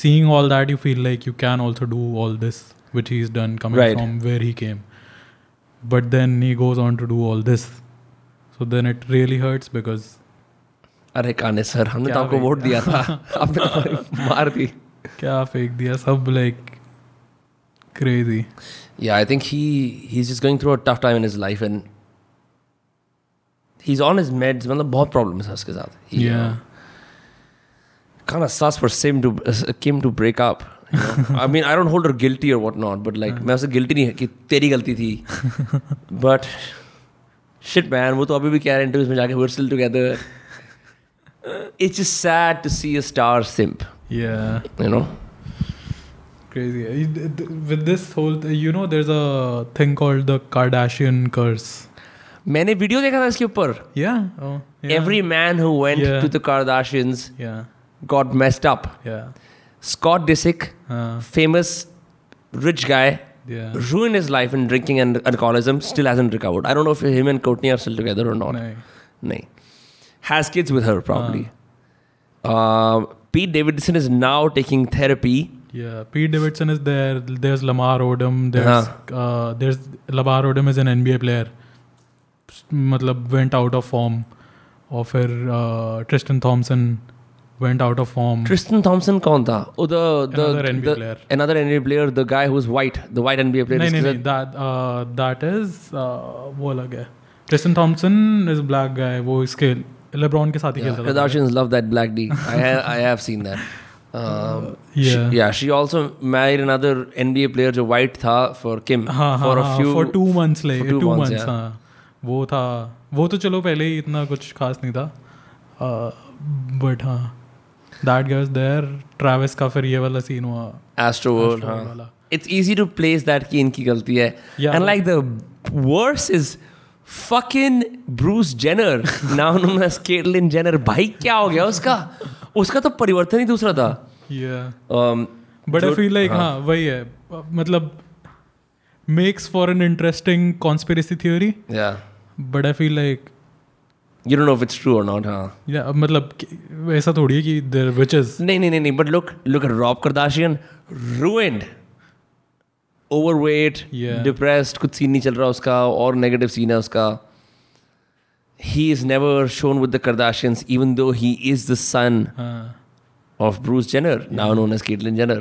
seeing all that you feel like you can also do all this which he's done coming Right. from where he came. But then he goes on to do all this. So then it really hurts because अरे काने सर हमने तो आपको वोट दिया था आपने तो मार दी क्या फेंक दिया सब like crazy. Yeah, I think he he's just going through a tough time in his life and he's on his meds. मतलब बहुत problems है उसके साथ. He, Yeah. kind of sus for Sim to uh, Kim to break up. You know? I mean, I don't hold her guilty or whatnot, but like मैं उसे guilty नहीं है कि तेरी गलती थी. but shit man, वो तो अभी भी कह रहे हैं interviews में जाके we're still together. It's just sad to see a star simp. Yeah. You know. Crazy. You- th- With this whole, th- you know, there's a thing called the Kardashian curse. मैंने वीडियो देखा था इसके ऊपर. Yeah. Oh. Yeah. Every man who went Yeah. to the Kardashians Yeah. got messed up. Yeah. Scott Disick, Uh, famous rich guy, yeah. ruined his life in drinking and alcoholism, still hasn't recovered. I don't know if him and Courtney are still together or not. Nahi. Nahi. Has kids with her, probably. Uh, Pete Davidson is now taking therapy. Yeah. Pete Davidson is there. There's Lamar Odom. There's uh, there's Lamar Odom is an NBA player. मतलब went out of form. और फिर uh, Tristan Thompson went out of form. Tristan Thompson कौन था? Oh, the, the, Another NBA the- player. Another NBA player, the guy who's white, the white NBA player. नहीं नहीं जिसके नहीं that uh, that is uh, वो अलग है Tristan Thompson is a black guy वो इसके LeBron के साथ ही खेलता था Kardashians love that black D. I have, I have seen that. Um, Yeah. She, yeah, she also married another NBA player जो white था for Kim हाँ for हाँ a हाँ, few for two months ले for two two months, months yeah. हाँ वो था वो तो चलो पहले ही इतना कुछ खास नहीं था बट हाँ that guy was there Travis का फिर ये वाला सीन हुआ Astro World. Astro हाँ. वाला। It's easy to place that कि इनकी गलती है. Yeah. And like the worst is fucking Bruce Jenner now known as Jenner भाई क्या हो गया उसका? उसका तो परिवर्तन ही दूसरा था। बट आई फील लाइक हाँ। वही है। मतलब makes for an interesting conspiracy theory but I feel like you don't know if true और नॉट हाँ। मतलब ऐसा थोड़ी है कि देर विच इज़ नहीं but look look Rob Kardashian ruined over weight depressed कुछ सीन नहीं चल रहा उसका और नेगेटिव सीन है उसका। He is never shown with the Kardashians even though he. Is the son of Bruce Jenner now known as Caitlyn Jenner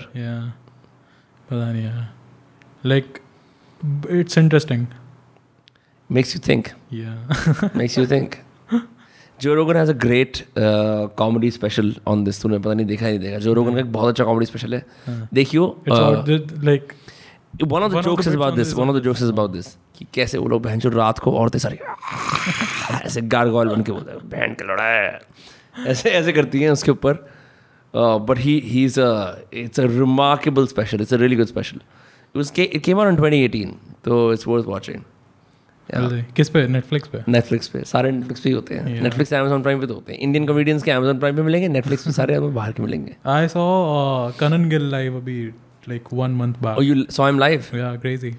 पता नहीं like it's interesting makes you think makes you think Joe Rogan has a great comedy special on this तूने पता नहीं देखा नहीं देखा। जोरोगन का एक बहुत अच्छा कॉमेडी स्पेशल है। देखियो like one of the One of jokes the is bits about on this. this one of the is jokes is about this. कि कैसे वो लोग बहन रात को औरतें सारी ऐसे गारगोल बन के बोलते हैं बहन के लड़ा है। ऐसे ऐसे करती हैं उसके ऊपर। But he he is it's a remarkable special it's a really good special was it came out in 2018 तो इट्स वर्थ वाचिंग किस पे? नेटफ्लिक्स पे? नेटफ्लिक्स पे. सारे नेटफ्लिक्स पे ही होते हैं. नेटफ्लिक्स अमेजोन प्राइम पे तो होते हैं. इंडियन कॉमेडियंस के अमेजोन प्राइम पे मिलेंगे नेटफ्लिक्स पे सारे बाहर के मिलेंगे. I saw Kanan Gill live अभी Like one month Oh, back you saw him live? Yeah crazy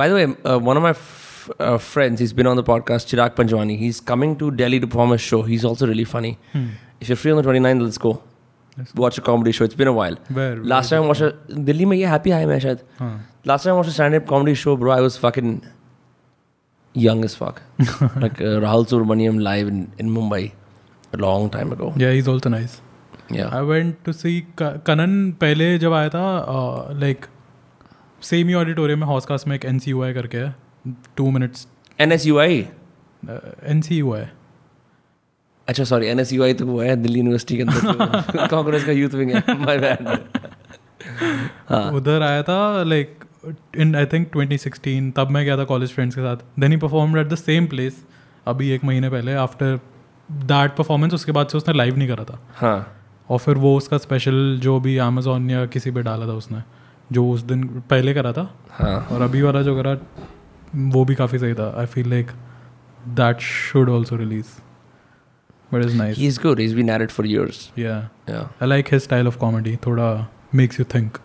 By the way, uh, one of my f- uh, friends, he's been on the podcast, Chirag Panjwani. He's coming to Delhi to perform a show. He's also really funny. If you're free on the 29th, let's go. Let's Watch a comedy show. It's been a while. Where Last time I watched a Delhi में ये happy high में शायद. हाँ Last time I watched a stand-up comedy show, bro. I was fucking young as fuck. like uh, Rahul Subramaniam live in, in Mumbai a long time ago. Yeah is also nice Yeah. I went to see Kanan पहले जब आया था लाइक सेम ही ऑडिटोरियम में हॉस्कास में एक एन सी यू आई करके है two minutes N S U I N C U I अच्छा sorry N S U I तो वो है दिल्ली यूनिवर्सिटी के अंदर कांग्रेस का यूथ विंग है माय बैड हाँ। उधर आया था लाइक इन आई थिंक 2016 तब मैं गया था कॉलेज फ्रेंड्स के साथ. Then he perform at the same place अभी एक महीने पहले आफ्टर दैट परफॉर्मेंस उसके बाद से उसने लाइव नहीं करा था. हाँ। और फिर वो उसका स्पेशल जो भी अमेजोन या किसी पे डाला था उसने जो उस दिन पहले करा था हाँ। और अभी वाला जो करा वो भी काफ़ी सही था। I feel like that should also release but is nice He's good. He's been at it for years. या Yeah. I like his style of comedy थोड़ा makes you think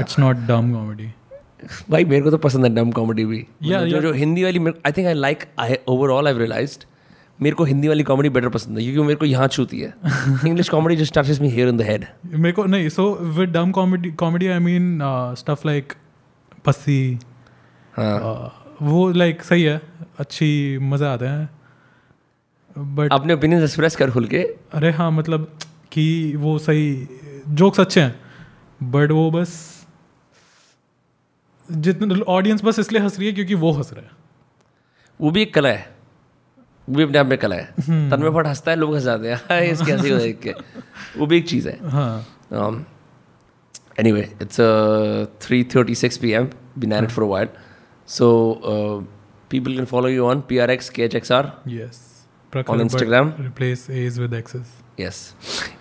it's not dumb comedy भाई मेरे को तो पसंद है डम कॉमेडी भी। Yeah, जो yeah. जो हिंदी वाली I think I like I overall I realized मेरे को हिंदी वाली कॉमेडी बेटर पसंद है क्योंकि मेरे को यहाँ छूती है। English comedy just touches me here in the head मेरे को नहीं so with dumb comedy comedy I mean stuff like pussy uh, वो लाइक सही है अच्छी मज़ा आता है। बट अपने ओपिनियन एक्सप्रेस कर खुल के। अरे हाँ मतलब कि वो सही जोक्स अच्छे हैं बट वो बस जितने ऑडियंस बस इसलिए हंस रही है क्योंकि वो हंस रहा है। वो भी एक कला है। भी अपने आप में कला है हम्म। तन्मय भट्ट हंसता है लोग हंस जाते हैं इसके हँसी को देख के वो भी एक चीज़ है हाँ Um, anyway, it's uh, 3:36 p.m. Been at it for a while, so uh, people can follow you on PRX KHXR. Yes On Instagram? Replace A's with X's Yes,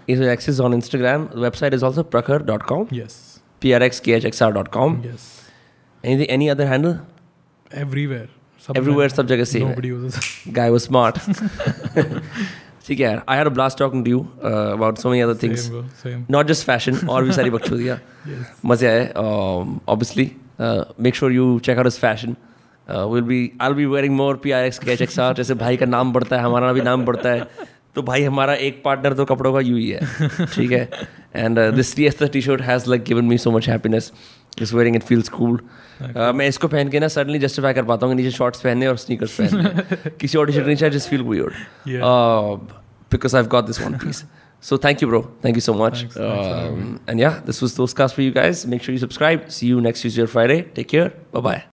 is access on Instagram. The website is also prakhar.com. यस PRXKHXR.com. Yes Anything? Any other handle? Everywhere Everywhere, सब जगह uses Guy was smart. ठीक है यार. I had a blast talking to you uh, about so many other things. same bro same. Not just fashion और भी सारी बकचोदियाँ. मज़े आए obviously make sure you check out his fashion will be I be wearing more P R X K H X R जैसे भाई का नाम बढ़ता है हमारा भी नाम बढ़ता है। तो भाई हमारा एक पार्टनर तो कपड़ों का यू ही है। ठीक है? And this T S T shirt has like given me so much happiness is wearing it feels cool मैं इसको पहन के ना सडनली जस्टिफाई कर पाता हूँ नीचे शॉर्ट्स पहने और स्नीकर्स पहने किसी ऑडिशन नहीं चाहिए just feel we odd because I got this one piece so thank you bro thank you so much and yeah this was दोस्ट cast for you guys make sure you subscribe see you next use your Friday take care bye